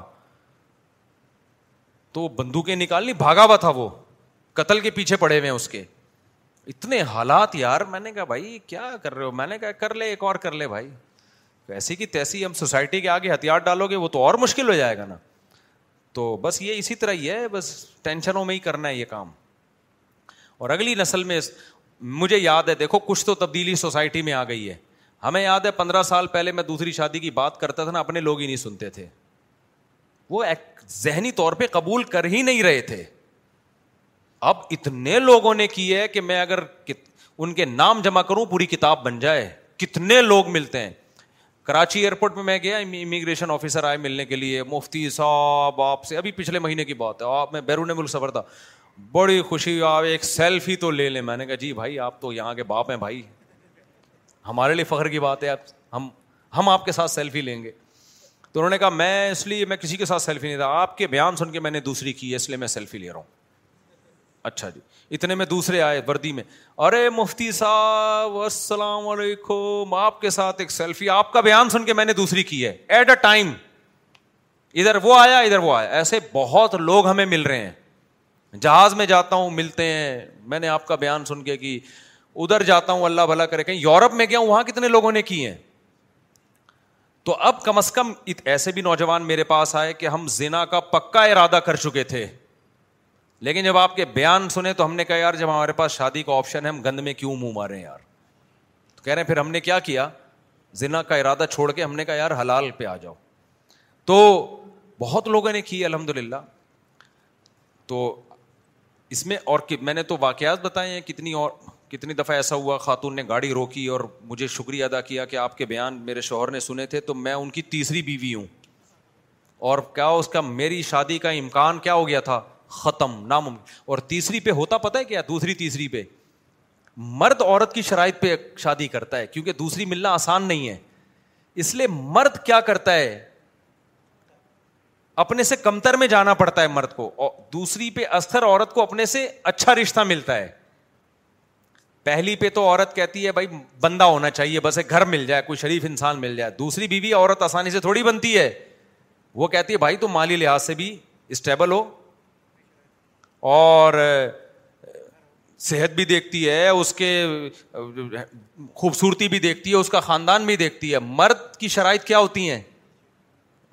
E: تو بندوقیں نکال لی بھاگا ہوا تھا وہ قتل کے پیچھے پڑے ہوئے اس کے اتنے حالات یار میں نے کہا بھائی کیا کر رہے ہو میں نے کہا کر لے ایک اور کر لے بھائی ویسی کی تیسی ہم سوسائٹی کے آگے ہتھیار ڈالو گے وہ تو اور مشکل ہو جائے گا نا تو بس یہ اسی طرح ہی ہے بس ٹینشنوں میں ہی کرنا ہے یہ کام اور اگلی نسل میں مجھے یاد ہے دیکھو کچھ تو تبدیلی سوسائٹی میں آ گئی ہے ہمیں یاد ہے پندرہ سال پہلے میں دوسری شادی کی بات کرتا تھا نا اپنے لوگ ہی نہیں سنتے تھے وہ ذہنی طور پہ قبول کر ہی نہیں رہے تھے اب اتنے لوگوں نے کی ہے کہ میں اگر ان کے نام جمع کروں پوری کتاب بن جائے کتنے لوگ ملتے ہیں کراچی ایئرپورٹ میں میں گیا امیگریشن آفیسر آئے ملنے کے لیے مفتی صاحب آپ سے ابھی پچھلے مہینے کی بات ہے آپ میں بیرون ملک سفر تھا بڑی خوشی آپ ایک سیلفی تو لے لیں میں نے کہا جی بھائی آپ تو یہاں کے باپ ہیں بھائی ہمارے لیے فخر کی بات ہے آپ ہم ہم آپ کے ساتھ سیلفی لیں گے تو انہوں نے کہا میں اس لیے میں کسی کے ساتھ سیلفی نہیں تھا آپ کے بیان سن کے میں نے دوسری کی ہے اس لیے میں سیلفی لے رہا ہوں اچھا جی اتنے میں دوسرے آئے وردی میں ارے مفتی صاحب السلام علیکم آپ کے ساتھ ایک سیلفی آپ کا بیان سن کے میں نے دوسری کی ہے ایٹ اے ٹائم ادھر وہ آیا ادھر وہ آیا ایسے بہت لوگ ہمیں مل رہے ہیں جہاز میں جاتا ہوں ملتے ہیں میں نے آپ کا بیان سن کے کہ ادھر جاتا ہوں اللہ بھلا کرے کہیں یورپ میں گیا وہاں کتنے لوگوں نے ہیں تو اب کم کم از ایسے بھی نوجوان میرے پاس آئے کہ ہم زنا کا پکا ارادہ کر چکے تھے لیکن جب آپ کے بیان سنے تو ہم نے کہا یار جب ہمارے پاس شادی کا آپشن ہے ہم گند میں کیوں منہ مارے یار تو کہہ رہے ہیں پھر ہم نے کیا کیا زینا کا ارادہ چھوڑ کے ہم نے کہا یار حلال پہ آ جاؤ تو بہت لوگوں نے کی الحمد للہ تو اس میں اور میں نے تو واقعات بتائے ہیں کتنی اور کتنی دفعہ ایسا ہوا خاتون نے گاڑی روکی اور مجھے شکریہ ادا کیا کہ آپ کے بیان میرے شوہر نے سنے تھے تو میں ان کی تیسری بیوی ہوں اور کیا اس کا میری شادی کا امکان کیا ہو گیا تھا ختم ناممکن اور تیسری پہ ہوتا پتہ ہے کیا دوسری تیسری پہ مرد عورت کی شرائط پہ شادی کرتا ہے کیونکہ دوسری ملنا آسان نہیں ہے اس لیے مرد کیا کرتا ہے اپنے سے کمتر میں جانا پڑتا ہے مرد کو دوسری پہ استھر عورت کو اپنے سے اچھا رشتہ ملتا ہے پہلی پہ تو عورت کہتی ہے بھائی بندہ ہونا چاہیے بس ایک گھر مل جائے کوئی شریف انسان مل جائے دوسری بیوی عورت آسانی سے تھوڑی بنتی ہے وہ کہتی ہے بھائی تم مالی لحاظ سے بھی اسٹیبل ہو اور صحت بھی دیکھتی ہے اس کے خوبصورتی بھی دیکھتی ہے اس کا خاندان بھی دیکھتی ہے مرد کی شرائط کیا ہوتی ہیں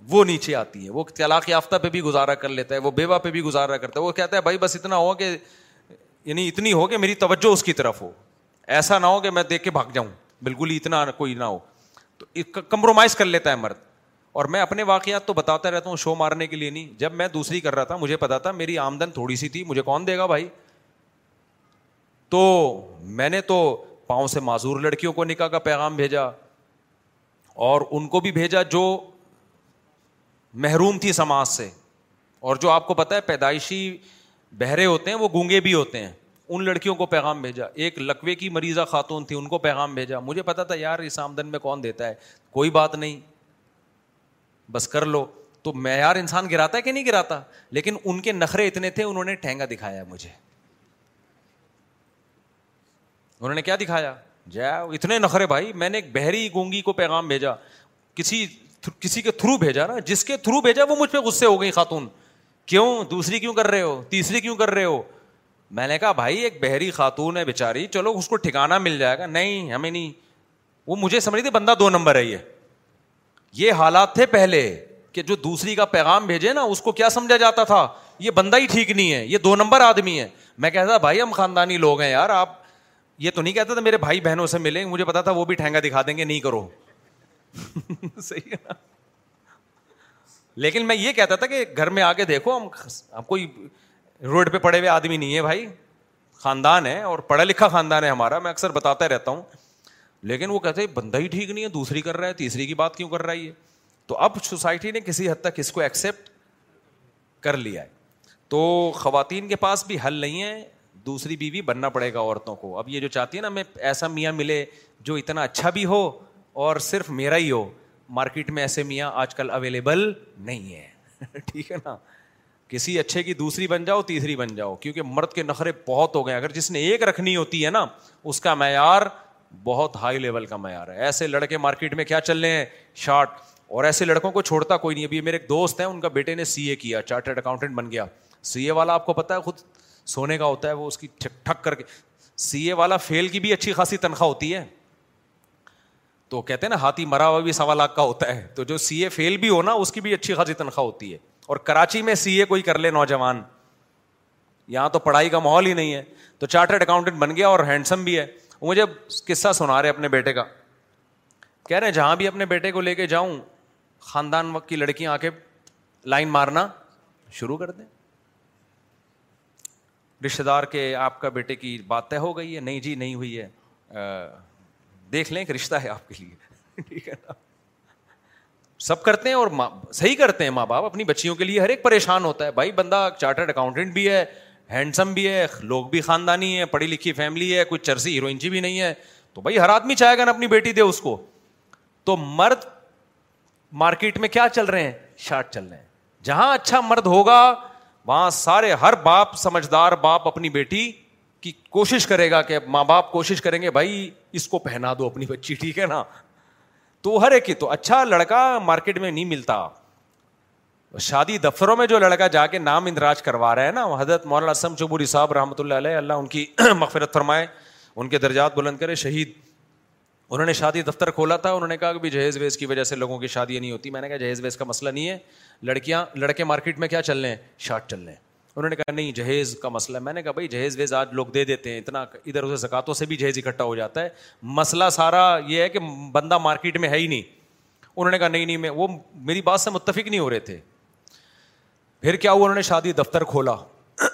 E: وہ نیچے آتی ہے وہ طلاق یافتہ پہ بھی گزارا کر لیتا ہے وہ بیوہ پہ بھی گزارا کرتا ہے وہ کہتا ہے بھائی بس اتنا ہو کہ یعنی اتنی ہو کہ میری توجہ اس کی طرف ہو ایسا نہ ہو کہ میں دیکھ کے بھاگ جاؤں بالکل ہی اتنا کوئی نہ ہو تو کمپرومائز کر لیتا ہے مرد اور میں اپنے واقعات تو بتاتا رہتا ہوں شو مارنے کے لیے نہیں جب میں دوسری کر رہا تھا مجھے پتا تھا میری آمدن تھوڑی سی تھی مجھے کون دے گا بھائی تو میں نے تو پاؤں سے معذور لڑکیوں کو نکاح کا پیغام بھیجا اور ان کو بھی بھیجا جو محروم تھی سماج سے اور جو آپ کو پتا ہے پیدائشی بہرے ہوتے ہیں وہ گونگے بھی ہوتے ہیں ان لڑکیوں کو پیغام بھیجا ایک لکوے کی مریضہ خاتون تھی ان کو پیغام بھیجا مجھے پتا تھا یار اس آمدن میں کون دیتا ہے کوئی بات نہیں بس کر لو تو معیار انسان گراتا ہے کہ نہیں گراتا لیکن ان کے نخرے اتنے تھے انہوں نے ٹھینگا دکھایا مجھے انہوں نے کیا دکھایا جا جی، اتنے نخرے بھائی میں نے ایک بحری گونگی کو پیغام بھیجا کسی کسی کے تھرو بھیجا نا جس کے تھرو بھیجا وہ مجھ پہ غصے ہو گئی خاتون کیوں دوسری کیوں کر رہے ہو تیسری کیوں کر رہے ہو میں نے کہا بھائی ایک بحری خاتون ہے بےچاری چلو اس کو ٹھکانا مل جائے گا نہیں ہمیں نہیں وہ مجھے سمجھ تھی بندہ دو نمبر ہے یہ یہ حالات تھے پہلے کہ جو دوسری کا پیغام بھیجے نا اس کو کیا سمجھا جاتا تھا یہ بندہ ہی ٹھیک نہیں ہے یہ دو نمبر آدمی ہے میں کہتا تھا بھائی ہم خاندانی لوگ ہیں یار آپ یہ تو نہیں کہتے تھے میرے بھائی بہنوں سے ملیں مجھے پتا تھا وہ بھی ٹھہنگا دکھا دیں گے نہیں کرو <laughs> صحیح لیکن میں یہ کہتا تھا کہ گھر میں آ کے دیکھو ہم کوئی روڈ پہ پڑے ہوئے آدمی نہیں ہے بھائی خاندان ہے اور پڑھا لکھا خاندان ہے ہمارا میں اکثر بتاتا رہتا ہوں لیکن وہ کہتے بندہ ہی ٹھیک نہیں ہے دوسری کر رہا ہے تیسری کی بات کیوں کر رہا ہے یہ تو اب سوسائٹی نے کسی حد تک اس کو ایکسیپٹ کر لیا ہے تو خواتین کے پاس بھی حل نہیں ہے دوسری بیوی بننا پڑے گا عورتوں کو اب یہ جو چاہتی ہے نا ہمیں ایسا میاں ملے جو اتنا اچھا بھی ہو اور صرف میرا ہی ہو مارکیٹ میں ایسے میاں آج کل اویلیبل نہیں ہے <laughs> ٹھیک ہے نا کسی اچھے کی دوسری بن جاؤ تیسری بن جاؤ کیونکہ مرد کے نخرے بہت ہو گئے اگر جس نے ایک رکھنی ہوتی ہے نا اس کا معیار بہت ہائی لیول کا معیار ہے ایسے لڑکے مارکیٹ میں کیا چل رہے ہیں شارٹ اور ایسے لڑکوں کو چھوڑتا کوئی نہیں ابھی میرے ایک دوست ہیں ان کا بیٹے نے سی اے کیا چارٹرڈ اکاؤنٹنٹ بن گیا سی اے والا آپ کو پتا ہے خود سونے کا ہوتا ہے وہ اس کی ٹھک کر کے سی اے والا فیل کی بھی اچھی خاصی تنخواہ ہوتی ہے تو کہتے ہیں نا ہاتھی مرا ہوا بھی سوا لاکھ کا ہوتا ہے تو جو سی اے فیل بھی ہونا اس کی بھی اچھی خاصی تنخواہ ہوتی ہے اور کراچی میں سی اے کوئی کر لے نوجوان یہاں تو پڑھائی کا ماحول ہی نہیں ہے تو چارٹرڈ اکاؤنٹنٹ بن گیا اور ہینڈسم بھی ہے مجھے قصہ سنا رہے اپنے بیٹے کا کہہ رہے ہیں جہاں بھی اپنے بیٹے کو لے کے جاؤں خاندان وقت کی لڑکیاں آ کے لائن مارنا شروع کر دیں رشتے دار کے آپ کا بیٹے کی بات طے ہو گئی ہے نہیں جی نہیں ہوئی ہے دیکھ لیں رشتہ ہے آپ کے لیے <laughs> ٹھیک ہے نا سب کرتے ہیں اور صحیح کرتے ہیں ماں باپ اپنی بچیوں کے لیے ہر ایک پریشان ہوتا ہے بھائی بندہ چارٹرڈ اکاؤنٹنٹ بھی ہے ہینڈسم بھی ہے لوگ بھی خاندانی ہے پڑھی لکھی فیملی ہے کوئی چرسی جی بھی نہیں ہے تو بھائی ہر آدمی چاہے گا نا اپنی بیٹی دے اس کو تو مرد مارکیٹ میں کیا چل رہے ہیں شارٹ چل رہے ہیں جہاں اچھا مرد ہوگا وہاں سارے ہر باپ سمجھدار باپ اپنی بیٹی کی کوشش کرے گا کہ ماں باپ کوشش کریں گے بھائی اس کو پہنا دو اپنی بچی ٹھیک ہے نا تو ہر ایک ہی تو اچھا لڑکا مارکیٹ میں نہیں ملتا شادی دفتروں میں جو لڑکا جا کے نام اندراج کروا رہا ہے نا حضرت مولانا اسم چبوری صاحب رحمۃ اللہ علیہ اللہ ان کی <clears throat> مغفرت فرمائے ان کے درجات بلند کرے شہید انہوں نے شادی دفتر کھولا تھا انہوں نے کہا کہ جہیز ویز کی وجہ سے لوگوں کی شادیاں نہیں ہوتی میں نے کہا جہیز ویز کا مسئلہ نہیں ہے لڑکیاں لڑکے مارکیٹ میں کیا چل رہے ہیں شارٹ چل رہے ہیں انہوں نے کہا نہیں جہیز کا مسئلہ ہے میں نے کہا بھائی جہیز ویز آج لوگ دے دیتے ہیں اتنا ادھر ادھر زکاتوں سے بھی جہیز اکٹھا ہو جاتا ہے مسئلہ سارا یہ ہے کہ بندہ مارکیٹ میں ہے ہی نہیں انہوں نے کہا نہیں نہیں میں وہ میری بات سے متفق نہیں ہو رہے تھے پھر کیا ہوا انہوں نے شادی دفتر کھولا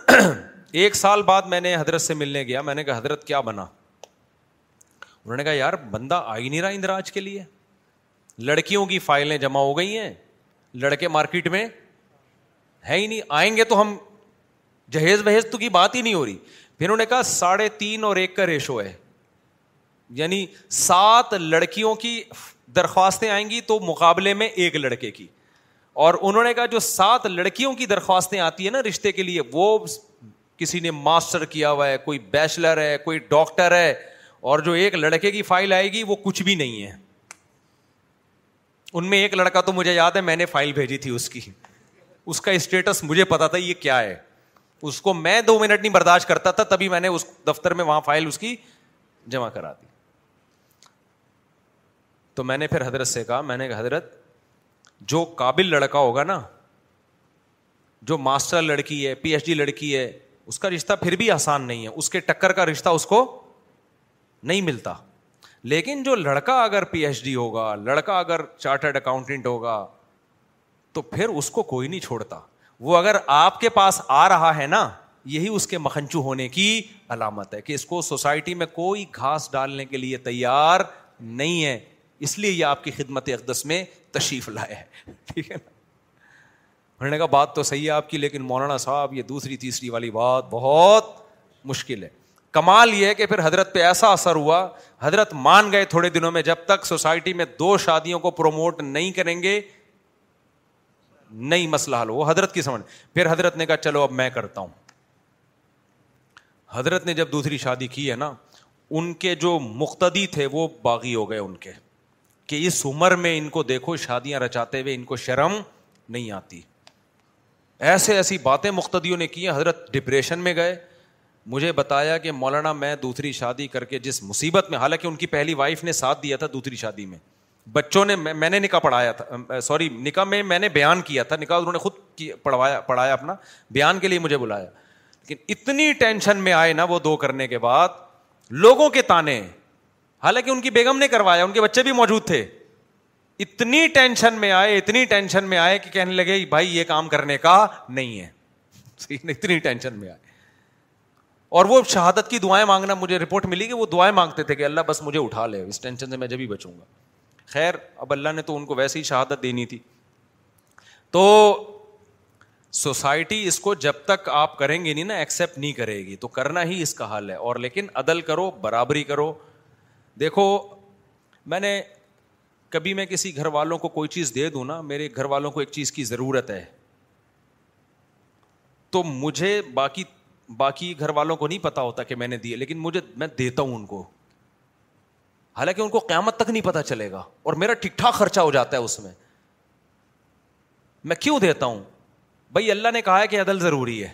E: <clears throat> ایک سال بعد میں نے حضرت سے ملنے گیا میں نے کہا حضرت کیا بنا انہوں نے کہا یار بندہ آ ہی نہیں رہا اندراج کے لیے لڑکیوں کی فائلیں جمع ہو گئی ہیں لڑکے مارکیٹ میں ہے ہی نہیں آئیں گے تو ہم جہیز بہیز تو کی بات ہی نہیں ہو رہی پھر انہوں نے کہا ساڑھے تین اور ایک کا ریشو ہے یعنی سات لڑکیوں کی درخواستیں آئیں گی تو مقابلے میں ایک لڑکے کی اور انہوں نے کہا جو سات لڑکیوں کی درخواستیں آتی ہیں نا رشتے کے لیے وہ کسی نے ماسٹر کیا ہوا ہے کوئی بیچلر ہے کوئی ڈاکٹر ہے اور جو ایک لڑکے کی فائل آئے گی وہ کچھ بھی نہیں ہے ان میں ایک لڑکا تو مجھے یاد ہے میں نے فائل بھیجی تھی اس کی اس کا اسٹیٹس مجھے پتا تھا یہ کیا ہے اس کو میں دو منٹ نہیں برداشت کرتا تھا تبھی میں نے اس دفتر میں وہاں فائل اس کی جمع کرا دی تو میں نے پھر حضرت سے کہا میں نے کہا حضرت جو قابل لڑکا ہوگا نا جو ماسٹر لڑکی ہے پی ایچ ڈی لڑکی ہے اس کا رشتہ پھر بھی آسان نہیں ہے اس کے ٹکر کا رشتہ اس کو نہیں ملتا لیکن جو لڑکا اگر پی ایچ ڈی ہوگا لڑکا اگر چارٹرڈ اکاؤنٹنٹ ہوگا تو پھر اس کو کوئی نہیں چھوڑتا وہ اگر آپ کے پاس آ رہا ہے نا یہی اس کے مکھنچو ہونے کی علامت ہے کہ اس کو سوسائٹی میں کوئی گھاس ڈالنے کے لیے تیار نہیں ہے اس لیے یہ آپ کی خدمت اقدس میں تشریف لائے ہے <laughs> ٹھیک ہے نا بات تو صحیح ہے آپ کی لیکن مولانا صاحب یہ دوسری تیسری والی بات بہت مشکل ہے کمال یہ ہے کہ پھر حضرت پہ ایسا اثر ہوا حضرت مان گئے تھوڑے دنوں میں جب تک سوسائٹی میں دو شادیوں کو پروموٹ نہیں کریں گے مسئلہ حل حضرت کی سمجھ پھر حضرت نے کہا چلو اب میں کرتا ہوں حضرت نے جب دوسری شادی کی ہے نا ان کے جو مقتدی تھے وہ باغی ہو گئے ان ان کے کہ اس عمر میں کو دیکھو شادیاں رچاتے ہوئے ان کو شرم نہیں آتی ایسے ایسی باتیں مقتدیوں نے کی ہیں حضرت ڈپریشن میں گئے مجھے بتایا کہ مولانا میں دوسری شادی کر کے جس مصیبت میں حالانکہ ان کی پہلی وائف نے ساتھ دیا تھا دوسری شادی میں بچوں نے میں نے نکاح پڑھایا تھا سوری نکاح میں میں نے بیان کیا تھا نکاح انہوں نے خود پڑھوایا پڑھایا اپنا بیان کے لیے مجھے بلایا لیکن اتنی ٹینشن میں آئے نا وہ دو کرنے کے بعد لوگوں کے تانے حالانکہ ان کی بیگم نے کروایا ان کے بچے بھی موجود تھے اتنی ٹینشن میں آئے اتنی ٹینشن میں آئے کہ کہنے لگے بھائی یہ کام کرنے کا نہیں ہے <laughs> اتنی ٹینشن میں آئے اور وہ شہادت کی دعائیں مانگنا مجھے رپورٹ ملی کہ وہ دعائیں مانگتے تھے کہ اللہ بس مجھے اٹھا لے اس ٹینشن سے میں جب ہی بچوں گا خیر اب اللہ نے تو ان کو ویسے ہی شہادت دینی تھی تو سوسائٹی اس کو جب تک آپ کریں گے نہیں نا ایکسیپٹ نہیں کرے گی تو کرنا ہی اس کا حل ہے اور لیکن عدل کرو برابری کرو دیکھو میں نے کبھی میں کسی گھر والوں کو کوئی چیز دے دوں نا میرے گھر والوں کو ایک چیز کی ضرورت ہے تو مجھے باقی باقی گھر والوں کو نہیں پتا ہوتا کہ میں نے دیے لیکن مجھے میں دیتا ہوں ان کو حالانکہ ان کو قیامت تک نہیں پتا چلے گا اور میرا ٹھیک ٹھاک خرچہ ہو جاتا ہے اس میں میں کیوں دیتا ہوں بھائی اللہ نے کہا ہے کہ عدل ضروری ہے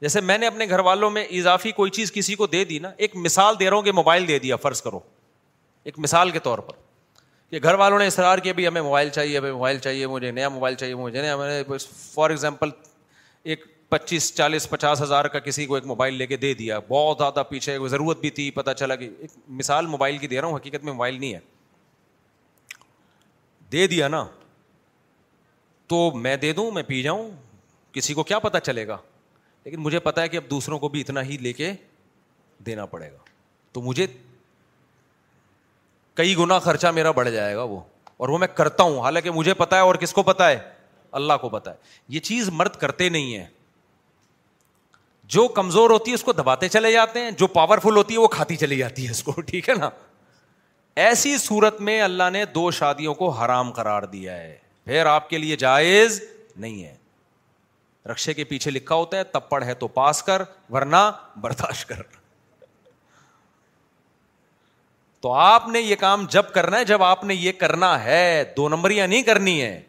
E: جیسے میں نے اپنے گھر والوں میں اضافی کوئی چیز کسی کو دے دی نا ایک مثال دے رہا ہوں کہ موبائل دے دیا فرض کرو ایک مثال کے طور پر کہ گھر والوں نے اصرار کیا بھائی ہمیں موبائل چاہیے ہمیں موبائل چاہیے مجھے نیا موبائل چاہیے مجھے نیا فار ایگزامپل ایک پچیس چالیس پچاس ہزار کا کسی کو ایک موبائل لے کے دے دیا بہت زیادہ پیچھے ضرورت بھی تھی پتا چلا کہ ایک مثال موبائل کی دے رہا ہوں حقیقت میں موبائل نہیں ہے دے دیا نا تو میں دے دوں میں پی جاؤں کسی کو کیا پتا چلے گا لیکن مجھے پتا ہے کہ اب دوسروں کو بھی اتنا ہی لے کے دینا پڑے گا تو مجھے کئی گنا خرچہ میرا بڑھ جائے گا وہ اور وہ میں کرتا ہوں حالانکہ مجھے پتا ہے اور کس کو پتا ہے اللہ کو پتا ہے یہ چیز مرد کرتے نہیں ہیں جو کمزور ہوتی ہے اس کو دباتے چلے جاتے ہیں جو پاورفل ہوتی ہے وہ کھاتی چلی جاتی ہے اس کو ٹھیک ہے نا ایسی صورت میں اللہ نے دو شادیوں کو حرام قرار دیا ہے پھر آپ کے لیے جائز نہیں ہے رکشے کے پیچھے لکھا ہوتا ہے تپڑ ہے تو پاس کر ورنہ برداشت کر تو آپ نے یہ کام جب کرنا ہے جب آپ نے یہ کرنا ہے دو نمبریاں نہیں کرنی ہے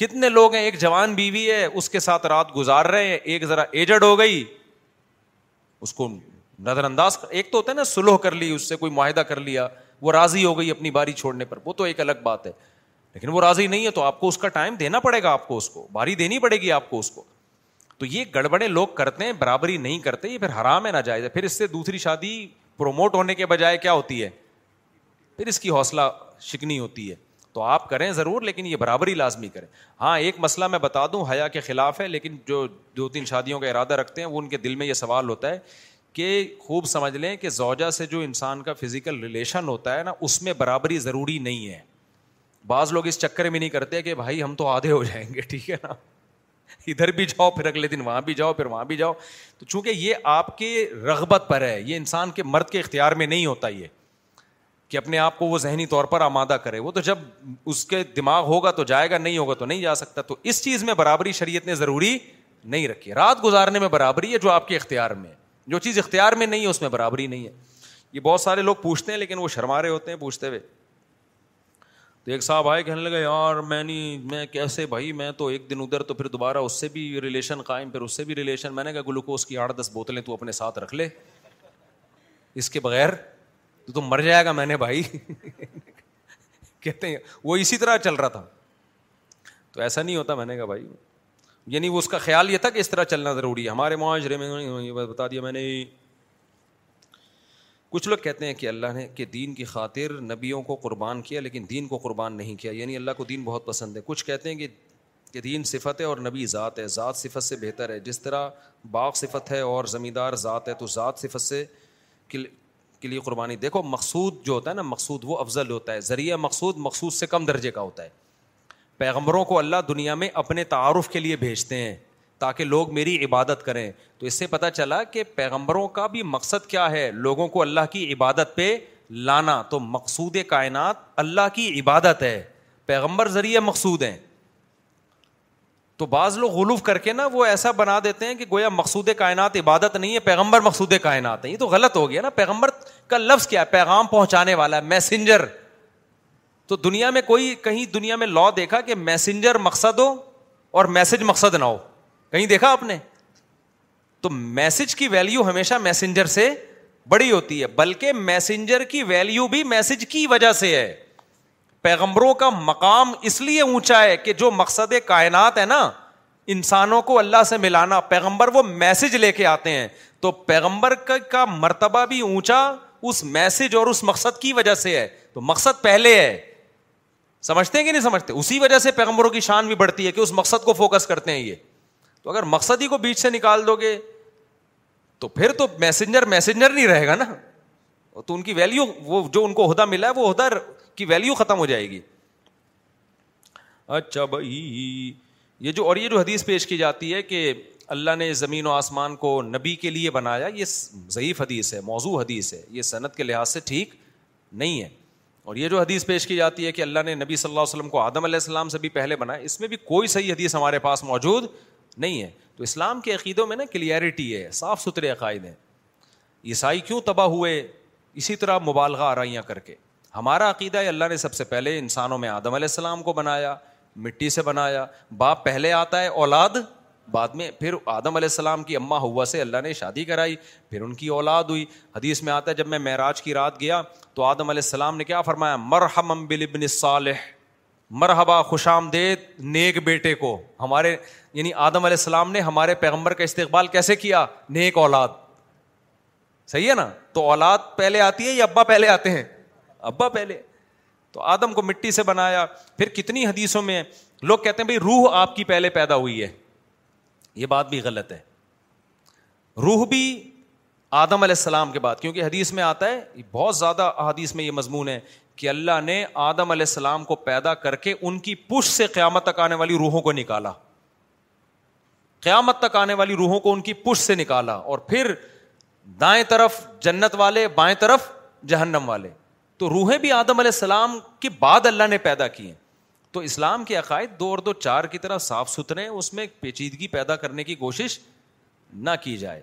E: کتنے لوگ ہیں ایک جوان بیوی ہے اس کے ساتھ رات گزار رہے ہیں ایک ذرا ایجڈ ہو گئی اس کو نظر انداز ایک تو ہوتا ہے نا سلوح کر لی اس سے کوئی معاہدہ کر لیا وہ راضی ہو گئی اپنی باری چھوڑنے پر وہ تو ایک الگ بات ہے لیکن وہ راضی نہیں ہے تو آپ کو اس کا ٹائم دینا پڑے گا آپ کو اس کو باری دینی پڑے گی آپ کو اس کو تو یہ گڑبڑے لوگ کرتے ہیں برابری نہیں کرتے یہ پھر حرام ہے جائز ہے پھر اس سے دوسری شادی پروموٹ ہونے کے بجائے کیا ہوتی ہے پھر اس کی حوصلہ شکنی ہوتی ہے تو آپ کریں ضرور لیکن یہ برابری لازمی کریں ہاں ایک مسئلہ میں بتا دوں حیا کے خلاف ہے لیکن جو دو تین شادیوں کا ارادہ رکھتے ہیں وہ ان کے دل میں یہ سوال ہوتا ہے کہ خوب سمجھ لیں کہ زوجہ سے جو انسان کا فزیکل ریلیشن ہوتا ہے نا اس میں برابری ضروری نہیں ہے بعض لوگ اس چکر میں نہیں کرتے کہ بھائی ہم تو آدھے ہو جائیں گے ٹھیک ہے نا ادھر بھی جاؤ پھر اگلے دن وہاں بھی جاؤ پھر وہاں بھی جاؤ تو چونکہ یہ آپ کے رغبت پر ہے یہ انسان کے مرد کے اختیار میں نہیں ہوتا یہ کہ اپنے آپ کو وہ ذہنی طور پر آمادہ کرے وہ تو جب اس کے دماغ ہوگا تو جائے گا نہیں ہوگا تو نہیں جا سکتا تو اس چیز میں برابری شریعت نے ضروری نہیں رکھی رات گزارنے میں برابری ہے جو آپ کے اختیار میں جو چیز اختیار میں نہیں ہے اس میں برابری نہیں ہے یہ بہت سارے لوگ پوچھتے ہیں لیکن وہ شرما رہے ہوتے ہیں پوچھتے ہوئے تو ایک صاحب آئے کہنے یار میں نہیں میں کیسے بھائی میں تو ایک دن ادھر تو پھر دوبارہ اس سے بھی ریلیشن قائم پھر اس سے بھی ریلیشن میں نے کہا گلوکوز کی آٹھ دس بوتلیں تو اپنے ساتھ رکھ لے اس کے بغیر تو, تم مر جائے گا میں نے بھائی <laughs> کہتے ہیں وہ اسی طرح چل رہا تھا تو ایسا نہیں ہوتا میں نے کہا بھائی یعنی وہ اس کا خیال یہ تھا کہ اس طرح چلنا ضروری ہے ہمارے معاشرے میں بتا دیا میں نے کچھ لوگ کہتے ہیں کہ اللہ نے کہ دین کی خاطر نبیوں کو قربان کیا لیکن دین کو قربان نہیں کیا یعنی اللہ کو دین بہت پسند ہے کچھ کہتے ہیں کہ دین صفت ہے اور نبی ذات ہے ذات صفت سے بہتر ہے جس طرح باغ صفت ہے اور زمیندار ذات ہے تو ذات صفت سے کے لیے قربانی دیکھو مقصود جو ہوتا ہے نا مقصود وہ افضل ہوتا ہے ذریعہ مقصود مقصود سے کم درجے کا ہوتا ہے پیغمبروں کو اللہ دنیا میں اپنے تعارف کے لیے بھیجتے ہیں تاکہ لوگ میری عبادت کریں تو اس سے پتہ چلا کہ پیغمبروں کا بھی مقصد کیا ہے لوگوں کو اللہ کی عبادت پہ لانا تو مقصود کائنات اللہ کی عبادت ہے پیغمبر ذریعہ مقصود ہیں تو بعض لوگ غلوف کر کے نا وہ ایسا بنا دیتے ہیں کہ گویا مقصود کائنات عبادت نہیں ہے پیغمبر مقصود کائنات ہے یہ تو غلط ہو گیا نا پیغمبر کا لفظ کیا ہے پیغام پہنچانے والا ہے میسنجر تو دنیا میں کوئی کہیں دنیا میں لا دیکھا کہ میسنجر مقصد ہو اور میسج مقصد نہ ہو کہیں دیکھا آپ نے تو میسج کی ویلو ہمیشہ میسنجر سے بڑی ہوتی ہے بلکہ میسنجر کی ویلو بھی میسج کی وجہ سے ہے پیغمبروں کا مقام اس لیے اونچا ہے کہ جو مقصد کائنات ہے نا انسانوں کو اللہ سے ملانا پیغمبر وہ میسج لے کے آتے ہیں تو پیغمبر کا مرتبہ بھی اونچا اس اس میسج اور مقصد کی وجہ سے ہے تو مقصد پہلے ہے سمجھتے ہیں کہ نہیں سمجھتے اسی وجہ سے پیغمبروں کی شان بھی بڑھتی ہے کہ اس مقصد کو فوکس کرتے ہیں یہ تو اگر مقصد ہی کو بیچ سے نکال دو گے تو پھر تو میسنجر میسنجر نہیں رہے گا نا تو ان کی ویلیو وہ جو ان کو عہدہ ملا ہے وہ عہدہ کی ویلیو ختم ہو جائے گی اچھا بھائی یہ جو اور یہ جو حدیث پیش کی جاتی ہے کہ اللہ نے زمین و آسمان کو نبی کے لیے بنایا یہ ضعیف حدیث ہے موضوع حدیث ہے یہ صنعت کے لحاظ سے ٹھیک نہیں ہے اور یہ جو حدیث پیش کی جاتی ہے کہ اللہ نے نبی صلی اللہ علیہ وسلم کو آدم علیہ السلام سے بھی پہلے بنایا اس میں بھی کوئی صحیح حدیث ہمارے پاس موجود نہیں ہے تو اسلام کے عقیدوں میں نا کلیئرٹی ہے صاف ستھرے عقائد ہیں عیسائی کیوں تباہ ہوئے اسی طرح مبالغہ آرائیاں کر کے ہمارا عقیدہ ہے اللہ نے سب سے پہلے انسانوں میں آدم علیہ السلام کو بنایا مٹی سے بنایا باپ پہلے آتا ہے اولاد بعد میں پھر آدم علیہ السلام کی اماں ہوا سے اللہ نے شادی کرائی پھر ان کی اولاد ہوئی حدیث میں آتا ہے جب میں معراج کی رات گیا تو آدم علیہ السلام نے کیا فرمایا مرحم صالح مرحبا خوش آمدید نیک بیٹے کو ہمارے یعنی آدم علیہ السلام نے ہمارے پیغمبر کا استقبال کیسے کیا نیک اولاد صحیح ہے نا تو اولاد پہلے آتی ہے یا ابا پہلے آتے ہیں ابا پہلے تو آدم کو مٹی سے بنایا پھر کتنی حدیثوں میں لوگ کہتے ہیں بھائی روح آپ کی پہلے پیدا ہوئی ہے یہ بات بھی غلط ہے روح بھی آدم علیہ السلام کے بعد کیونکہ حدیث میں آتا ہے بہت زیادہ حدیث میں یہ مضمون ہے کہ اللہ نے آدم علیہ السلام کو پیدا کر کے ان کی پش سے قیامت تک آنے والی روحوں کو نکالا قیامت تک آنے والی روحوں کو ان کی پش سے نکالا اور پھر دائیں طرف جنت والے بائیں طرف جہنم والے تو روحیں بھی آدم علیہ السلام کے بعد اللہ نے پیدا کی ہیں تو اسلام کے عقائد دو اور دو چار کی طرح صاف ستھرے اس میں پیچیدگی پیدا کرنے کی کوشش نہ کی جائے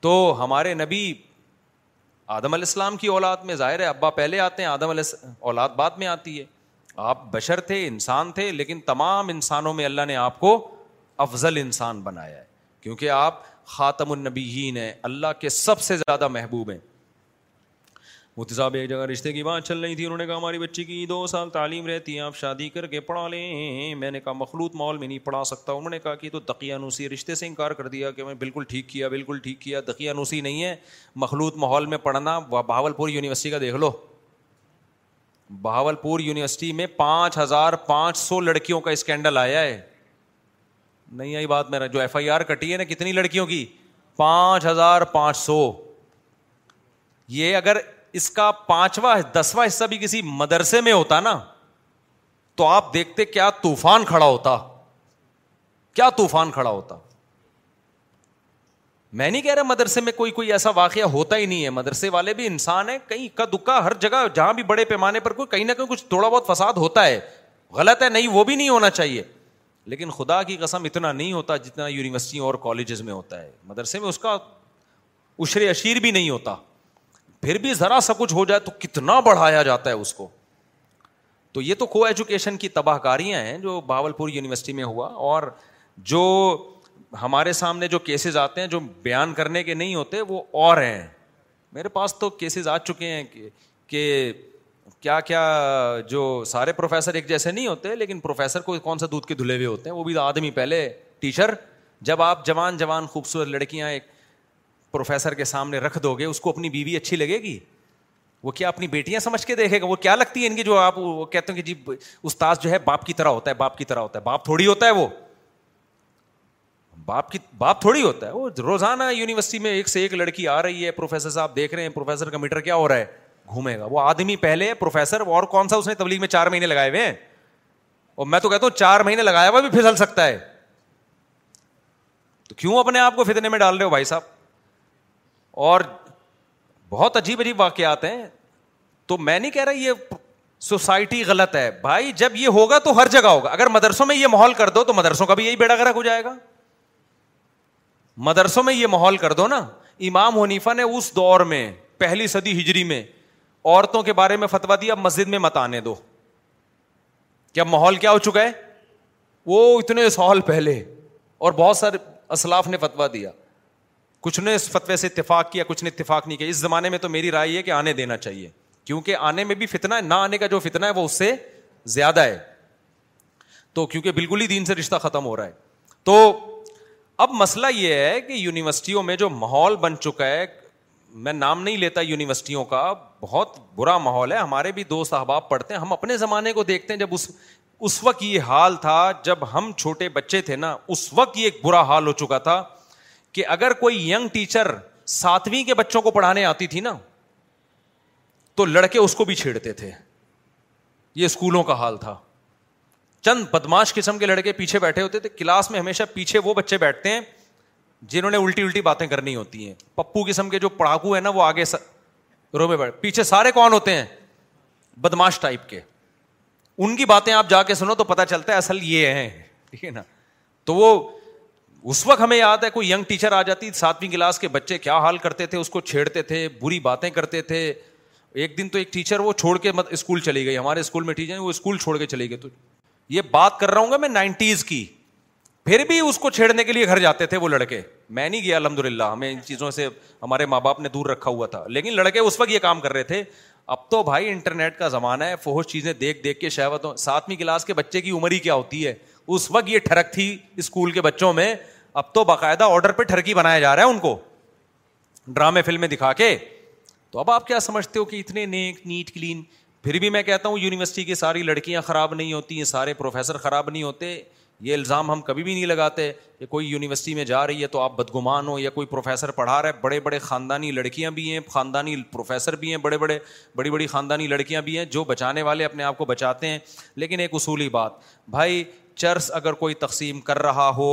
E: تو ہمارے نبی آدم علیہ السلام کی اولاد میں ظاہر ہے ابا پہلے آتے ہیں آدم علیہ اولاد بعد میں آتی ہے آپ بشر تھے انسان تھے لیکن تمام انسانوں میں اللہ نے آپ کو افضل انسان بنایا ہے کیونکہ آپ خاتم النبیین ہیں اللہ کے سب سے زیادہ محبوب ہیں صاحب ایک جگہ رشتے کی بات چل رہی تھی انہوں نے کہا ہماری بچی کی دو سال تعلیم رہتی ہے آپ شادی کر کے پڑھا لیں میں نے کہا مخلوط ماحول میں نہیں پڑھا سکتا انہوں نے کہا کہ تو تکیا نوسی رشتے سے انکار کر دیا کہ میں بالکل بالکل ٹھیک ٹھیک کیا کہکیا نوسی نہیں ہے مخلوط ماحول میں پڑھنا بہاول پور یونیورسٹی کا دیکھ لو بہاول پور یونیورسٹی میں پانچ ہزار پانچ سو لڑکیوں کا اسکینڈل آیا ہے نہیں آئی بات میرا جو ایف آئی آر کٹی ہے نا کتنی لڑکیوں کی پانچ ہزار پانچ سو یہ اگر اس کا پانچواں دسواں حصہ بھی کسی مدرسے میں ہوتا نا تو آپ دیکھتے کیا طوفان کھڑا ہوتا کیا طوفان کھڑا ہوتا میں نہیں کہہ رہا مدرسے میں کوئی کوئی ایسا واقعہ ہوتا ہی نہیں ہے مدرسے والے بھی انسان ہیں کہیں اکا دکا ہر جگہ جہاں بھی بڑے پیمانے پر کوئی کہیں نہ کہیں کچھ تھوڑا بہت فساد ہوتا ہے غلط ہے نہیں وہ بھی نہیں ہونا چاہیے لیکن خدا کی قسم اتنا نہیں ہوتا جتنا یونیورسٹی اور کالجز میں ہوتا ہے مدرسے میں اس کا اشر اشیر بھی نہیں ہوتا پھر بھی ذرا سا کچھ ہو جائے تو کتنا بڑھایا جاتا ہے اس کو تو یہ تو کو ایجوکیشن کی تباہ کاریاں ہیں جو بہاول پور یونیورسٹی میں ہوا اور جو ہمارے سامنے جو کیسز آتے ہیں جو بیان کرنے کے نہیں ہوتے وہ اور ہیں میرے پاس تو کیسز آ چکے ہیں کہ کیا کیا جو سارے پروفیسر ایک جیسے نہیں ہوتے لیکن پروفیسر کو کون سے دودھ کے دھلے ہوئے ہوتے ہیں وہ بھی آدمی پہلے ٹیچر جب آپ جوان جوان خوبصورت لڑکیاں ایک پروفیسر کے سامنے رکھ دو گے اس کو اپنی بیوی اچھی لگے گی وہ کیا اپنی بیٹیاں سمجھ کے دیکھے گا وہ کیا لگتی ہے ان کی جو آپ وہ کہتے ہیں کہ جی استاذ جو ہے باپ کی طرح ہوتا ہے باپ کی طرح ہوتا ہے باپ تھوڑی ہوتا ہے وہ باپ کی باپ تھوڑی ہوتا ہے وہ روزانہ یونیورسٹی میں ایک سے ایک لڑکی آ رہی ہے پروفیسر صاحب دیکھ رہے ہیں پروفیسر کا میٹر کیا ہو رہا ہے گھومے گا وہ آدمی پہلے پروفیسر اور کون سا اس نے تبلیغ میں چار مہینے لگائے ہوئے ہیں اور میں تو کہتا ہوں چار مہینے لگایا ہوا بھی پھسل سکتا ہے تو کیوں اپنے آپ کو فتنے میں ڈال رہے ہو بھائی صاحب اور بہت عجیب عجیب واقعات ہیں تو میں نہیں کہہ رہا یہ سوسائٹی غلط ہے بھائی جب یہ ہوگا تو ہر جگہ ہوگا اگر مدرسوں میں یہ ماحول کر دو تو مدرسوں کا بھی یہی بیڑا گرک ہو جائے گا مدرسوں میں یہ ماحول کر دو نا امام حنیفہ نے اس دور میں پہلی صدی ہجری میں عورتوں کے بارے میں فتوا دیا مسجد میں مت آنے دو کیا ماحول کیا ہو چکا ہے وہ اتنے سال پہلے اور بہت سارے اسلاف نے فتوا دیا کچھ نے اس فتوے سے اتفاق کیا کچھ نے اتفاق نہیں کیا اس زمانے میں تو میری رائے یہ کہ آنے دینا چاہیے کیونکہ آنے میں بھی فتنا ہے نہ آنے کا جو فتنا ہے وہ اس سے زیادہ ہے تو کیونکہ بالکل ہی دین سے رشتہ ختم ہو رہا ہے تو اب مسئلہ یہ ہے کہ یونیورسٹیوں میں جو ماحول بن چکا ہے میں نام نہیں لیتا یونیورسٹیوں کا بہت برا ماحول ہے ہمارے بھی دوست احباب پڑھتے ہیں ہم اپنے زمانے کو دیکھتے ہیں جب اس اس وقت یہ حال تھا جب ہم چھوٹے بچے تھے نا اس وقت یہ ایک برا حال ہو چکا تھا کہ اگر کوئی یگ ٹیچر ساتویں کے بچوں کو پڑھانے آتی تھی نا تو لڑکے اس کو بھی چھیڑتے تھے یہ اسکولوں کا حال تھا چند بدماش قسم کے لڑکے پیچھے بیٹھے ہوتے تھے کلاس میں ہمیشہ پیچھے وہ بچے بیٹھتے ہیں جنہوں نے الٹی الٹی باتیں کرنی ہوتی ہیں پپو قسم کے جو پڑھاکو ہے نا وہ آگے بیٹھ پیچھے سارے کون ہوتے ہیں بدماش ٹائپ کے ان کی باتیں آپ جا کے سنو تو پتا چلتا ہے اصل یہ ٹھیک ہے نا تو وہ اس وقت ہمیں یاد ہے کوئی یگ ٹیچر آ جاتی ساتویں کلاس کے بچے کیا حال کرتے تھے اس کو چھیڑتے تھے بری باتیں کرتے تھے ایک دن تو ایک ٹیچر وہ چھوڑ کے اسکول چلی گئی ہمارے اسکول میں ٹیچر وہ اسکول چھوڑ کے چلی گئی تو یہ بات کر رہا ہوں گا میں نائنٹیز کی پھر بھی اس کو چھیڑنے کے لیے گھر جاتے تھے وہ لڑکے میں نہیں گیا الحمد للہ ہمیں ان چیزوں سے ہمارے ماں باپ نے دور رکھا ہوا تھا لیکن لڑکے اس وقت یہ کام کر رہے تھے اب تو بھائی انٹرنیٹ کا زمانہ ہے فوج چیزیں دیکھ دیکھ کے شہوتوں ساتویں کلاس کے بچے کی عمر ہی کیا ہوتی ہے اس وقت یہ ٹھڑک تھی اسکول کے بچوں میں اب تو باقاعدہ آرڈر پہ ٹھرکی بنایا جا رہا ہے ان کو ڈرامے فلمیں دکھا کے تو اب آپ کیا سمجھتے ہو کہ اتنے نیک نیٹ کلین پھر بھی میں کہتا ہوں یونیورسٹی کی ساری لڑکیاں خراب نہیں ہوتی ہیں سارے پروفیسر خراب نہیں ہوتے یہ الزام ہم کبھی بھی نہیں لگاتے کہ کوئی یونیورسٹی میں جا رہی ہے تو آپ بدگمان ہو یا کوئی پروفیسر پڑھا رہے بڑے بڑے خاندانی لڑکیاں بھی ہیں خاندانی پروفیسر بھی ہیں بڑے بڑے بڑی بڑی خاندانی لڑکیاں بھی ہیں جو بچانے والے اپنے آپ کو بچاتے ہیں لیکن ایک اصولی بات بھائی چرس اگر کوئی تقسیم کر رہا ہو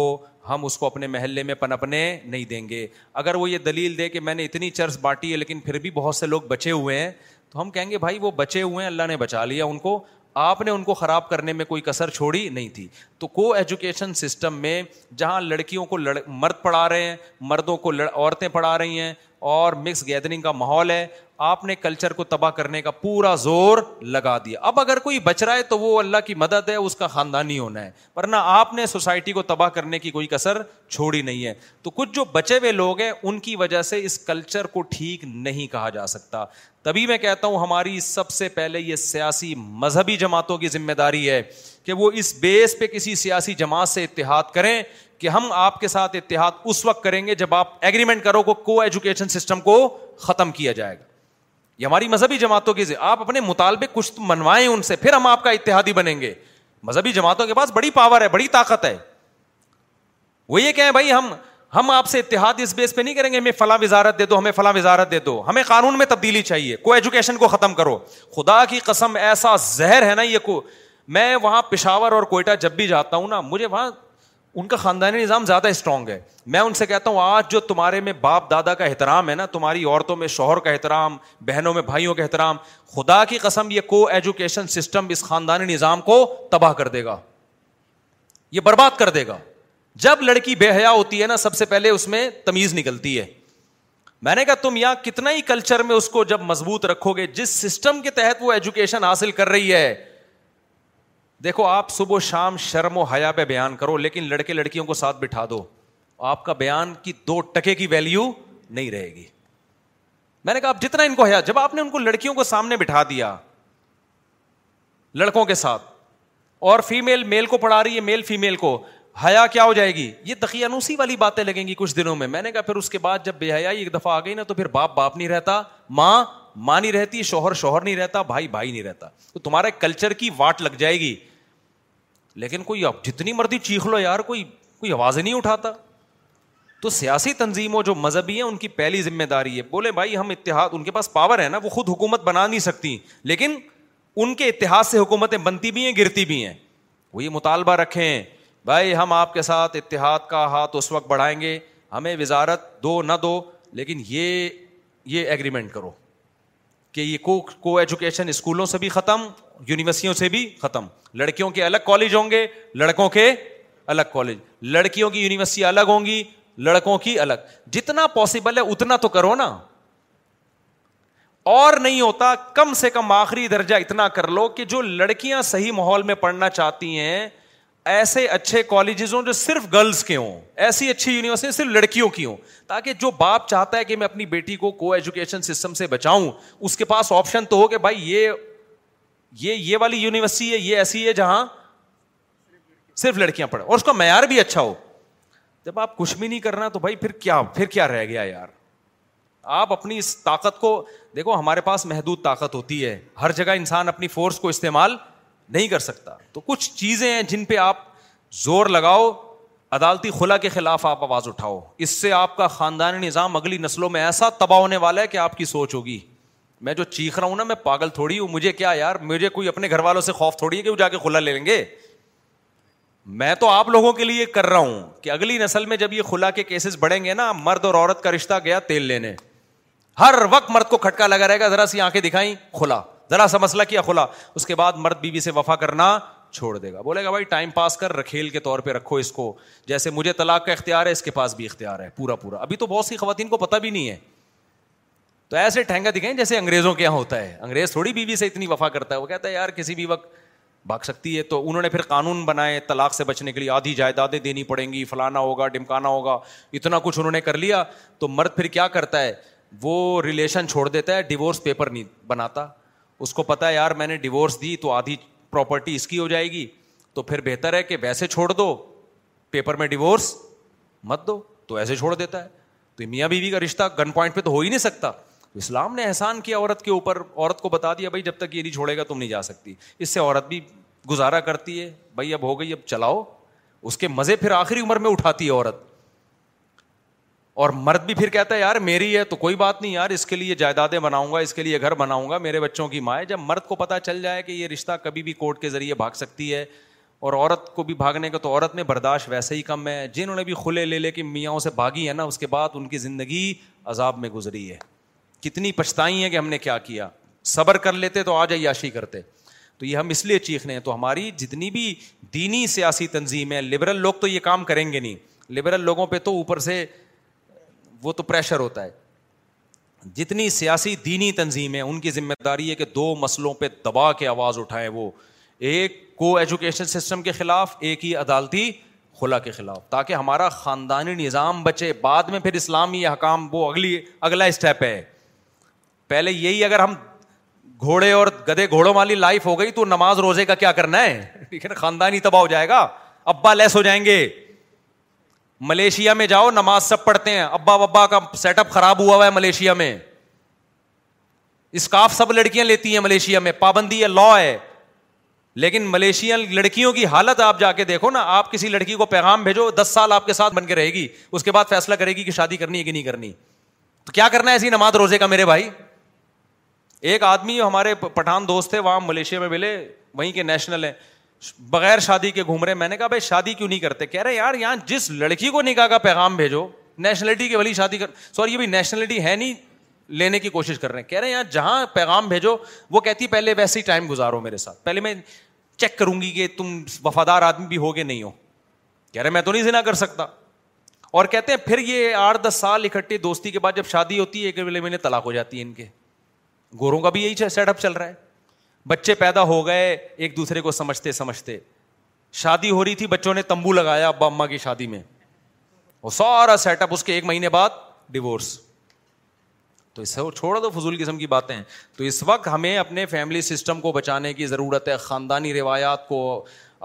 E: ہم اس کو اپنے محلے میں پنپنے نہیں دیں گے اگر وہ یہ دلیل دے کہ میں نے اتنی چرس بانٹی ہے لیکن پھر بھی بہت سے لوگ بچے ہوئے ہیں تو ہم کہیں گے بھائی وہ بچے ہوئے ہیں اللہ نے بچا لیا ان کو آپ نے ان کو خراب کرنے میں کوئی کسر چھوڑی نہیں تھی تو کو ایجوکیشن سسٹم میں جہاں لڑکیوں کو لڑ مرد پڑھا رہے ہیں مردوں کو لڑ عورتیں پڑھا رہی ہیں اور مکس گیدرنگ کا ماحول ہے آپ نے کلچر کو تباہ کرنے کا پورا زور لگا دیا اب اگر کوئی بچ رہا ہے تو وہ اللہ کی مدد ہے اس کا خاندانی ہونا ہے ورنہ آپ نے سوسائٹی کو تباہ کرنے کی کوئی کثر چھوڑی نہیں ہے تو کچھ جو بچے ہوئے لوگ ہیں ان کی وجہ سے اس کلچر کو ٹھیک نہیں کہا جا سکتا تبھی میں کہتا ہوں ہماری سب سے پہلے یہ سیاسی مذہبی جماعتوں کی ذمہ داری ہے کہ وہ اس بیس پہ کسی سیاسی جماعت سے اتحاد کریں کہ ہم آپ کے ساتھ اتحاد اس وقت کریں گے جب آپ ایگریمنٹ کرو کو کو ایجوکیشن سسٹم کو ختم کیا جائے گا یہ ہماری مذہبی جماعتوں کی آپ اپنے مطالبے کچھ منوائیں ان سے پھر ہم آپ کا اتحادی بنیں گے مذہبی جماعتوں کے پاس بڑی پاور ہے بڑی طاقت ہے وہ یہ کہیں بھائی ہم ہم آپ سے اتحاد اس بیس پہ نہیں کریں گے ہمیں فلاں وزارت دے دو ہمیں فلاں وزارت دے دو ہمیں قانون میں تبدیلی چاہیے کو ایجوکیشن کو ختم کرو خدا کی قسم ایسا زہر ہے نا یہ کو میں وہاں پشاور اور کوئٹہ جب بھی جاتا ہوں نا مجھے وہاں ان کا خاندانی نظام زیادہ اسٹرانگ ہے میں ان سے کہتا ہوں آج جو تمہارے میں باپ دادا کا احترام ہے نا تمہاری عورتوں میں شوہر کا احترام بہنوں میں بھائیوں کا احترام خدا کی قسم یہ کو ایجوکیشن سسٹم اس خاندانی نظام کو تباہ کر دے گا یہ برباد کر دے گا جب لڑکی بے حیا ہوتی ہے نا سب سے پہلے اس میں تمیز نکلتی ہے میں نے کہا تم یہاں کتنا ہی کلچر میں اس کو جب مضبوط رکھو گے جس سسٹم کے تحت وہ ایجوکیشن حاصل کر رہی ہے دیکھو آپ صبح و شام شرم و حیا پہ بیان کرو لیکن لڑکے لڑکیوں کو ساتھ بٹھا دو آپ کا بیان کی دو ٹکے کی ویلو نہیں رہے گی میں نے کہا آپ جتنا ان کو حیا جب آپ نے ان کو لڑکیوں کو سامنے بٹھا دیا لڑکوں کے ساتھ اور فیمل میل کو پڑھا رہی ہے میل فیمل کو حیا کیا ہو جائے گی یہ تقیانوسی والی باتیں لگیں گی کچھ دنوں میں میں نے کہا پھر اس کے بعد جب بے حیائی ایک دفعہ آ گئی نا تو پھر باپ باپ نہیں رہتا ماں ماں نہیں رہتی شوہر شوہر نہیں رہتا بھائی بھائی نہیں رہتا تو تمہارے کلچر کی واٹ لگ جائے گی لیکن کوئی اب جتنی مرضی چیخ لو یار کوئی کوئی آواز نہیں اٹھاتا تو سیاسی تنظیم جو مذہبی ہیں ان کی پہلی ذمہ داری ہے بولے بھائی ہم اتحاد ان کے پاس پاور ہے نا وہ خود حکومت بنا نہیں سکتی لیکن ان کے اتحاد سے حکومتیں بنتی بھی ہیں گرتی بھی ہیں وہ یہ مطالبہ رکھیں بھائی ہم آپ کے ساتھ اتحاد کا ہاتھ اس وقت بڑھائیں گے ہمیں وزارت دو نہ دو لیکن یہ یہ ایگریمنٹ کرو کہ یہ کو کو ایجوکیشن اسکولوں سے بھی ختم یونیورسٹیوں سے بھی ختم لڑکیوں کے الگ کالج ہوں گے لڑکوں کے الگ کالج لڑکیوں کی یونیورسٹی الگ ہوں گی لڑکوں کی الگ جتنا پاسبل ہے اتنا تو کرو نا اور نہیں ہوتا کم کم سے آخری درجہ اتنا کر لو کہ جو لڑکیاں صحیح ماحول میں پڑھنا چاہتی ہیں ایسے اچھے کالجز ہوں جو صرف گرلس کے ہوں ایسی اچھی یونیورسٹی صرف لڑکیوں کی ہوں تاکہ جو باپ چاہتا ہے کہ میں اپنی بیٹی کو کو ایجوکیشن سسٹم سے بچاؤں اس کے پاس آپشن تو ہو کہ بھائی یہ یہ یہ والی یونیورسٹی ہے یہ ایسی ہے جہاں صرف لڑکیاں پڑھے اور اس کا معیار بھی اچھا ہو جب آپ کچھ بھی نہیں کر رہا تو بھائی پھر کیا پھر کیا رہ گیا یار آپ اپنی اس طاقت کو دیکھو ہمارے پاس محدود طاقت ہوتی ہے ہر جگہ انسان اپنی فورس کو استعمال نہیں کر سکتا تو کچھ چیزیں ہیں جن پہ آپ زور لگاؤ عدالتی خلا کے خلاف آپ آواز اٹھاؤ اس سے آپ کا خاندانی نظام اگلی نسلوں میں ایسا تباہ ہونے والا ہے کہ آپ کی سوچ ہوگی میں جو چیخ رہا ہوں نا میں پاگل تھوڑی ہوں مجھے کیا یار مجھے کوئی اپنے گھر والوں سے خوف تھوڑی ہے کہ وہ جا کے کھلا لے لیں گے میں تو آپ لوگوں کے لیے کر رہا ہوں کہ اگلی نسل میں جب یہ کھلا کے کیسز بڑھیں گے نا مرد اور عورت کا رشتہ گیا تیل لینے ہر وقت مرد کو کھٹکا لگا رہے گا ذرا سی آنکھیں دکھائی کھلا ذرا سا مسئلہ کیا کھلا اس کے بعد مرد بیوی سے وفا کرنا چھوڑ دے گا بولے گا بھائی ٹائم پاس کر رکھیل کے طور پہ رکھو اس کو جیسے مجھے طلاق کا اختیار ہے اس کے پاس بھی اختیار ہے پورا پورا ابھی تو بہت سی خواتین کو پتا بھی نہیں ہے تو ایسے ٹھہنگا دکھائیں جیسے انگریزوں کے یہاں ہوتا ہے انگریز تھوڑی بیوی سے اتنی وفا کرتا ہے وہ کہتا ہے یار کسی بھی وقت بھاگ سکتی ہے تو انہوں نے پھر قانون بنائے طلاق سے بچنے کے لیے آدھی جائیدادیں دینی پڑیں گی فلانا ہوگا ڈمکانا ہوگا اتنا کچھ انہوں نے کر لیا تو مرد پھر کیا کرتا ہے وہ ریلیشن چھوڑ دیتا ہے ڈیوورس پیپر نہیں بناتا اس کو پتا ہے یار میں نے ڈیورس دی تو آدھی پراپرٹی اس کی ہو جائے گی تو پھر بہتر ہے کہ ویسے چھوڑ دو پیپر میں ڈیورس مت دو تو ایسے چھوڑ دیتا ہے تو میاں بیوی کا رشتہ گن پوائنٹ پہ تو ہو ہی نہیں سکتا تو اسلام نے احسان کیا عورت کے اوپر عورت کو بتا دیا بھائی جب تک یہ نہیں چھوڑے گا تم نہیں جا سکتی اس سے عورت بھی گزارا کرتی ہے بھائی اب ہو گئی اب چلاؤ اس کے مزے پھر آخری عمر میں اٹھاتی ہے عورت اور مرد بھی پھر کہتا ہے یار میری ہے تو کوئی بات نہیں یار اس کے لیے جائیدادیں بناؤں گا اس کے لیے گھر بناؤں گا میرے بچوں کی ماں ہے جب مرد کو پتہ چل جائے کہ یہ رشتہ کبھی بھی کورٹ کے ذریعے بھاگ سکتی ہے اور عورت کو بھی بھاگنے کا تو عورت میں برداشت ویسے ہی کم ہے جنہوں نے بھی کھلے لے لے کے میاں سے بھاگی ہے نا اس کے بعد ان کی زندگی عذاب میں گزری ہے کتنی پچھتائی ہیں کہ ہم نے کیا کیا صبر کر لیتے تو آج عیاشی کرتے تو یہ ہم اس لیے چیخ ہیں تو ہماری جتنی بھی دینی سیاسی تنظیم ہے لبرل لوگ تو یہ کام کریں گے نہیں لبرل لوگوں پہ تو اوپر سے وہ تو پریشر ہوتا ہے جتنی سیاسی دینی تنظیم ہے ان کی ذمہ داری ہے کہ دو مسئلوں پہ دبا کے آواز اٹھائے وہ ایک کو ایجوکیشن سسٹم کے خلاف ایک ہی عدالتی خلا کے خلاف تاکہ ہمارا خاندانی نظام بچے بعد میں پھر اسلامی حکام وہ اگلی اگلا اسٹیپ ہے پہلے یہی اگر ہم گھوڑے اور گدے گھوڑوں والی لائف ہو گئی تو نماز روزے کا کیا کرنا ہے ٹھیک ہے نا خاندانی تباہ ہو جائے گا ابا لیس ہو جائیں گے ملیشیا میں جاؤ نماز سب پڑھتے ہیں ابا وبا کا سیٹ اپ خراب ہوا ہوا ہے ملیشیا میں اسکاف سب لڑکیاں لیتی ہیں ملیشیا میں پابندی ہے لا ہے لیکن ملیشیا لڑکیوں کی حالت آپ جا کے دیکھو نا آپ کسی لڑکی کو پیغام بھیجو دس سال آپ کے ساتھ بن کے رہے گی اس کے بعد فیصلہ کرے گی کہ شادی کرنی ہے کہ نہیں کرنی تو کیا کرنا ہے ایسی نماز روزے کا میرے بھائی ایک آدمی ہمارے پٹھان دوست تھے وہاں ملیشیا میں ملے وہیں کے نیشنل ہیں بغیر شادی کے گھوم رہے میں نے کہا بھائی شادی کیوں نہیں کرتے کہہ رہے یار یہاں جس لڑکی کو نکاح کا پیغام بھیجو نیشنلٹی کے بھلی شادی کر سوری یہ بھی نیشنلٹی ہے نہیں لینے کی کوشش کر رہے ہیں کہہ رہے ہیں یار جہاں پیغام بھیجو وہ کہتی پہلے ویسے ہی ٹائم گزارو میرے ساتھ پہلے میں چیک کروں گی کہ تم وفادار آدمی بھی ہو نہیں ہو کہہ رہے میں تو نہیں سنا کر سکتا اور کہتے ہیں پھر یہ آٹھ دس سال اکٹھے دوستی کے بعد جب شادی ہوتی ہے ایک بولے میں نے طلاق ہو جاتی ہے ان کے گوروں کا بھی یہی سیٹ اپ چل رہا ہے بچے پیدا ہو گئے ایک دوسرے کو سمجھتے سمجھتے شادی ہو رہی تھی بچوں نے تمبو لگایا ابا اما کی شادی میں اور سارا سیٹ اپ اس کے ایک مہینے بعد ڈوورس تو اس چھوڑا تو فضول قسم کی باتیں ہیں تو اس وقت ہمیں اپنے فیملی سسٹم کو بچانے کی ضرورت ہے خاندانی روایات کو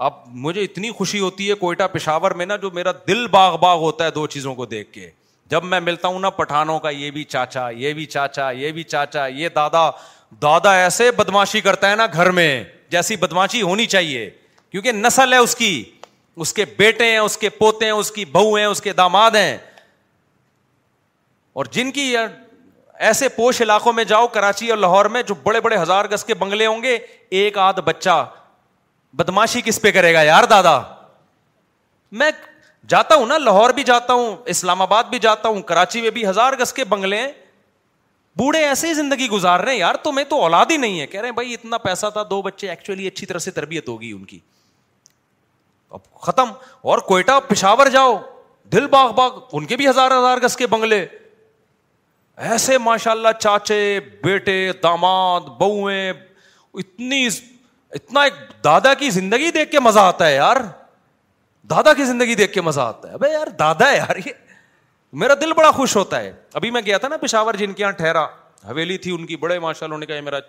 E: اب مجھے اتنی خوشی ہوتی ہے کوئٹہ پشاور میں نا جو میرا دل باغ باغ ہوتا ہے دو چیزوں کو دیکھ کے جب میں ملتا ہوں نا پٹھانوں کا یہ بھی چاچا یہ بھی چاچا یہ بھی چاچا یہ دادا دادا ایسے بدماشی کرتا ہے نا گھر میں جیسی بدماشی ہونی چاہیے کیونکہ نسل ہے اس کی اس کے بیٹے ہیں اس کے پوتے ہیں اس کی بہو ہیں اس کے داماد ہیں اور جن کی ایسے پوش علاقوں میں جاؤ کراچی اور لاہور میں جو بڑے بڑے ہزار گز کے بنگلے ہوں گے ایک آدھ بچہ بدماشی کس پہ کرے گا یار دادا میں جاتا ہوں نا لاہور بھی جاتا ہوں اسلام آباد بھی جاتا ہوں کراچی میں بھی ہزار گز کے بنگلے ہیں بوڑھے ایسے ہی زندگی گزار رہے ہیں یار تمہیں تو اولاد ہی نہیں ہے کہہ رہے ہیں بھائی اتنا پیسہ تھا دو بچے ایکچولی اچھی طرح سے تربیت ہوگی ان کی اب ختم اور کوئٹہ پشاور جاؤ دل باغ باغ ان کے بھی ہزار ہزار گز کے بنگلے ایسے ماشاء اللہ چاچے بیٹے داماد بوئیں اتنی اتنا ایک دادا کی زندگی دیکھ کے مزہ آتا ہے یار دادا کی زندگی دیکھ کے مزہ آتا ہے ابھی یار دادا ہے یار یہ میرا دل بڑا خوش ہوتا ہے ابھی میں گیا تھا نا پشاور جن کے یہاں ٹھہرا حویلی تھی ان کی بڑے ماشاء اللہ نے کہا میرا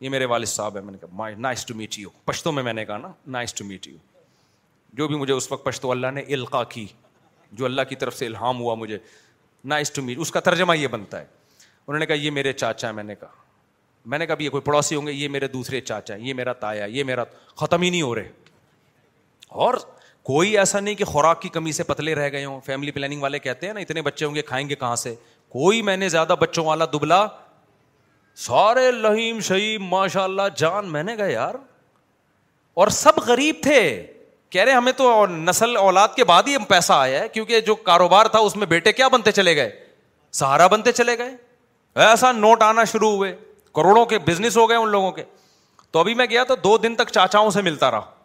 E: یہ میرے والد صاحب ہے میں نے کہا نائس ٹو میٹ یو پشتوں میں میں نے کہا نا نائس ٹو میٹ یو جو بھی مجھے اس وقت پشتو اللہ نے القا کی جو اللہ کی طرف سے الحام ہوا مجھے نائس ٹو میٹ اس کا ترجمہ یہ بنتا ہے انہوں نے کہا یہ میرے چاچا ہے میں نے کہا میں نے کہا یہ کوئی پڑوسی ہوں گے یہ میرے دوسرے چاچا ہیں یہ میرا تایا یہ میرا ختم ہی نہیں ہو رہے اور کوئی ایسا نہیں کہ خوراک کی کمی سے پتلے رہ گئے ہوں فیملی پلاننگ والے کہتے ہیں نا اتنے بچے ہوں گے کھائیں گے کہاں سے کوئی میں نے زیادہ بچوں والا دبلا سارے لہیم شہیم ماشاء اللہ جان میں نے گئے یار اور سب غریب تھے کہہ رہے ہمیں تو نسل اولاد کے بعد ہی پیسہ آیا ہے کیونکہ جو کاروبار تھا اس میں بیٹے کیا بنتے چلے گئے سہارا بنتے چلے گئے ایسا نوٹ آنا شروع ہوئے کروڑوں کے بزنس ہو گئے ان لوگوں کے تو ابھی میں گیا تو دو دن تک چاچاؤں سے ملتا رہا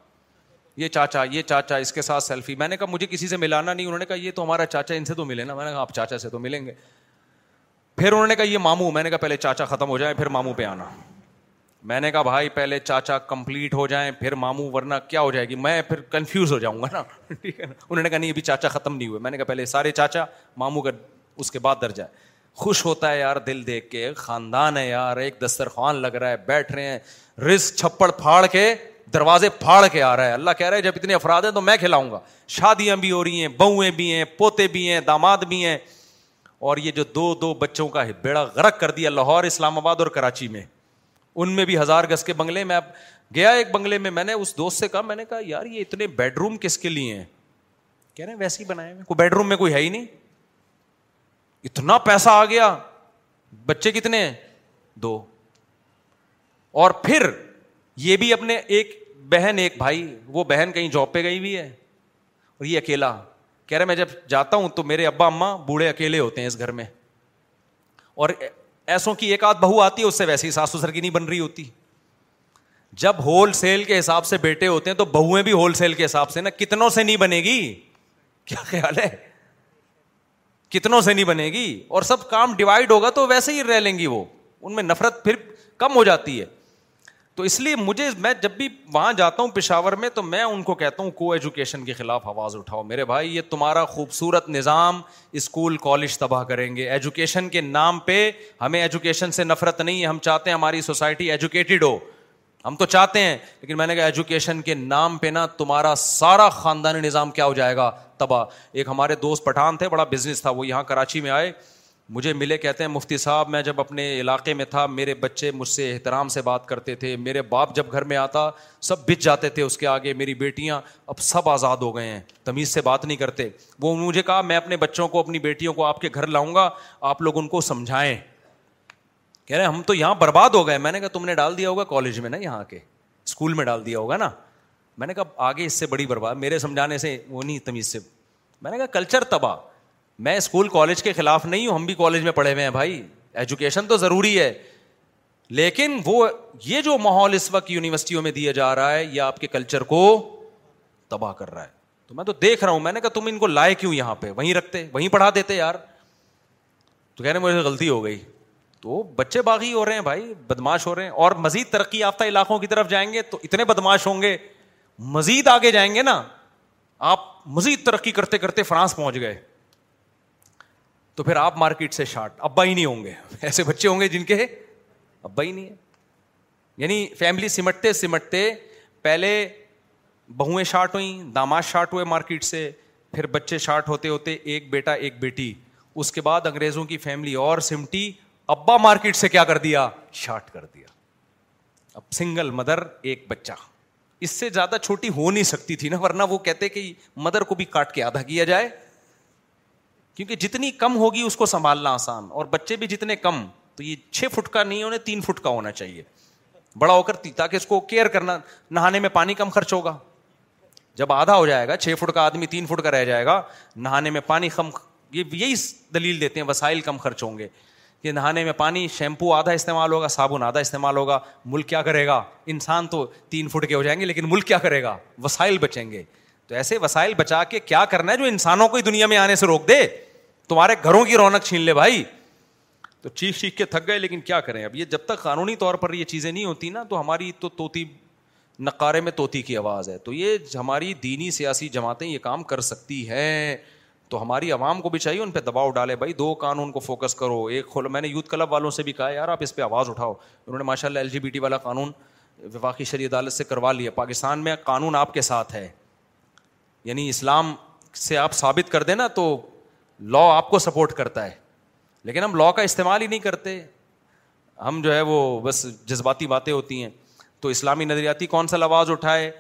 E: یہ چاچا یہ چاچا اس کے ساتھ سیلفی میں نے کہا مجھے کسی سے ملانا نہیں انہوں نے کہا یہ تو ہمارا چاچا ان سے تو ملے نا میں نے کہا آپ چاچا سے تو ملیں گے پھر انہوں نے نے کہا کہا یہ ماموں میں پہلے چاچا ختم ہو جائے پھر ماموں پہ آنا میں نے کہا بھائی پہلے چاچا کمپلیٹ ہو جائیں پھر ماموں ورنہ کیا ہو جائے گی میں پھر کنفیوز ہو جاؤں گا نا <laughs> ٹھیک ہے نا انہوں نے کہا نہیں ابھی چاچا ختم نہیں ہوئے میں نے کہا پہلے سارے چاچا ماموں کا اس کے بعد درجہ ہے خوش ہوتا ہے یار دل دیکھ کے خاندان ہے یار ایک دسترخوان لگ رہا ہے بیٹھ رہے ہیں رس چھپڑ پھاڑ کے دروازے پھاڑ کے آ رہا ہے اللہ کہہ رہا ہے جب اتنے افراد ہیں تو میں کھلاؤں گا شادیاں بھی ہو رہی ہیں بہویں بھی ہیں پوتے بھی ہیں داماد بھی ہیں اور یہ جو دو دو بچوں کا بیڑا غرق کر دیا لاہور اسلام آباد اور کراچی میں ان میں بھی ہزار گز کے بنگلے میں اب گیا ایک بنگلے میں میں نے اس دوست سے کہا میں نے کہا یار یہ اتنے بیڈ روم کس کے لیے ہیں کہہ رہے ہیں ویسے ہی بنائے ہوئے کوئی بیڈ روم میں کوئی ہے ہی نہیں اتنا پیسہ آ گیا بچے کتنے ہیں دو اور پھر یہ بھی اپنے ایک بہن ایک بھائی وہ بہن کہیں جاب پہ گئی ہوئی ہے اور یہ اکیلا کہہ رہے میں جب جاتا ہوں تو میرے ابا اما بوڑھے اکیلے ہوتے ہیں اس گھر میں اور ایسوں کی ایک آدھ بہو آتی ہے اس سے ویسی سسر کی نہیں بن رہی ہوتی جب ہول سیل کے حساب سے بیٹے ہوتے ہیں تو بہویں بھی ہول سیل کے حساب سے نا کتنوں سے نہیں بنے گی کیا خیال ہے کتنوں سے نہیں بنے گی اور سب کام ڈیوائڈ ہوگا تو ویسے ہی رہ لیں گی وہ ان میں نفرت پھر کم ہو جاتی ہے تو اس لیے مجھے میں جب بھی وہاں جاتا ہوں پشاور میں تو میں ان کو کہتا ہوں کو ایجوکیشن کے خلاف آواز اٹھاؤ میرے بھائی یہ تمہارا خوبصورت نظام اسکول کالج تباہ کریں گے ایجوکیشن کے نام پہ ہمیں ایجوکیشن سے نفرت نہیں ہے ہم چاہتے ہیں ہماری سوسائٹی ایجوکیٹڈ ہو ہم تو چاہتے ہیں لیکن میں نے کہا ایجوکیشن کے نام پہ نا تمہارا سارا خاندانی نظام کیا ہو جائے گا تباہ ایک ہمارے دوست پٹھان تھے بڑا بزنس تھا وہ یہاں کراچی میں آئے مجھے ملے کہتے ہیں مفتی صاحب میں جب اپنے علاقے میں تھا میرے بچے مجھ سے احترام سے بات کرتے تھے میرے باپ جب گھر میں آتا سب بچ جاتے تھے اس کے آگے میری بیٹیاں اب سب آزاد ہو گئے ہیں تمیز سے بات نہیں کرتے وہ مجھے کہا میں اپنے بچوں کو اپنی بیٹیوں کو آپ کے گھر لاؤں گا آپ لوگ ان کو سمجھائیں کہہ رہے ہم تو یہاں برباد ہو گئے میں نے کہا تم نے ڈال دیا ہوگا کالج میں نا یہاں کے اسکول میں ڈال دیا ہوگا نا میں نے کہا آگے اس سے بڑی برباد میرے سمجھانے سے وہ نہیں تمیز سے میں نے کہا کلچر تباہ میں اسکول کالج کے خلاف نہیں ہوں ہم بھی کالج میں پڑھے ہوئے ہیں بھائی ایجوکیشن تو ضروری ہے لیکن وہ یہ جو ماحول اس وقت یونیورسٹیوں میں دیا جا رہا ہے یہ آپ کے کلچر کو تباہ کر رہا ہے تو میں تو دیکھ رہا ہوں میں نے کہا تم ان کو لائے کیوں یہاں پہ وہیں رکھتے وہیں پڑھا دیتے یار تو کہہ رہے مجھے غلطی ہو گئی تو بچے باغی ہو رہے ہیں بھائی بدماش ہو رہے ہیں اور مزید ترقی یافتہ علاقوں کی طرف جائیں گے تو اتنے بدماش ہوں گے مزید آگے جائیں گے نا آپ مزید ترقی کرتے کرتے فرانس پہنچ گئے تو پھر آپ مارکیٹ سے شارٹ ابا ہی نہیں ہوں گے ایسے بچے ہوں گے جن کے ابا ہی نہیں ہے یعنی فیملی سمٹتے سمٹتے پہلے بہویں شارٹ ہوئیں داماد شارٹ ہوئے مارکیٹ سے پھر بچے شارٹ ہوتے ہوتے ایک بیٹا ایک بیٹی اس کے بعد انگریزوں کی فیملی اور سمٹی ابا مارکیٹ سے کیا کر دیا شارٹ کر دیا اب سنگل مدر ایک بچہ اس سے زیادہ چھوٹی ہو نہیں سکتی تھی نا ورنہ وہ کہتے کہ مدر کو بھی کاٹ کے آدھا کیا جائے کیونکہ جتنی کم ہوگی اس کو سنبھالنا آسان اور بچے بھی جتنے کم تو یہ چھ فٹ کا نہیں ہونے تین فٹ کا ہونا چاہیے بڑا ہو کر تاکہ اس کو کیئر کرنا نہانے میں پانی کم خرچ ہوگا جب آدھا ہو جائے گا چھ فٹ کا آدمی تین فٹ کا رہ جائے گا نہانے میں پانی کم یہ یہی دلیل دیتے ہیں وسائل کم خرچ ہوں گے کہ نہانے میں پانی شیمپو آدھا استعمال ہوگا صابن آدھا استعمال ہوگا ملک کیا کرے گا انسان تو تین فٹ کے ہو جائیں گے لیکن ملک کیا کرے گا وسائل بچیں گے تو ایسے وسائل بچا کے کیا کرنا ہے جو انسانوں کو ہی دنیا میں آنے سے روک دے تمہارے گھروں کی رونق چھین لے بھائی تو چیخ چیخ کے تھک گئے لیکن کیا کریں اب یہ جب تک قانونی طور پر یہ چیزیں نہیں ہوتی نا تو ہماری تو توتی نقارے میں توتی کی آواز ہے تو یہ ہماری دینی سیاسی جماعتیں یہ کام کر سکتی ہیں تو ہماری عوام کو بھی چاہیے ان پہ دباؤ ڈالے بھائی دو قانون کو فوکس کرو ایک کھولو میں نے یوتھ کلب والوں سے بھی کہا یار آپ اس پہ آواز اٹھاؤ انہوں نے ماشاء اللہ ایل جی بی ٹی والا قانون وفاقی شریع عدالت سے کروا لیا پاکستان میں قانون آپ کے ساتھ ہے یعنی اسلام سے آپ ثابت کر دیں نا تو لا آپ کو سپورٹ کرتا ہے لیکن ہم لا کا استعمال ہی نہیں کرتے ہم جو ہے وہ بس جذباتی باتیں ہوتی ہیں تو اسلامی نظریاتی کون سا آواز اٹھائے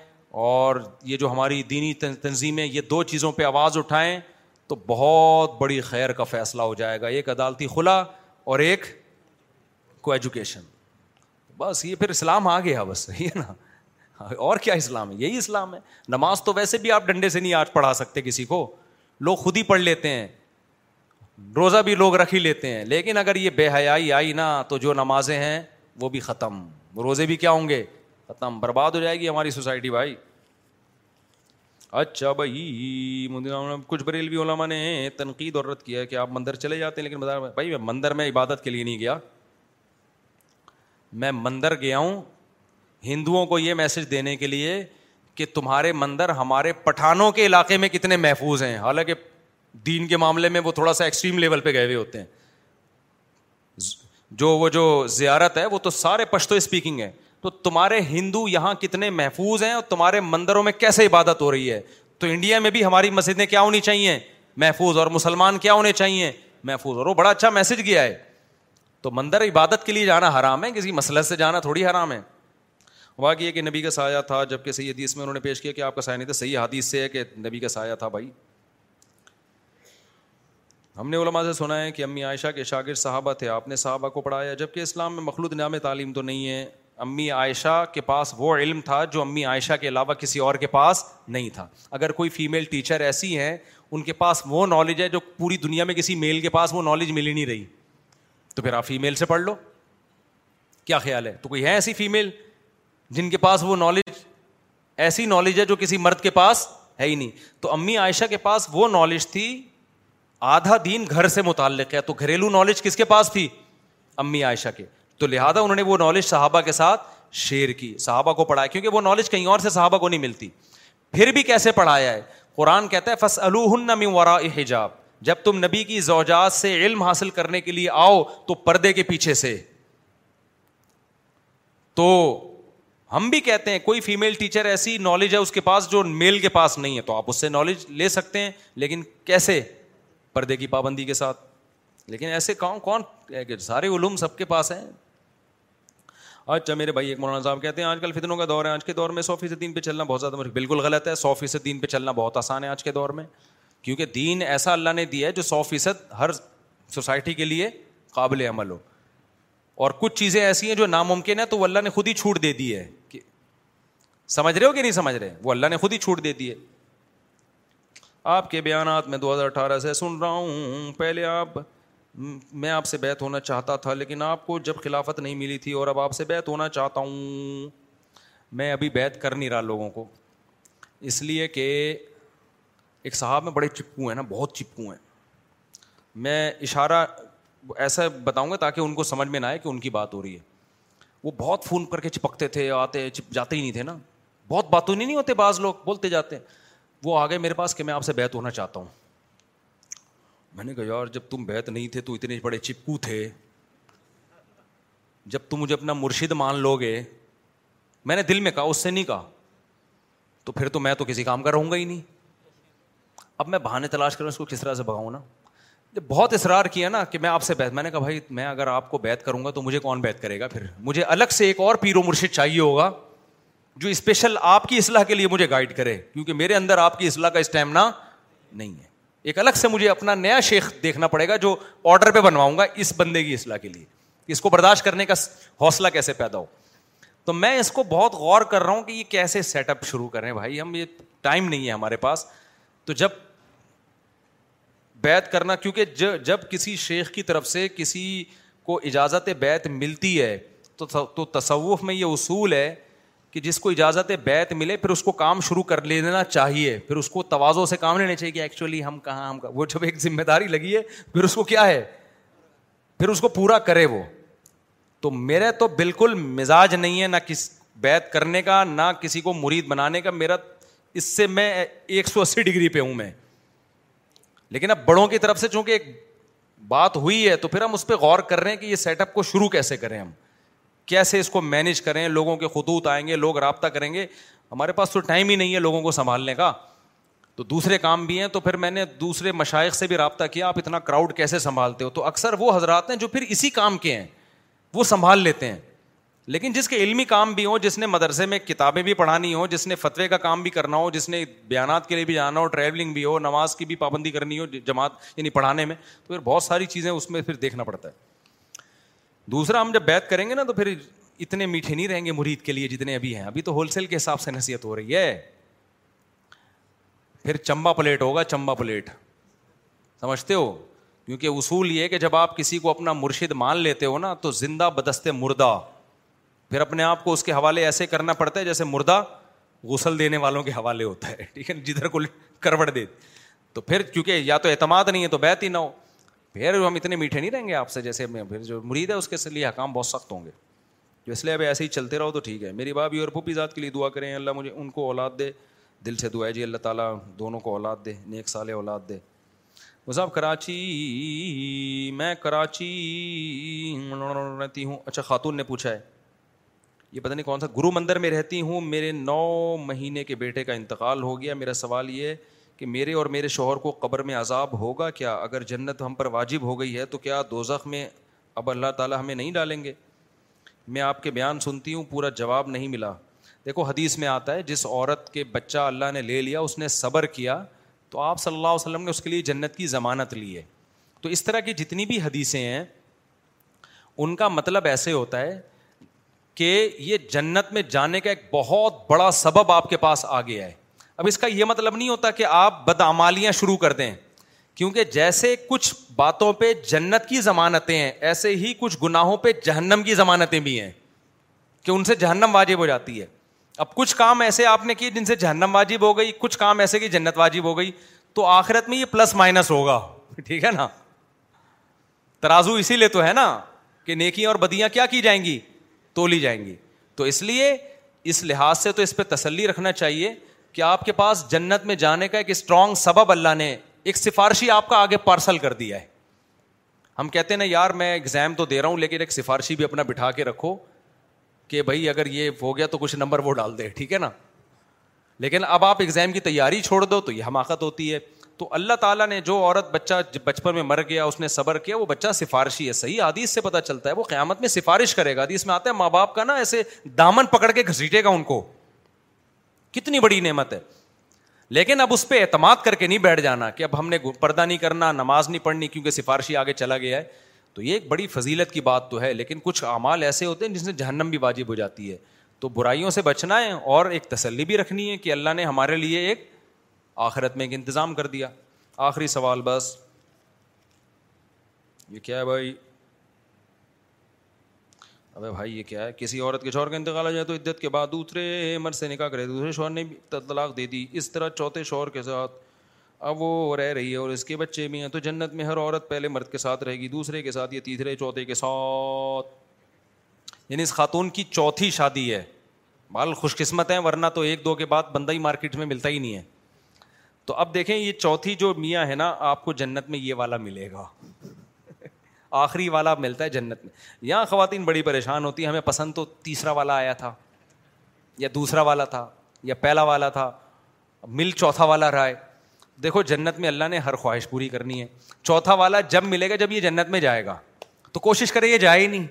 E: اور یہ جو ہماری دینی تنظیمیں یہ دو چیزوں پہ آواز اٹھائیں تو بہت بڑی خیر کا فیصلہ ہو جائے گا ایک عدالتی خلا اور ایک کو ایجوکیشن بس یہ پھر اسلام آ گیا بس یہ نا اور کیا اسلام ہے یہی اسلام ہے نماز تو ویسے بھی آپ ڈنڈے سے نہیں آج پڑھا سکتے کسی کو لوگ خود ہی پڑھ لیتے ہیں روزہ بھی لوگ رکھ ہی لیتے ہیں لیکن اگر یہ بے حیائی آئی نا تو جو نمازیں ہیں وہ بھی ختم روزے بھی کیا ہوں گے ختم برباد ہو جائے گی ہماری سوسائٹی بھائی اچھا بھائی کچھ بریلوی علماء نے تنقید اور رد کیا کہ آپ مندر چلے جاتے ہیں لیکن بھائی میں مندر میں عبادت کے لیے نہیں گیا میں مندر گیا ہوں ہندوؤں کو یہ میسج دینے کے لیے کہ تمہارے مندر ہمارے پٹھانوں کے علاقے میں کتنے محفوظ ہیں حالانکہ دین کے معاملے میں وہ تھوڑا سا ایکسٹریم لیول پہ گئے ہوئے ہوتے ہیں جو وہ جو زیارت ہے وہ تو سارے پشتو اسپیکنگ ہے تو تمہارے ہندو یہاں کتنے محفوظ ہیں اور تمہارے مندروں میں کیسے عبادت ہو رہی ہے تو انڈیا میں بھی ہماری مسجدیں کیا ہونی چاہیے محفوظ اور مسلمان کیا ہونے چاہیے محفوظ اور وہ بڑا اچھا میسج گیا ہے تو مندر عبادت کے لیے جانا حرام ہے کسی مسلط سے جانا تھوڑی حرام ہے واقعی کہ نبی کا سایہ تھا جب کہ صحیح حدیث میں انہوں نے پیش کیا کہ آپ کا سایہ نہیں تھا صحیح حدیث سے ہے کہ نبی کا سایہ تھا بھائی ہم نے علماء سے سنا ہے کہ امی عائشہ کے شاگرد صحابہ تھے آپ نے صحابہ کو پڑھایا جبکہ اسلام میں مخلوط نام تعلیم تو نہیں ہے امی عائشہ کے پاس وہ علم تھا جو امی عائشہ کے علاوہ کسی اور کے پاس نہیں تھا اگر کوئی فیمیل ٹیچر ایسی ہیں ان کے پاس وہ نالج ہے جو پوری دنیا میں کسی میل کے پاس وہ نالج ملی نہیں رہی تو پھر آپ فیمیل سے پڑھ لو کیا خیال ہے تو کوئی ہے ایسی فیمیل جن کے پاس وہ نالج ایسی نالج ہے جو کسی مرد کے پاس ہے ہی نہیں تو امی عائشہ کے پاس وہ نالج تھی آدھا دین گھر سے متعلق ہے تو گھریلو نالج کس کے پاس تھی امی عائشہ کے تو لہٰذا انہوں نے وہ نالج صحابہ کے ساتھ شیئر کی صحابہ کو پڑھایا کیونکہ وہ نالج کہیں اور سے صحابہ کو نہیں ملتی پھر بھی کیسے پڑھایا ہے قرآن کہتا ہے ورا حجاب جب تم نبی کی زوجات سے علم حاصل کرنے کے لیے آؤ تو پردے کے پیچھے سے تو ہم بھی کہتے ہیں کوئی فیمل ٹیچر ایسی نالج ہے اس کے پاس جو میل کے پاس نہیں ہے تو آپ اس سے نالج لے سکتے ہیں لیکن کیسے پردے کی پابندی کے ساتھ لیکن ایسے کام کون کہ سارے علوم سب کے پاس ہیں اچھا میرے بھائی ایک مولانا صاحب کہتے ہیں آج کل فتنوں کا دور ہے آج کے دور میں سو فیصد دین پہ چلنا بہت زیادہ مشکل بالکل غلط ہے سو فیصد دین پہ چلنا بہت آسان ہے آج کے دور میں کیونکہ دین ایسا اللہ نے دیا ہے جو سو فیصد ہر سوسائٹی کے لیے قابل عمل ہو اور کچھ چیزیں ایسی ہیں جو ناممکن ہے تو وہ اللہ نے خود ہی چھوٹ دے دی ہے کہ سمجھ رہے ہو کہ نہیں سمجھ رہے وہ اللہ نے خود ہی چھوٹ دے دی ہے آپ کے بیانات میں دو ہزار اٹھارہ سے سن رہا ہوں پہلے آپ میں آپ سے بیت ہونا چاہتا تھا لیکن آپ کو جب خلافت نہیں ملی تھی اور اب آپ سے بیت ہونا چاہتا ہوں میں ابھی بیت کر نہیں رہا لوگوں کو اس لیے کہ ایک صاحب میں بڑے چپکو ہیں نا بہت چپکو ہیں میں اشارہ ایسا بتاؤں گا تاکہ ان کو سمجھ میں نہ آئے کہ ان کی بات ہو رہی ہے وہ بہت فون کر کے چپکتے تھے آتے چپ جاتے ہی نہیں تھے نا بہت باتوں نہیں ہوتے بعض لوگ بولتے جاتے ہیں وہ آ گئے میرے پاس کہ میں آپ سے بیت ہونا چاہتا ہوں میں نے کہا یار جب تم بیت نہیں تھے تو اتنے بڑے چپکو تھے جب تم مجھے اپنا مرشد مان لو گے میں نے دل میں کہا اس سے نہیں کہا تو پھر تو میں تو کسی کام کا رہوں گا ہی نہیں اب میں بہانے تلاش کروں اس کو کس طرح سے بھگاؤں نا جب بہت اصرار کیا نا کہ میں آپ سے بیت میں میں نے کہا بھائی اگر آپ کو بیت کروں گا تو مجھے کون بیت کرے گا پھر مجھے الگ سے ایک اور پیرو مرشد چاہیے ہوگا جو اسپیشل آپ کی اصلاح کے لیے مجھے گائڈ کرے کیونکہ میرے اندر آپ کی اصلاح کا اسٹیمنا نہیں ہے ایک الگ سے مجھے اپنا نیا شیخ دیکھنا پڑے گا جو آڈر پہ بنواؤں گا اس بندے کی اصلاح کے لیے اس کو برداشت کرنے کا حوصلہ کیسے پیدا ہو تو میں اس کو بہت غور کر رہا ہوں کہ یہ کیسے سیٹ اپ شروع کریں بھائی ہم یہ ٹائم نہیں ہے ہمارے پاس تو جب بیت کرنا کیونکہ جب کسی شیخ کی طرف سے کسی کو اجازت بیت ملتی ہے تو تو تصوف میں یہ اصول ہے کہ جس کو اجازت بیت ملے پھر اس کو کام شروع کر لینا چاہیے پھر اس کو توازوں سے کام لینا چاہیے کہ ایکچولی ہم کہاں ہم وہ جب ایک ذمہ داری لگی ہے پھر اس کو کیا ہے پھر اس کو پورا کرے وہ تو میرا تو بالکل مزاج نہیں ہے نہ کس بیت کرنے کا نہ کسی کو مرید بنانے کا میرا اس سے میں ایک سو اسی ڈگری پہ ہوں میں لیکن اب بڑوں کی طرف سے چونکہ ایک بات ہوئی ہے تو پھر ہم اس پہ غور کر رہے ہیں کہ یہ سیٹ اپ کو شروع کیسے کریں ہم کیسے اس کو مینیج کریں لوگوں کے خطوط آئیں گے لوگ رابطہ کریں گے ہمارے پاس تو ٹائم ہی نہیں ہے لوگوں کو سنبھالنے کا تو دوسرے کام بھی ہیں تو پھر میں نے دوسرے مشائق سے بھی رابطہ کیا آپ اتنا کراؤڈ کیسے سنبھالتے ہو تو اکثر وہ حضرات ہیں جو پھر اسی کام کے ہیں وہ سنبھال لیتے ہیں لیکن جس کے علمی کام بھی ہوں جس نے مدرسے میں کتابیں بھی پڑھانی ہوں جس نے فتوے کا کام بھی کرنا ہو جس نے بیانات کے لیے بھی جانا ہو ٹریولنگ بھی ہو نماز کی بھی پابندی کرنی ہو جماعت یعنی پڑھانے میں تو پھر بہت ساری چیزیں اس میں پھر دیکھنا پڑتا ہے دوسرا ہم جب بیت کریں گے نا تو پھر اتنے میٹھے نہیں رہیں گے مرید کے لیے جتنے ابھی ہیں ابھی تو ہول سیل کے حساب سے نصیحت ہو رہی ہے پھر چمبا پلیٹ ہوگا چمبا پلیٹ سمجھتے ہو کیونکہ اصول یہ کہ جب آپ کسی کو اپنا مرشد مان لیتے ہو نا تو زندہ بدستے مردہ پھر اپنے آپ کو اس کے حوالے ایسے کرنا پڑتا ہے جیسے مردہ غسل دینے والوں کے حوالے ہوتا ہے <laughs> ٹھیک ہے جدھر کو کروٹ دے تو پھر کیونکہ یا تو اعتماد نہیں ہے تو بیت ہی نہ ہو پھر ہم اتنے میٹھے نہیں رہیں گے آپ سے جیسے میں پھر جو مرید ہے اس کے لیے حکام بہت سخت ہوں گے جو اس لیے اب ایسے ہی چلتے رہو تو ٹھیک ہے میری باپ بھی اور پھوپھی ذات کے لیے دعا کریں اللہ مجھے ان کو اولاد دے دل سے دعا ہے جی اللہ تعالیٰ دونوں کو اولاد دے نیک سال اولاد دے مذہب کراچی میں کراچی رہتی ہوں اچھا خاتون نے پوچھا ہے یہ پتہ نہیں کون سا گرو مندر میں رہتی ہوں میرے نو مہینے کے بیٹے کا انتقال ہو گیا میرا سوال یہ کہ میرے اور میرے شوہر کو قبر میں عذاب ہوگا کیا اگر جنت ہم پر واجب ہو گئی ہے تو کیا دوزخ میں اب اللہ تعالیٰ ہمیں نہیں ڈالیں گے میں آپ کے بیان سنتی ہوں پورا جواب نہیں ملا دیکھو حدیث میں آتا ہے جس عورت کے بچہ اللہ نے لے لیا اس نے صبر کیا تو آپ صلی اللہ علیہ وسلم نے اس کے لیے جنت کی ضمانت لی ہے تو اس طرح کی جتنی بھی حدیثیں ہیں ان کا مطلب ایسے ہوتا ہے کہ یہ جنت میں جانے کا ایک بہت بڑا سبب آپ کے پاس آ گیا ہے اب اس کا یہ مطلب نہیں ہوتا کہ آپ بدعمالیاں شروع کر دیں کیونکہ جیسے کچھ باتوں پہ جنت کی ضمانتیں ہیں ایسے ہی کچھ گناہوں پہ جہنم کی ضمانتیں بھی ہیں کہ ان سے جہنم واجب ہو جاتی ہے اب کچھ کام ایسے آپ نے کیے جن سے جہنم واجب ہو گئی کچھ کام ایسے کہ جنت واجب ہو گئی تو آخرت میں یہ پلس مائنس ہوگا ٹھیک ہے نا ترازو اسی لیے تو ہے نا کہ نیکیاں اور بدیاں کیا کی جائیں گی تو لی جائیں گی تو اس لیے اس لحاظ سے تو اس پہ تسلی رکھنا چاہیے کہ آپ کے پاس جنت میں جانے کا ایک اسٹرانگ سبب اللہ نے ایک سفارشی آپ کا آگے پارسل کر دیا ہے ہم کہتے ہیں نا یار میں ایگزام تو دے رہا ہوں لیکن ایک سفارشی بھی اپنا بٹھا کے رکھو کہ بھائی اگر یہ ہو گیا تو کچھ نمبر وہ ڈال دے ٹھیک ہے نا لیکن اب آپ ایگزام کی تیاری چھوڑ دو تو یہ حماقت ہوتی ہے تو اللہ تعالیٰ نے جو عورت بچہ بچپن میں مر گیا اس نے صبر کیا وہ بچہ سفارشی ہے صحیح حدیث سے پتہ چلتا ہے وہ قیامت میں سفارش کرے گا حدیث میں آتا ہے ماں باپ کا نا ایسے دامن پکڑ کے گھسیٹے گا ان کو کتنی بڑی نعمت ہے لیکن اب اس پہ اعتماد کر کے نہیں بیٹھ جانا کہ اب ہم نے پردہ نہیں کرنا نماز نہیں پڑھنی کیونکہ سفارشی آگے چلا گیا ہے تو یہ ایک بڑی فضیلت کی بات تو ہے لیکن کچھ اعمال ایسے ہوتے ہیں جس سے جہنم بھی واجب ہو جاتی ہے تو برائیوں سے بچنا ہے اور ایک تسلی بھی رکھنی ہے کہ اللہ نے ہمارے لیے ایک آخرت میں ایک انتظام کر دیا آخری سوال بس یہ کیا ہے بھائی ابھی بھائی یہ کیا ہے کسی عورت کے شوہر کا انتقال ہو جائے تو عدت کے بعد دوسرے سے نکاح کرے دوسرے شوہر نے طلاق دے دی اس طرح چوتھے شوہر کے ساتھ اب وہ رہ رہی ہے اور اس کے بچے بھی ہیں تو جنت میں ہر عورت پہلے مرد کے ساتھ رہے گی دوسرے کے ساتھ یا تیسرے چوتھے کے ساتھ یعنی اس خاتون کی چوتھی شادی ہے بال خوش قسمت ہیں ورنہ تو ایک دو کے بعد بندہ ہی مارکیٹ میں ملتا ہی نہیں ہے تو اب دیکھیں یہ چوتھی جو میاں ہے نا آپ کو جنت میں یہ والا ملے گا آخری والا ملتا ہے جنت میں یہاں خواتین بڑی پریشان ہوتی ہیں ہمیں پسند تو تیسرا والا آیا تھا یا دوسرا والا تھا یا پہلا والا تھا مل چوتھا والا رہا ہے دیکھو جنت میں اللہ نے ہر خواہش پوری کرنی ہے چوتھا والا جب ملے گا جب یہ جنت میں جائے گا تو کوشش کرے یہ جائے ہی نہیں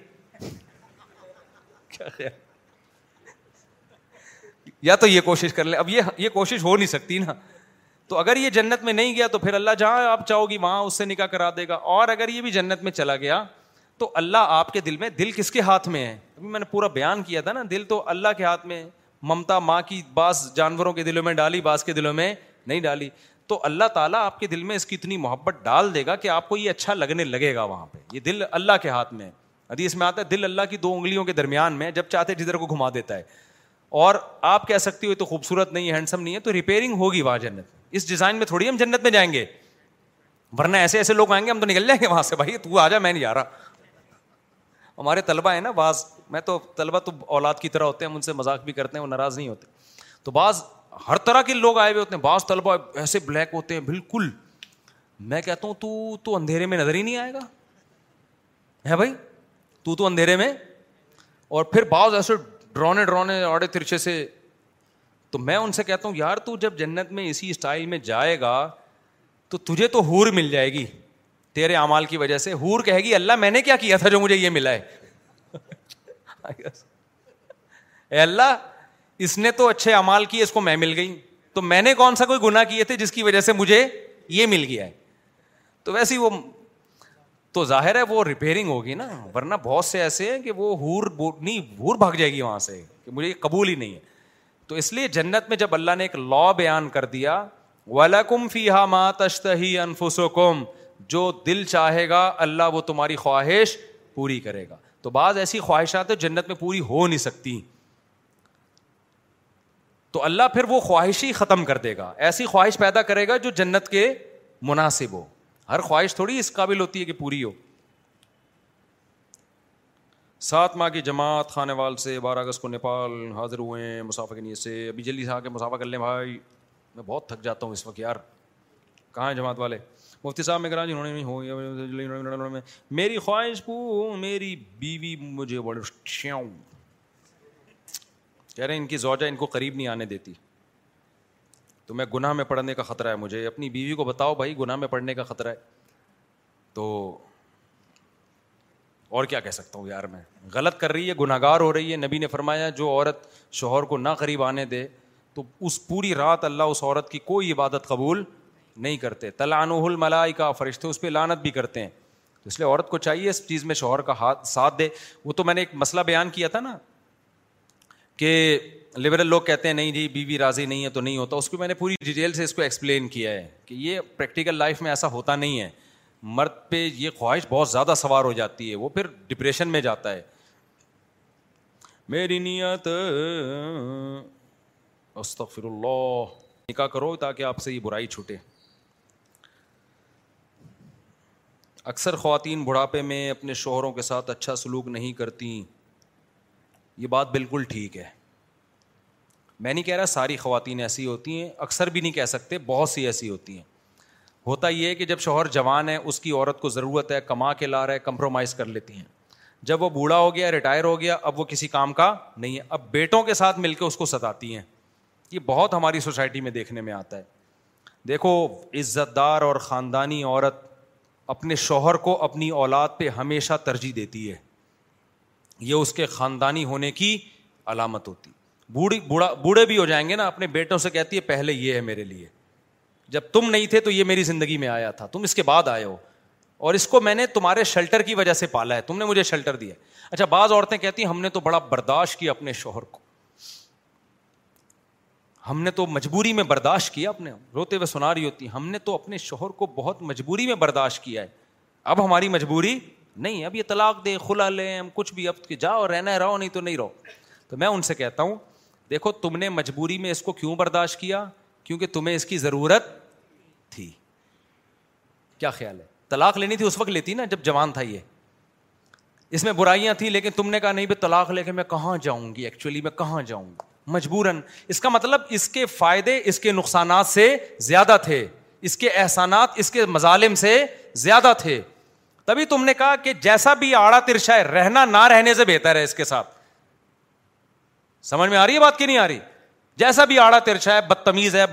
E: یا تو یہ کوشش کر لیں اب یہ یہ کوشش ہو نہیں سکتی نا تو اگر یہ جنت میں نہیں گیا تو پھر اللہ جہاں آپ چاہو گی وہاں اس سے نکاح کرا دے گا اور اگر یہ بھی جنت میں چلا گیا تو اللہ آپ کے دل میں دل کس کے ہاتھ میں ہے ابھی میں نے پورا بیان کیا تھا نا دل تو اللہ کے ہاتھ میں ممتا ماں کی بعض جانوروں کے دلوں میں ڈالی بعض کے دلوں میں نہیں ڈالی تو اللہ تعالیٰ آپ کے دل میں اس کی اتنی محبت ڈال دے گا کہ آپ کو یہ اچھا لگنے لگے گا وہاں پہ یہ دل اللہ کے ہاتھ میں ہے اس میں آتا ہے دل اللہ کی دو انگلیوں کے درمیان میں جب چاہتے جدھر کو گھما دیتا ہے اور آپ کہہ سکتی ہو تو خوبصورت نہیں ہے ہینڈسم نہیں ہے تو ریپیئرنگ ہوگی وہاں جنت اس ڈیزائن میں تھوڑی ہم جنت میں جائیں گے ورنہ ایسے ایسے لوگ آئیں گے ہم تو نکل جائیں گے وہاں سے بھائی تو آ جا میں نہیں آ رہا ہمارے طلبہ ہیں نا بعض میں تو طلبہ تو اولاد کی طرح ہوتے ہیں ہم ان سے مذاق بھی کرتے ہیں وہ ناراض نہیں ہوتے تو بعض ہر طرح کے لوگ آئے ہوئے ہوتے ہیں بعض طلبہ ایسے بلیک ہوتے ہیں بالکل میں کہتا ہوں تو تو اندھیرے میں نظر ہی نہیں آئے گا ہے بھائی تو تو اندھیرے میں اور پھر بعض ایسے ڈرونے ترچے سے تو میں ان سے کہتا ہوں یار تو جب جنت میں اسی اسٹائل میں جائے گا تو تجھے تو ہور مل جائے گی تیرے امال کی وجہ سے کہے گی اللہ میں نے کیا کیا تھا جو مجھے یہ ملا ہے <laughs> اللہ اس نے تو اچھے امال کیے اس کو میں مل گئی تو میں نے کون سا کوئی گنا کیے تھے جس کی وجہ سے مجھے یہ مل گیا ہے تو ویسے ہی وہ تو ظاہر ہے وہ ریپیئرنگ ہوگی نا ورنہ بہت سے ایسے ہیں کہ وہ ہور ہور نہیں بھاگ جائے گی وہاں سے کہ مجھے یہ قبول ہی نہیں ہے تو اس لیے جنت میں جب اللہ نے ایک لا بیان کر دیا ولاکم فی ہا ہات ہی جو دل چاہے گا اللہ وہ تمہاری خواہش پوری کرے گا تو بعض ایسی خواہشات ہیں جنت میں پوری ہو نہیں سکتی تو اللہ پھر وہ خواہش ہی ختم کر دے گا ایسی خواہش پیدا کرے گا جو جنت کے مناسب ہو ہر خواہش تھوڑی اس قابل ہوتی ہے کہ پوری ہو سات ماہ کی جماعت خانے وال سے بارہ اگست کو نیپال حاضر ہوئے ہیں مسافہ کے نیت سے ابھی جلدی سے آ کے مسافہ کر لیں بھائی میں بہت تھک جاتا ہوں اس وقت یار کہاں ہیں جماعت والے مفتی صاحب میں کہا انہوں نے میری خواہش کو میری بیوی مجھے بڑے کہہ رہے ہیں ان کی زوجہ ان کو قریب نہیں آنے دیتی تو میں گناہ میں پڑھنے کا خطرہ ہے مجھے اپنی بیوی کو بتاؤ بھائی گناہ میں پڑھنے کا خطرہ ہے تو اور کیا کہہ سکتا ہوں یار میں غلط کر رہی ہے گناہ گار ہو رہی ہے نبی نے فرمایا جو عورت شوہر کو نہ قریب آنے دے تو اس پوری رات اللہ اس عورت کی کوئی عبادت قبول نہیں کرتے تلانائی کا فرشتے اس پہ لانت بھی کرتے ہیں تو اس لیے عورت کو چاہیے اس چیز میں شوہر کا ہاتھ ساتھ دے وہ تو میں نے ایک مسئلہ بیان کیا تھا نا کہ لبرل لوگ کہتے ہیں نہیں جی بی بی راضی نہیں ہے تو نہیں ہوتا اس کو میں نے پوری ڈیٹیل سے اس کو ایکسپلین کیا ہے کہ یہ پریکٹیکل لائف میں ایسا ہوتا نہیں ہے مرد پہ یہ خواہش بہت زیادہ سوار ہو جاتی ہے وہ پھر ڈپریشن میں جاتا ہے میری نیت استغفر اللہ نکاح کرو تاکہ آپ سے یہ برائی چھوٹے اکثر خواتین بڑھاپے میں اپنے شوہروں کے ساتھ اچھا سلوک نہیں کرتی یہ بات بالکل ٹھیک ہے میں نہیں کہہ رہا ساری خواتین ایسی ہوتی ہیں اکثر بھی نہیں کہہ سکتے بہت سی ایسی ہوتی ہیں ہوتا یہ ہے کہ جب شوہر جوان ہے اس کی عورت کو ضرورت ہے کما کے لا رہا ہے کمپرومائز کر لیتی ہیں جب وہ بوڑھا ہو گیا ریٹائر ہو گیا اب وہ کسی کام کا نہیں ہے اب بیٹوں کے ساتھ مل کے اس کو ستاتی ہیں یہ بہت ہماری سوسائٹی میں دیکھنے میں آتا ہے دیکھو عزت دار اور خاندانی عورت اپنے شوہر کو اپنی اولاد پہ ہمیشہ ترجیح دیتی ہے یہ اس کے خاندانی ہونے کی علامت ہوتی بوڑھی بوڑھے بھی ہو جائیں گے نا اپنے بیٹوں سے کہتی ہے پہلے یہ ہے میرے لیے جب تم نہیں تھے تو یہ میری زندگی میں آیا تھا تم اس کے بعد آئے ہو اور اس کو میں نے تمہارے شیلٹر کی وجہ سے پالا ہے تم نے مجھے شیلٹر دیا اچھا بعض عورتیں کہتی ہیں ہم نے تو بڑا برداشت کیا اپنے شوہر کو ہم نے تو مجبوری میں برداشت کیا اپنے روتے ہوئے سنا رہی ہوتی ہم نے تو اپنے شوہر کو بہت مجبوری میں برداشت کیا ہے اب ہماری مجبوری نہیں اب یہ طلاق دے کھلا لیں ہم کچھ بھی اب جاؤ رہنا ہے رہو نہیں تو نہیں رہو تو میں ان سے کہتا ہوں دیکھو تم نے مجبوری میں اس کو کیوں برداشت کیا کیونکہ تمہیں اس کی ضرورت تھی کیا خیال ہے طلاق لینی تھی اس وقت لیتی نا جب جوان تھا یہ اس میں برائیاں تھیں لیکن تم نے کہا نہیں بھائی طلاق لے کے میں کہاں جاؤں گی ایکچولی میں کہاں جاؤں گی مجبوراً اس کا مطلب اس کے فائدے اس کے نقصانات سے زیادہ تھے اس کے احسانات اس کے مظالم سے زیادہ تھے تبھی تم نے کہا کہ جیسا بھی آڑا ترشا ہے رہنا نہ رہنے سے بہتر ہے اس کے ساتھ سمجھ میں آ رہی ہے بات کی نہیں آ رہی جیسا بھی آڑا ہے بدتمیز ہے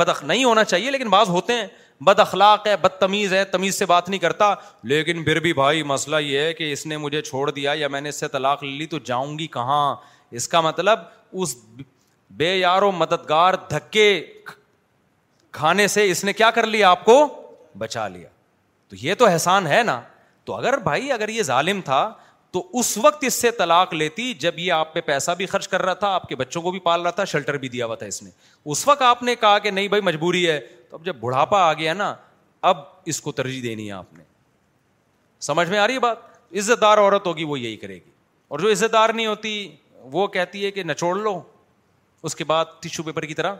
E: بد اخلاق ہے بدتمیز ہے تمیز سے بات نہیں کرتا لیکن پھر بھی بھائی مسئلہ یہ ہے کہ اس نے مجھے چھوڑ دیا یا میں نے اس سے طلاق لے لی تو جاؤں گی کہاں اس کا مطلب اس بے یار و مددگار دھکے کھانے سے اس نے کیا کر لیا آپ کو بچا لیا تو یہ تو احسان ہے نا تو اگر بھائی اگر یہ ظالم تھا تو اس وقت اس سے طلاق لیتی جب یہ آپ پہ پیسہ بھی خرچ کر رہا تھا آپ کے بچوں کو بھی پال رہا تھا شیلٹر بھی دیا ہوا تھا اس نے اس وقت آپ نے کہا کہ نہیں بھائی مجبوری ہے تو اب جب بڑھاپا آ گیا نا اب اس کو ترجیح دینی ہے آپ نے سمجھ میں آ رہی ہے بات عزت دار عورت ہوگی وہ یہی کرے گی اور جو عزت دار نہیں ہوتی وہ کہتی ہے کہ نچوڑ لو اس کے بعد ٹیشو پیپر کی طرح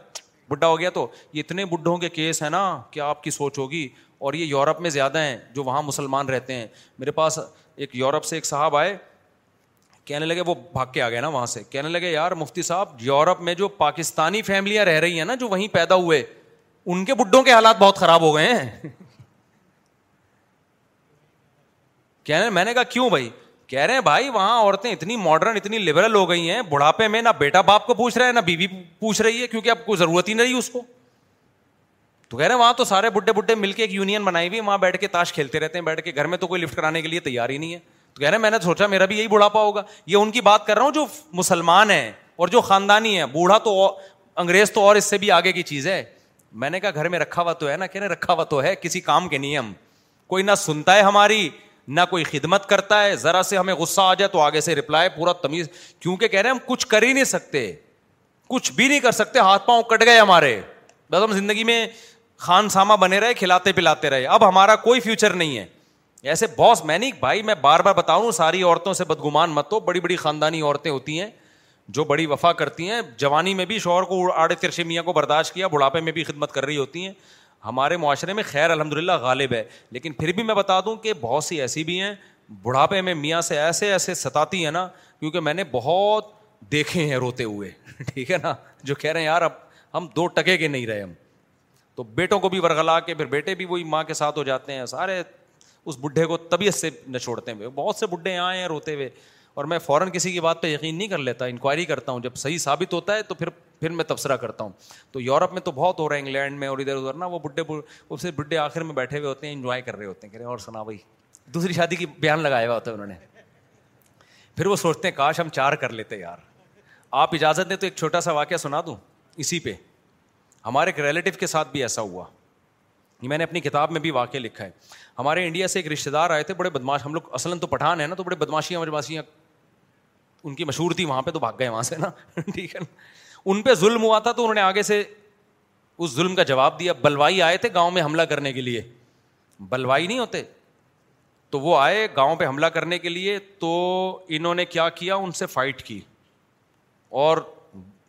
E: بڈھا ہو گیا تو یہ اتنے بڈھوں کے کیس ہے نا کہ آپ کی سوچ ہوگی اور یہ یورپ میں زیادہ ہیں جو وہاں مسلمان رہتے ہیں میرے پاس ایک یورپ سے ایک صاحب آئے کہنے لگے وہ بھاگ کے آ گئے نا وہاں سے کہنے لگے یار مفتی صاحب یورپ میں جو پاکستانی فیملیاں رہ رہی ہیں نا جو وہیں پیدا ہوئے ان کے بڈھوں کے حالات بہت خراب ہو گئے ہیں کہنے میں نے کہا کیوں بھائی کہہ رہے ہیں بھائی وہاں عورتیں اتنی ماڈرن اتنی لبرل ہو گئی ہیں بڑھاپے میں نہ بیٹا باپ کو پوچھ رہے ہیں نہ بیوی پوچھ رہی ہے کیونکہ اب کوئی ضرورت ہی نہیں رہی اس کو تو کہہ رہے ہیں وہاں تو سارے بڈھے بڈھے مل کے ایک یونین بنائی ہوئی وہاں بیٹھ کے تاش کھیلتے رہتے ہیں بیٹھ کے گھر میں تو کوئی لفٹ کرانے کے لیے تیار ہی نہیں ہے تو کہہ رہے ہیں میں نے سوچا میرا بھی یہی بڑھاپا ہوگا یہ ان کی بات کر رہا ہوں جو مسلمان ہے اور جو خاندانی ہے بوڑھا تو انگریز تو اور اس سے بھی آگے کی چیز ہے میں نے کہا گھر میں رکھا ہوا تو ہے نا کہ رکھا ہوا تو ہے کسی کام کے نہیں ہم کوئی نہ سنتا ہے ہماری نہ کوئی خدمت کرتا ہے ذرا سے ہمیں غصہ آ جائے تو آگے سے رپلائی پورا تمیز کیونکہ کہہ رہے ہیں ہم کچھ کر ہی نہیں سکتے کچھ بھی نہیں کر سکتے ہاتھ پاؤں کٹ گئے ہمارے بس ہم زندگی میں خان سامہ بنے رہے کھلاتے پلاتے رہے اب ہمارا کوئی فیوچر نہیں ہے ایسے باس میں نہیں بھائی میں بار بار بتاؤں ساری عورتوں سے بدگمان مت ہو بڑی بڑی خاندانی عورتیں ہوتی ہیں جو بڑی وفا کرتی ہیں جوانی میں بھی شوہر کو آڑے ترشے میاں کو برداشت کیا بڑھاپے میں بھی خدمت کر رہی ہوتی ہیں ہمارے معاشرے میں خیر الحمد للہ غالب ہے لیکن پھر بھی میں بتا دوں کہ بہت سی ایسی بھی ہیں بڑھاپے میں میاں سے ایسے ایسے ستاتی ہیں نا کیونکہ میں نے بہت دیکھے ہیں روتے ہوئے <laughs> ٹھیک ہے نا جو کہہ رہے ہیں یار اب ہم دو ٹکے کے نہیں رہے ہم تو بیٹوں کو بھی ورگلا کے پھر بیٹے بھی وہی ماں کے ساتھ ہو جاتے ہیں سارے اس بڈھے کو طبیعت سے نہ چھوڑتے ہوئے بہت سے بڈھے آئے ہیں روتے ہوئے اور میں فوراً کسی کی بات پہ یقین نہیں کر لیتا انکوائری کرتا ہوں جب صحیح ثابت ہوتا ہے تو پھر پھر میں تبصرہ کرتا ہوں تو یورپ میں تو بہت ہو رہا ہے انگلینڈ میں اور ادھر ادھر نا وہ بڈھے وہ سے بڈھے آخر میں بیٹھے ہوئے ہوتے ہیں انجوائے کر رہے ہوتے ہیں کہ اور سنا بھائی دوسری شادی کی بیان لگایا ہوا ہوتا ہے انہوں نے پھر وہ سوچتے ہیں کاش ہم چار کر لیتے یار آپ اجازت دیں تو ایک چھوٹا سا واقعہ سنا دوں اسی پہ ہمارے ایک ریلیٹو کے ساتھ بھی ایسا ہوا یہ میں نے اپنی کتاب میں بھی واقع لکھا ہے ہمارے انڈیا سے ایک رشتے دار آئے تھے بڑے بدماش ہم لوگ اصلاً تو پٹھان ہیں نا تو بڑے بدماشیاں ان کی مشہور تھی وہاں پہ تو بھاگ گئے وہاں سے نا <laughs> ٹھیک ہے نا ان پہ ظلم ہوا تھا تو انہوں نے آگے سے اس ظلم کا جواب دیا بلوائی آئے تھے گاؤں میں حملہ کرنے کے لیے بلوائی نہیں ہوتے تو وہ آئے گاؤں پہ حملہ کرنے کے لیے تو انہوں نے کیا کیا ان سے فائٹ کی اور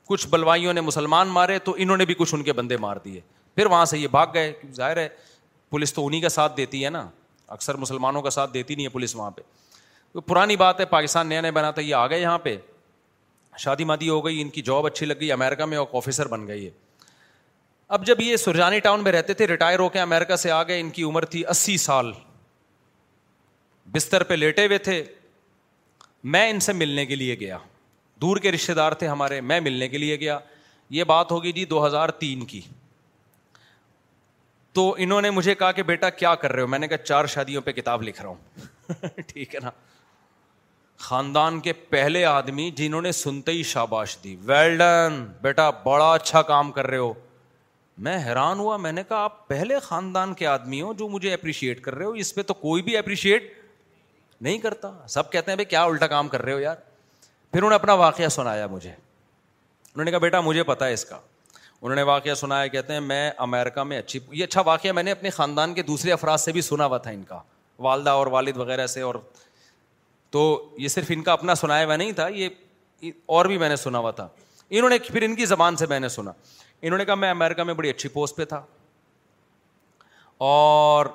E: کچھ بلوائیوں نے مسلمان مارے تو انہوں نے بھی کچھ ان کے بندے مار دیے پھر وہاں سے یہ بھاگ گئے ظاہر ہے پولیس تو انہیں کا ساتھ دیتی ہے نا اکثر مسلمانوں کا ساتھ دیتی نہیں ہے پولیس وہاں پہ پرانی بات ہے پاکستان نیا نیا بنا تھا یہ آ گئے یہاں پہ شادی مادی ہو گئی ان کی جاب اچھی لگ گئی امیرکا میں ایک آفیسر بن گئی ہے اب جب یہ سرجانی ٹاؤن میں رہتے تھے ریٹائر ہو کے امیرکا سے آ گئے ان کی عمر تھی اسی سال بستر پہ لیٹے ہوئے تھے میں ان سے ملنے کے لیے گیا دور کے رشتے دار تھے ہمارے میں ملنے کے لیے گیا یہ بات ہوگی جی دو ہزار تین کی تو انہوں نے مجھے کہا کہ بیٹا کیا کر رہے ہو میں نے کہا چار شادیوں پہ کتاب لکھ رہا ہوں <laughs> ٹھیک ہے نا خاندان کے پہلے آدمی جنہوں نے سنتے ہی شاباش دی ویلڈن بیٹا بڑا اچھا کام کر رہے ہو میں حیران ہوا میں نے کہا آپ پہلے خاندان کے آدمی ہو جو مجھے اپریشیٹ کر رہے ہو اس پہ تو کوئی بھی اپریشیٹ نہیں کرتا سب کہتے ہیں بھائی کیا الٹا کام کر رہے ہو یار پھر انہوں نے اپنا واقعہ سنایا مجھے انہوں نے کہا بیٹا مجھے پتا ہے اس کا انہوں نے واقعہ سنایا کہتے ہیں میں امیرکا میں اچھی یہ اچھا واقعہ میں نے اپنے خاندان کے دوسرے افراد سے بھی سنا ہوا تھا ان کا والدہ اور والد وغیرہ سے اور تو یہ صرف ان کا اپنا سنایا ہوا نہیں تھا یہ اور بھی میں نے سنا ہوا تھا انہوں نے پھر ان کی زبان سے میں نے سنا انہوں نے کہا میں امیرکا میں بڑی اچھی پوسٹ پہ تھا اور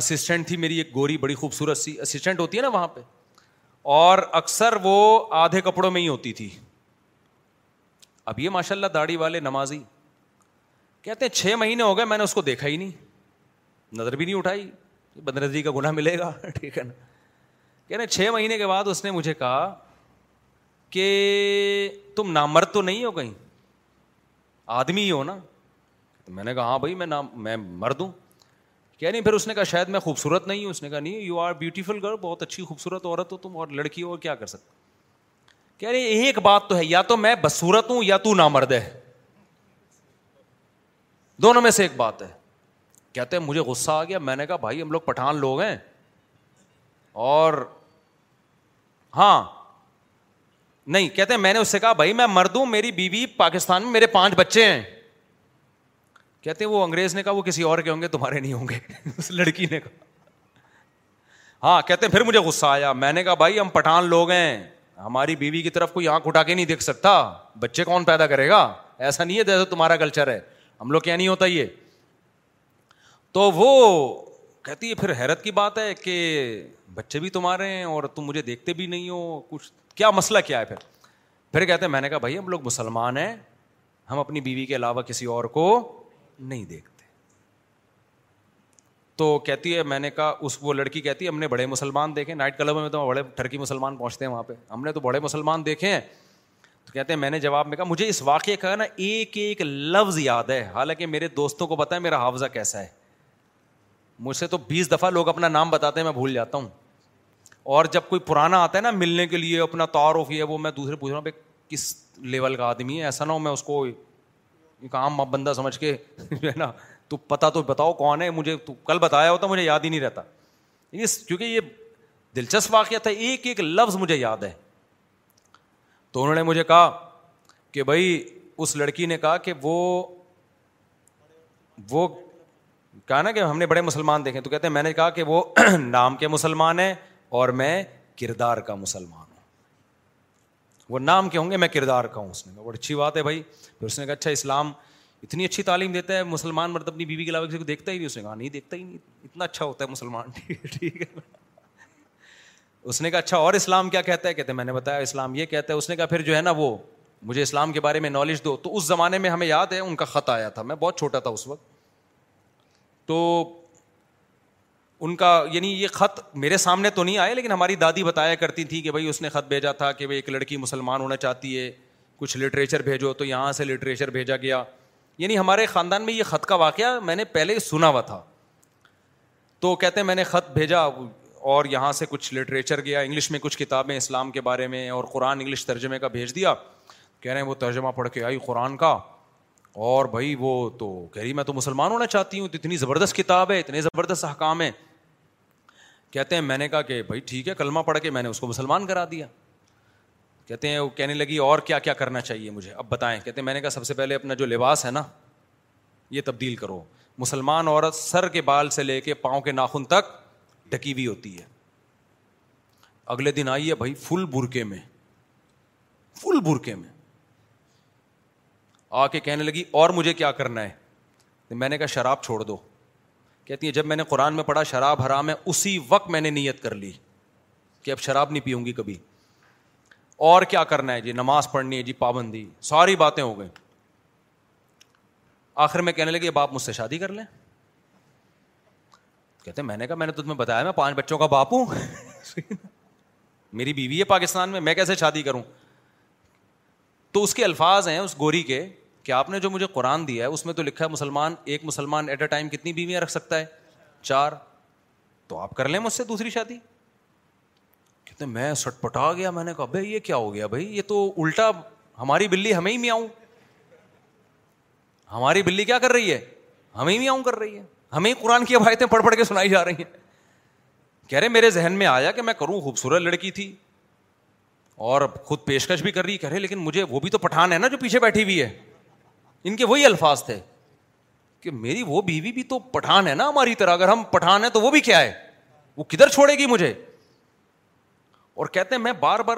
E: اسسٹنٹ تھی میری ایک گوری بڑی خوبصورت سی اسسٹنٹ ہوتی ہے نا وہاں پہ اور اکثر وہ آدھے کپڑوں میں ہی ہوتی تھی اب یہ ماشاء اللہ داڑھی والے نمازی کہتے ہیں چھ مہینے ہو گئے میں نے اس کو دیکھا ہی نہیں نظر بھی نہیں اٹھائی بندرزی کا گناہ ملے گا <laughs> ٹھیک ہے نا کہتے ہیں چھ مہینے کے بعد اس نے مجھے کہا کہ تم نامرد تو نہیں ہو کہیں آدمی ہی ہو نا میں نے کہا ہاں بھائی میں نام میں مرد ہوں نہیں پھر اس نے کہا شاید میں خوبصورت نہیں ہوں اس نے کہا نہیں یو آر بیوٹیفل گرل بہت اچھی خوبصورت عورت ہو تم اور لڑکی ہو کیا کر کہہ ایک بات تو ہے یا تو میں بصورت ہوں یا تو نامرد مرد ہے دونوں میں سے ایک بات ہے کہتے ہیں مجھے غصہ آ گیا میں نے کہا بھائی ہم لوگ پٹھان لوگ ہیں اور ہاں نہیں کہتے ہیں میں نے اس سے کہا بھائی میں مرد ہوں میری بیوی پاکستان میں میرے پانچ بچے ہیں کہتے ہیں وہ انگریز نے کہا وہ کسی اور کے ہوں گے تمہارے نہیں ہوں گے <laughs> اس لڑکی نے کہا ہاں کہتے ہیں پھر مجھے غصہ آیا میں نے کہا بھائی ہم پٹھان لوگ ہیں ہماری بیوی کی طرف کوئی آنکھ اٹھا کے نہیں دیکھ سکتا بچے کون پیدا کرے گا ایسا نہیں ہے جیسے تمہارا کلچر ہے ہم لوگ کیا نہیں ہوتا یہ تو وہ کہتی ہے پھر حیرت کی بات ہے کہ بچے بھی تمہارے ہیں اور تم مجھے دیکھتے بھی نہیں ہو کچھ کیا مسئلہ کیا ہے پھر پھر کہتے ہیں میں نے کہا بھائی ہم لوگ مسلمان ہیں ہم اپنی بیوی کے علاوہ کسی اور کو نہیں دیکھتے تو کہتی ہے میں نے کہا اس وہ لڑکی کہتی ہے ہم نے بڑے مسلمان دیکھے نائٹ کلب میں تو بڑے ٹرکی مسلمان پہنچتے ہیں وہاں پہ ہم نے تو بڑے مسلمان دیکھے ہیں تو کہتے ہیں میں نے جواب میں کہا مجھے اس واقعے کا نا ایک ایک لفظ یاد ہے حالانکہ میرے دوستوں کو پتا ہے میرا حافظہ کیسا ہے مجھ سے تو بیس دفعہ لوگ اپنا نام بتاتے ہیں میں بھول جاتا ہوں اور جب کوئی پرانا آتا ہے نا ملنے کے لیے اپنا تعارف یہ وہ میں دوسرے پوچھ رہا ہوں کس لیول کا آدمی ہے ایسا نہ ہو میں اس کو عام بندہ سمجھ کے جو ہے پتا تو بتاؤ کون ہے مجھے تو کل بتایا ہوتا مجھے یاد ہی نہیں رہتا کیونکہ یہ دلچسپ واقعہ تھا ایک ایک لفظ مجھے یاد ہے تو انہوں نے مجھے کہا کہ بھائی اس لڑکی نے کہا کہ وہ وہ کہا نا کہ ہم نے بڑے مسلمان دیکھے تو کہتے ہیں میں نے کہا کہ وہ <clears throat> نام کے مسلمان ہیں اور میں کردار کا مسلمان وہ نام کے ہوں گے میں کردار کا ہوں اس نے بڑی اچھی بات ہے بھائی پھر اس نے کہا اچھا اسلام اتنی اچھی تعلیم دیتا ہے مسلمان مرد اپنی بیوی کے علاوہ کسی کو دیکھتا ہی نہیں اس نے کہا نہیں دیکھتا ہی نہیں اتنا اچھا ہوتا ہے مسلمان <laughs> ٹھیک ہے اس نے کہا اچھا اور اسلام کیا کہتا ہے کہتے ہیں میں نے بتایا اسلام یہ کہتا ہے اس نے کہا پھر جو ہے نا وہ مجھے اسلام کے بارے میں نالج دو تو اس زمانے میں ہمیں یاد ہے ان کا خط آیا تھا میں بہت چھوٹا تھا اس وقت تو ان کا یعنی یہ خط میرے سامنے تو نہیں آیا لیکن ہماری دادی بتایا کرتی تھی کہ بھائی اس نے خط بھیجا تھا کہ بھائی ایک لڑکی مسلمان ہونا چاہتی ہے کچھ لٹریچر بھیجو تو یہاں سے لٹریچر بھیجا گیا یعنی ہمارے خاندان میں یہ خط کا واقعہ میں نے پہلے سنا ہوا تھا تو کہتے ہیں میں نے خط بھیجا اور یہاں سے کچھ لٹریچر گیا انگلش میں کچھ کتابیں اسلام کے بارے میں اور قرآن انگلش ترجمے کا بھیج دیا کہہ رہے ہیں وہ ترجمہ پڑھ کے آئی قرآن کا اور بھائی وہ تو کہہ رہی میں تو مسلمان ہونا چاہتی ہوں تو اتنی زبردست کتاب ہے اتنے زبردست احکام ہیں کہتے ہیں میں نے کہا کہ بھائی ٹھیک ہے کلمہ پڑھ کے میں نے اس کو مسلمان کرا دیا کہتے ہیں وہ کہنے لگی اور کیا کیا کرنا چاہیے مجھے اب بتائیں کہتے ہیں میں نے کہا سب سے پہلے اپنا جو لباس ہے نا یہ تبدیل کرو مسلمان عورت سر کے بال سے لے کے پاؤں کے ناخن تک ڈکی ہوئی ہوتی ہے اگلے دن آئیے بھائی فل برقے میں فل برقے میں آ کے کہنے لگی اور مجھے کیا کرنا ہے میں نے کہا شراب چھوڑ دو کہتی ہیں جب میں نے قرآن میں پڑھا شراب حرام ہے اسی وقت میں نے نیت کر لی کہ اب شراب نہیں پیوں گی کبھی اور کیا کرنا ہے جی نماز پڑھنی ہے جی پابندی ساری باتیں ہو گئیں آخر میں کہنے لگے باپ مجھ سے شادی کر لیں کہتے ہیں میں نے کہا میں نے تمہیں بتایا میں پانچ بچوں کا باپ ہوں <laughs> میری بیوی ہے پاکستان میں میں کیسے شادی کروں تو اس کے الفاظ ہیں اس گوری کے کہ آپ نے جو مجھے قرآن دیا ہے اس میں تو لکھا ہے مسلمان ایک مسلمان ایٹ اے ٹائم کتنی بیویاں رکھ سکتا ہے چار تو آپ کر لیں مجھ سے دوسری شادی کہتے میں سٹ پٹا گیا میں نے کہا بھائی یہ کیا ہو گیا بھائی یہ تو الٹا ہماری بلی ہمیں ہی آؤں ہماری بلی کیا کر رہی ہے ہمیں ہی آؤں کر رہی ہے ہمیں ہی قرآن کی عبایتیں پڑھ پڑھ کے سنائی جا رہی ہیں کہہ رہے میرے ذہن میں آیا کہ میں کروں خوبصورت لڑکی تھی اور خود پیشکش بھی کر رہی کہہ رہے لیکن مجھے وہ بھی تو پٹھان ہے نا جو پیچھے بیٹھی ہوئی ہے ان کے وہی الفاظ تھے کہ میری وہ بیوی بھی تو پٹھان ہے نا ہماری طرح اگر ہم پٹھان ہیں تو وہ بھی کیا ہے وہ کدھر چھوڑے گی مجھے اور کہتے ہیں میں بار بار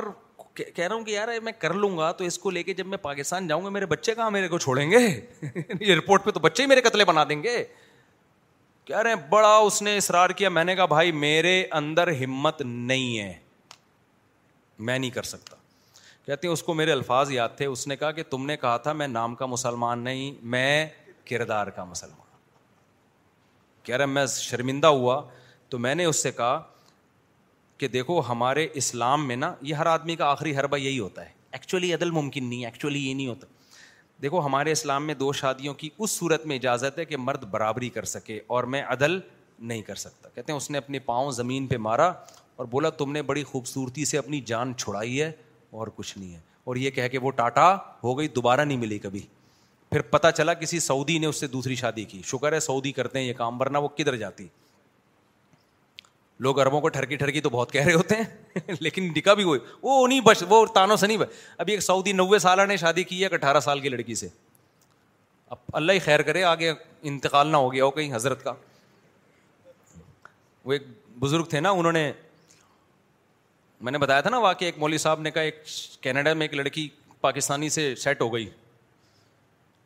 E: کہہ رہا ہوں کہ یار میں کر لوں گا تو اس کو لے کے جب میں پاکستان جاؤں گا میرے بچے کہاں میرے کو چھوڑیں گے <laughs> ایئرپورٹ پہ تو بچے ہی میرے قتلے بنا دیں گے کہہ رہے ہیں بڑا اس نے اصرار کیا میں نے کہا بھائی میرے اندر ہمت نہیں ہے میں نہیں کر سکتا کہتے ہیں اس کو میرے الفاظ یاد تھے اس نے کہا کہ تم نے کہا تھا میں نام کا مسلمان نہیں میں کردار کا مسلمان کہہ رہا میں شرمندہ ہوا تو میں نے اس سے کہا کہ دیکھو ہمارے اسلام میں نا یہ ہر آدمی کا آخری حربہ یہی ہوتا ہے ایکچولی عدل ممکن نہیں ہے ایکچولی یہ نہیں ہوتا دیکھو ہمارے اسلام میں دو شادیوں کی اس صورت میں اجازت ہے کہ مرد برابری کر سکے اور میں عدل نہیں کر سکتا کہتے ہیں اس نے اپنے پاؤں زمین پہ مارا اور بولا تم نے بڑی خوبصورتی سے اپنی جان چھڑائی ہے اور کچھ نہیں ہے اور یہ کہہ کہ وہ ٹاٹا ہو گئی دوبارہ نہیں ملی کبھی پھر پتا چلا کسی سعودی نے اس سے دوسری شادی کی شکر ہے سعودی کرتے ہیں یہ کام ورنہ وہ کدھر جاتی لوگ اربوں کو ٹھرکی ٹھرکی تو بہت کہہ رہے ہوتے ہیں <laughs> لیکن نکا بھی ہوئے وہ نہیں بش وہ تانوں سے نہیں بھائی ابھی ایک سعودی نوے سالہ نے شادی کی ہے ایک اٹھارہ سال کی لڑکی سے اب اللہ ہی خیر کرے آگے انتقال نہ ہو گیا ہو کہیں حضرت کا وہ ایک بزرگ تھے نا انہوں نے میں نے بتایا تھا نا واقعی ایک مولوی صاحب نے کہا ایک کینیڈا میں ایک لڑکی پاکستانی سے سیٹ ہو گئی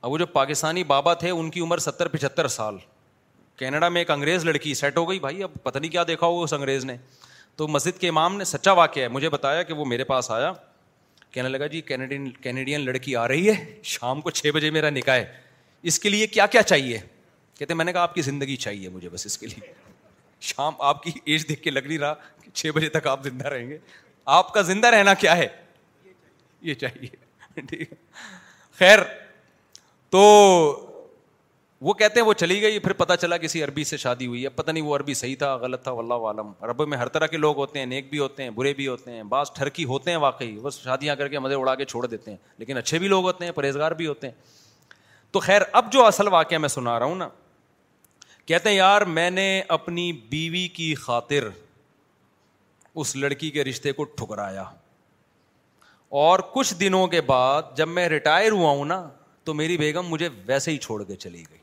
E: اب وہ جو پاکستانی بابا تھے ان کی عمر ستر پچہتر سال کینیڈا میں ایک انگریز لڑکی سیٹ ہو گئی بھائی اب پتہ نہیں کیا دیکھا ہوگا اس انگریز نے تو مسجد کے امام نے سچا واقعہ ہے مجھے بتایا کہ وہ میرے پاس آیا کہنے لگا جی کینیڈین کینیڈین لڑکی آ رہی ہے شام کو چھ بجے میرا نکاح ہے اس کے لیے کیا کیا چاہیے کہتے میں نے کہا آپ کی زندگی چاہیے مجھے بس اس کے لیے شام آپ کی ایج دیکھ کے لگ نہیں رہا کہ چھ بجے تک آپ زندہ رہیں گے آپ کا زندہ رہنا کیا ہے یہ چاہیے ٹھیک خیر تو وہ کہتے ہیں وہ چلی گئی پھر پتا چلا کسی عربی سے شادی ہوئی ہے پتہ نہیں وہ عربی صحیح تھا غلط تھا اللہ عالم رب میں ہر طرح کے لوگ ہوتے ہیں نیک بھی ہوتے ہیں برے بھی ہوتے ہیں بعض ٹھرکی ہوتے ہیں واقعی بس شادیاں کر کے مزے اڑا کے چھوڑ دیتے ہیں لیکن اچھے بھی لوگ ہوتے ہیں پرہیزگار بھی ہوتے ہیں تو خیر اب جو اصل واقعہ میں سنا رہا ہوں نا کہتے ہیں یار میں نے اپنی بیوی کی خاطر اس لڑکی کے رشتے کو ٹھکرایا اور کچھ دنوں کے بعد جب میں ریٹائر ہوا ہوں نا تو میری بیگم مجھے ویسے ہی چھوڑ کے چلی گئی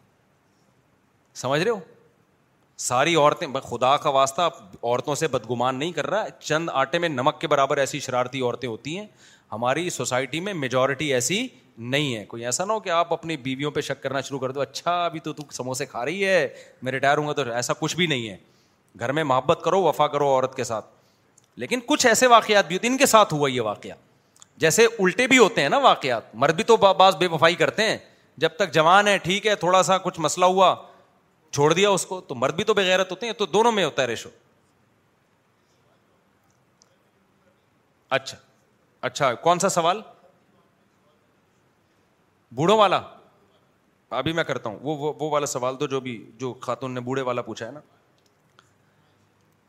E: سمجھ رہے ہو ساری عورتیں خدا کا واسطہ عورتوں سے بدگمان نہیں کر رہا ہے چند آٹے میں نمک کے برابر ایسی شرارتی عورتیں ہوتی ہیں ہماری سوسائٹی میں میجورٹی ایسی نہیں ہے کوئی ایسا نہ ہو کہ آپ اپنی بیویوں پہ شک کرنا شروع کر دو اچھا ابھی تو سموسے کھا رہی ہے میں ریٹائر ہوں گا تو ایسا کچھ بھی نہیں ہے گھر میں محبت کرو وفا کرو عورت کے ساتھ لیکن کچھ ایسے واقعات بھی ہوتے ہیں ان کے ساتھ ہوا یہ واقعہ جیسے الٹے بھی ہوتے ہیں نا واقعات مرد بھی تو بعض بے وفائی کرتے ہیں جب تک جوان ہے ٹھیک ہے تھوڑا سا کچھ مسئلہ ہوا چھوڑ دیا اس کو تو مرد بھی تو بغیرت ہوتے ہیں تو دونوں میں ہوتا ہے ریشو اچھا اچھا کون سا سوال بوڑھوں والا ابھی میں کرتا ہوں وہ وہ والا سوال تو جو بھی جو خاتون نے بوڑھے والا پوچھا ہے نا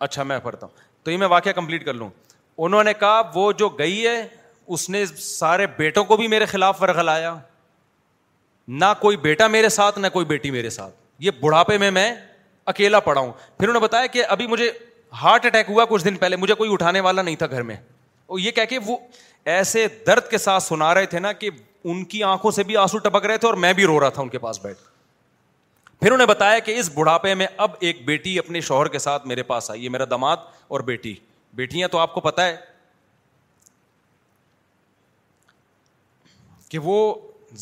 E: اچھا میں پڑھتا ہوں تو یہ میں واقعہ کمپلیٹ کر لوں انہوں نے نے کہا وہ جو گئی ہے اس سارے بیٹوں کو بھی میرے خلاف ورغلایا نہ کوئی بیٹا میرے ساتھ نہ کوئی بیٹی میرے ساتھ یہ بڑھاپے میں میں اکیلا پڑا ہوں پھر انہوں نے بتایا کہ ابھی مجھے ہارٹ اٹیک ہوا کچھ دن پہلے مجھے کوئی اٹھانے والا نہیں تھا گھر میں اور یہ کہہ کے وہ ایسے درد کے ساتھ سنا رہے تھے نا کہ ان کی آنکھوں سے بھی آنسو ٹپک رہے تھے اور میں بھی رو رہا تھا ان کے پاس بیٹھ پھر انہیں بتایا کہ اس بڑھاپے میں اب ایک بیٹی اپنے شوہر کے ساتھ میرے پاس آئی ہے میرا دماد اور بیٹی بیٹیاں تو آپ کو پتا ہے کہ وہ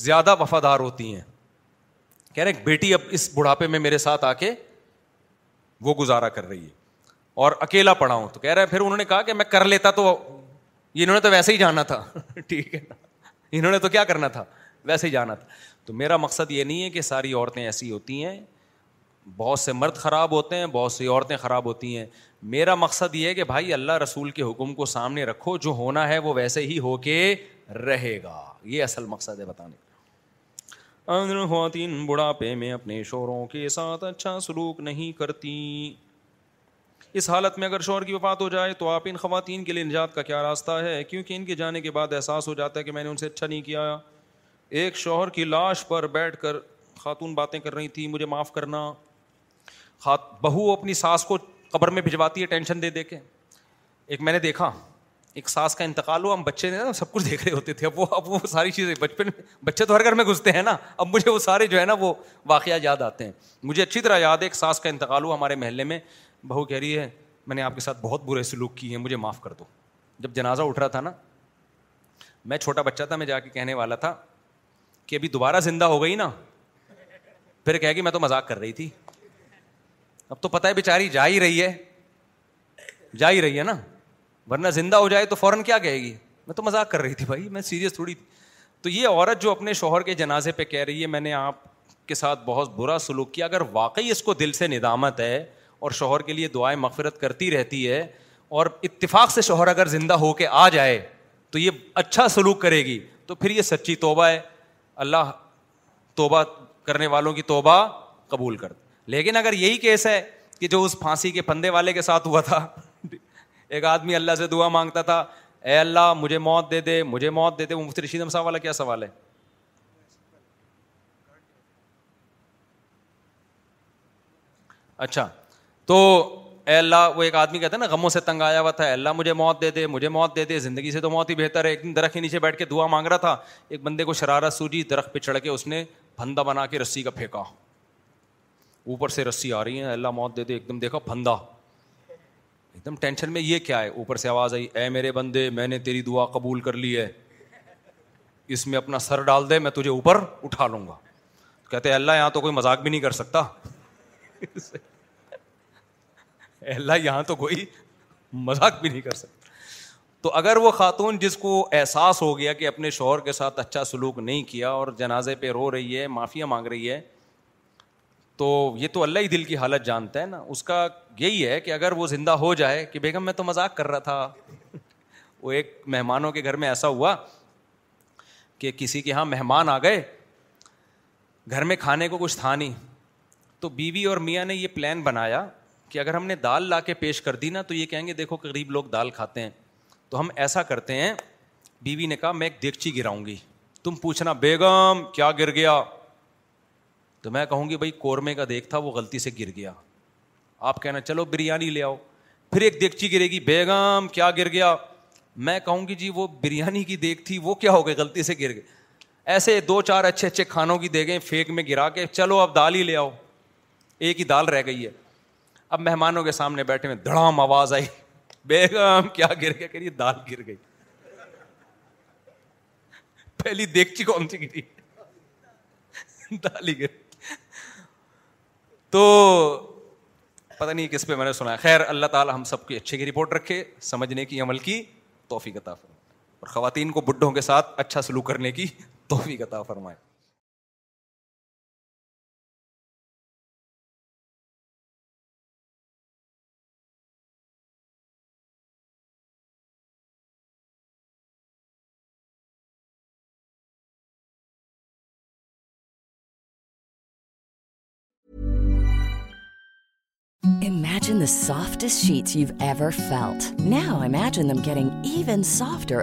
E: زیادہ وفادار ہوتی ہیں کہہ رہے بیٹی اب اس بڑھاپے میں میرے ساتھ آ کے وہ گزارا کر رہی ہے اور اکیلا پڑھا ہوں تو کہہ رہے کہ میں کر لیتا تو انہوں نے تو ویسے ہی جانا تھا <laughs> ٹھیک ہے انہوں نے تو کیا کرنا تھا ویسے ہی جانا تھا تو میرا مقصد یہ نہیں ہے کہ ساری عورتیں ایسی ہوتی ہیں بہت سے مرد خراب ہوتے ہیں بہت سی عورتیں خراب ہوتی ہیں میرا مقصد یہ ہے کہ بھائی اللہ رسول کے حکم کو سامنے رکھو جو ہونا ہے وہ ویسے ہی ہو کے رہے گا یہ اصل مقصد ہے بتانے کا خواتین بڑھاپے میں اپنے شوروں کے ساتھ اچھا سلوک نہیں کرتی اس حالت میں اگر شوہر کی وفات ہو جائے تو آپ ان خواتین کے لیے نجات کا کیا راستہ ہے کیونکہ ان کے جانے کے بعد احساس ہو جاتا ہے کہ میں نے ان سے اچھا نہیں کیا ایک شوہر کی لاش پر بیٹھ کر خاتون باتیں کر رہی تھیں مجھے معاف کرنا بہو اپنی ساس کو قبر میں بھجواتی ہے ٹینشن دے دے کے ایک میں نے دیکھا ایک ساس کا انتقال ہوا ہم بچے نے سب کچھ دیکھ رہے ہوتے تھے اب وہ اب وہ ساری چیزیں بچپن میں بچے تو ہر گھر میں گھستے ہیں نا اب مجھے وہ سارے جو ہے نا وہ واقعہ یاد آتے ہیں مجھے اچھی طرح یاد ہے ایک ساس کا انتقال ہوا ہمارے محلے میں بہو کہہ رہی ہے میں نے آپ کے ساتھ بہت برے سلوک کیے مجھے معاف کر دو جب جنازہ اٹھ رہا تھا نا میں چھوٹا بچہ تھا میں جا کے کہنے والا تھا کہ ابھی دوبارہ زندہ ہو گئی نا پھر کہے گی میں تو مذاق کر رہی تھی اب تو پتہ ہے بیچاری جا ہی رہی ہے جا ہی رہی ہے نا ورنہ زندہ ہو جائے تو فوراً کیا کہے گی میں تو مذاق کر رہی تھی بھائی میں سیریس تھوڑی تو یہ عورت جو اپنے شوہر کے جنازے پہ کہہ رہی ہے میں نے آپ کے ساتھ بہت برا سلوک کیا اگر واقعی اس کو دل سے ندامت ہے اور شوہر کے لیے دعائیں مغفرت کرتی رہتی ہے اور اتفاق سے شوہر اگر زندہ ہو کے آ جائے تو یہ اچھا سلوک کرے گی تو پھر یہ سچی توبہ ہے اللہ توبہ توبہ کرنے والوں کی قبول کر لیکن اگر یہی کیس ہے کہ جو اس پھانسی کے پندے والے کے ساتھ ہوا تھا ایک آدمی اللہ سے دعا مانگتا تھا اے اللہ مجھے موت دے دے مجھے موت دے دے وہ مفتی رشید صاحب والا کیا سوال ہے اچھا تو اے اللہ وہ ایک آدمی کہتے ہیں نا غموں سے تنگ آیا ہوا تھا اے اللہ مجھے موت دے دے مجھے موت دے دے زندگی سے تو موت ہی بہتر ہے ایک دن درخت کے نیچے بیٹھ کے دعا مانگ رہا تھا ایک بندے کو شرارت سوجی درخت پہ چڑھ کے اس نے پھندا بنا کے رسی کا پھینکا اوپر سے رسی آ رہی ہے اللہ موت دے دے ایک دم دیکھا پھندا ایک دم ٹینشن میں یہ کیا ہے اوپر سے آواز آئی اے میرے بندے میں نے تیری دعا قبول کر لی ہے اس میں اپنا سر ڈال دے میں تجھے اوپر اٹھا لوں گا کہتے اللہ یہاں تو کوئی مذاق بھی نہیں کر سکتا اللہ یہاں تو کوئی مذاق بھی نہیں کر سکتا تو اگر وہ خاتون جس کو احساس ہو گیا کہ اپنے شوہر کے ساتھ اچھا سلوک نہیں کیا اور جنازے پہ رو رہی ہے معافیا مانگ رہی ہے تو یہ تو اللہ ہی دل کی حالت جانتا ہے نا اس کا یہی ہے کہ اگر وہ زندہ ہو جائے کہ بیگم میں تو مذاق کر رہا تھا وہ ایک مہمانوں کے گھر میں ایسا ہوا کہ کسی کے یہاں مہمان آ گئے گھر میں کھانے کو کچھ تھا نہیں تو بیوی اور میاں نے یہ پلان بنایا کہ اگر ہم نے دال لا کے پیش کر دی نا تو یہ کہیں گے دیکھو غریب لوگ دال کھاتے ہیں تو ہم ایسا کرتے ہیں بیوی نے کہا میں ایک دیگچی گراؤں گی تم پوچھنا بیگم کیا گر گیا تو میں کہوں گی بھائی قورمے کا دیکھ تھا وہ غلطی سے گر گیا آپ کہنا چلو بریانی لے آؤ پھر ایک دیگچی گرے گی بیگم کیا گر گیا میں کہوں گی جی وہ بریانی کی دیکھ تھی وہ کیا ہو گئی غلطی سے گر گئے ایسے دو چار اچھے اچھے کھانوں کی دیکھیں پھینک میں گرا کے چلو اب دال ہی لے آؤ ایک ہی دال رہ گئی ہے اب مہمانوں کے سامنے بیٹھے میں دڑام آواز آئی بیگم کیا گر گیا کریے دال گر گئی پہلی دیکھتی کون سی گری دال ہی گر تو پتا نہیں کس پہ میں نے سنا خیر اللہ تعالیٰ ہم سب کی اچھے کی رپورٹ رکھے سمجھنے کی عمل کی توفیق عطا فرمائے اور خواتین کو بڈھوں کے ساتھ اچھا سلوک کرنے کی توفیق عطا فرمائے
C: سافٹس چیز فیلٹ نو ایمجنگ even softer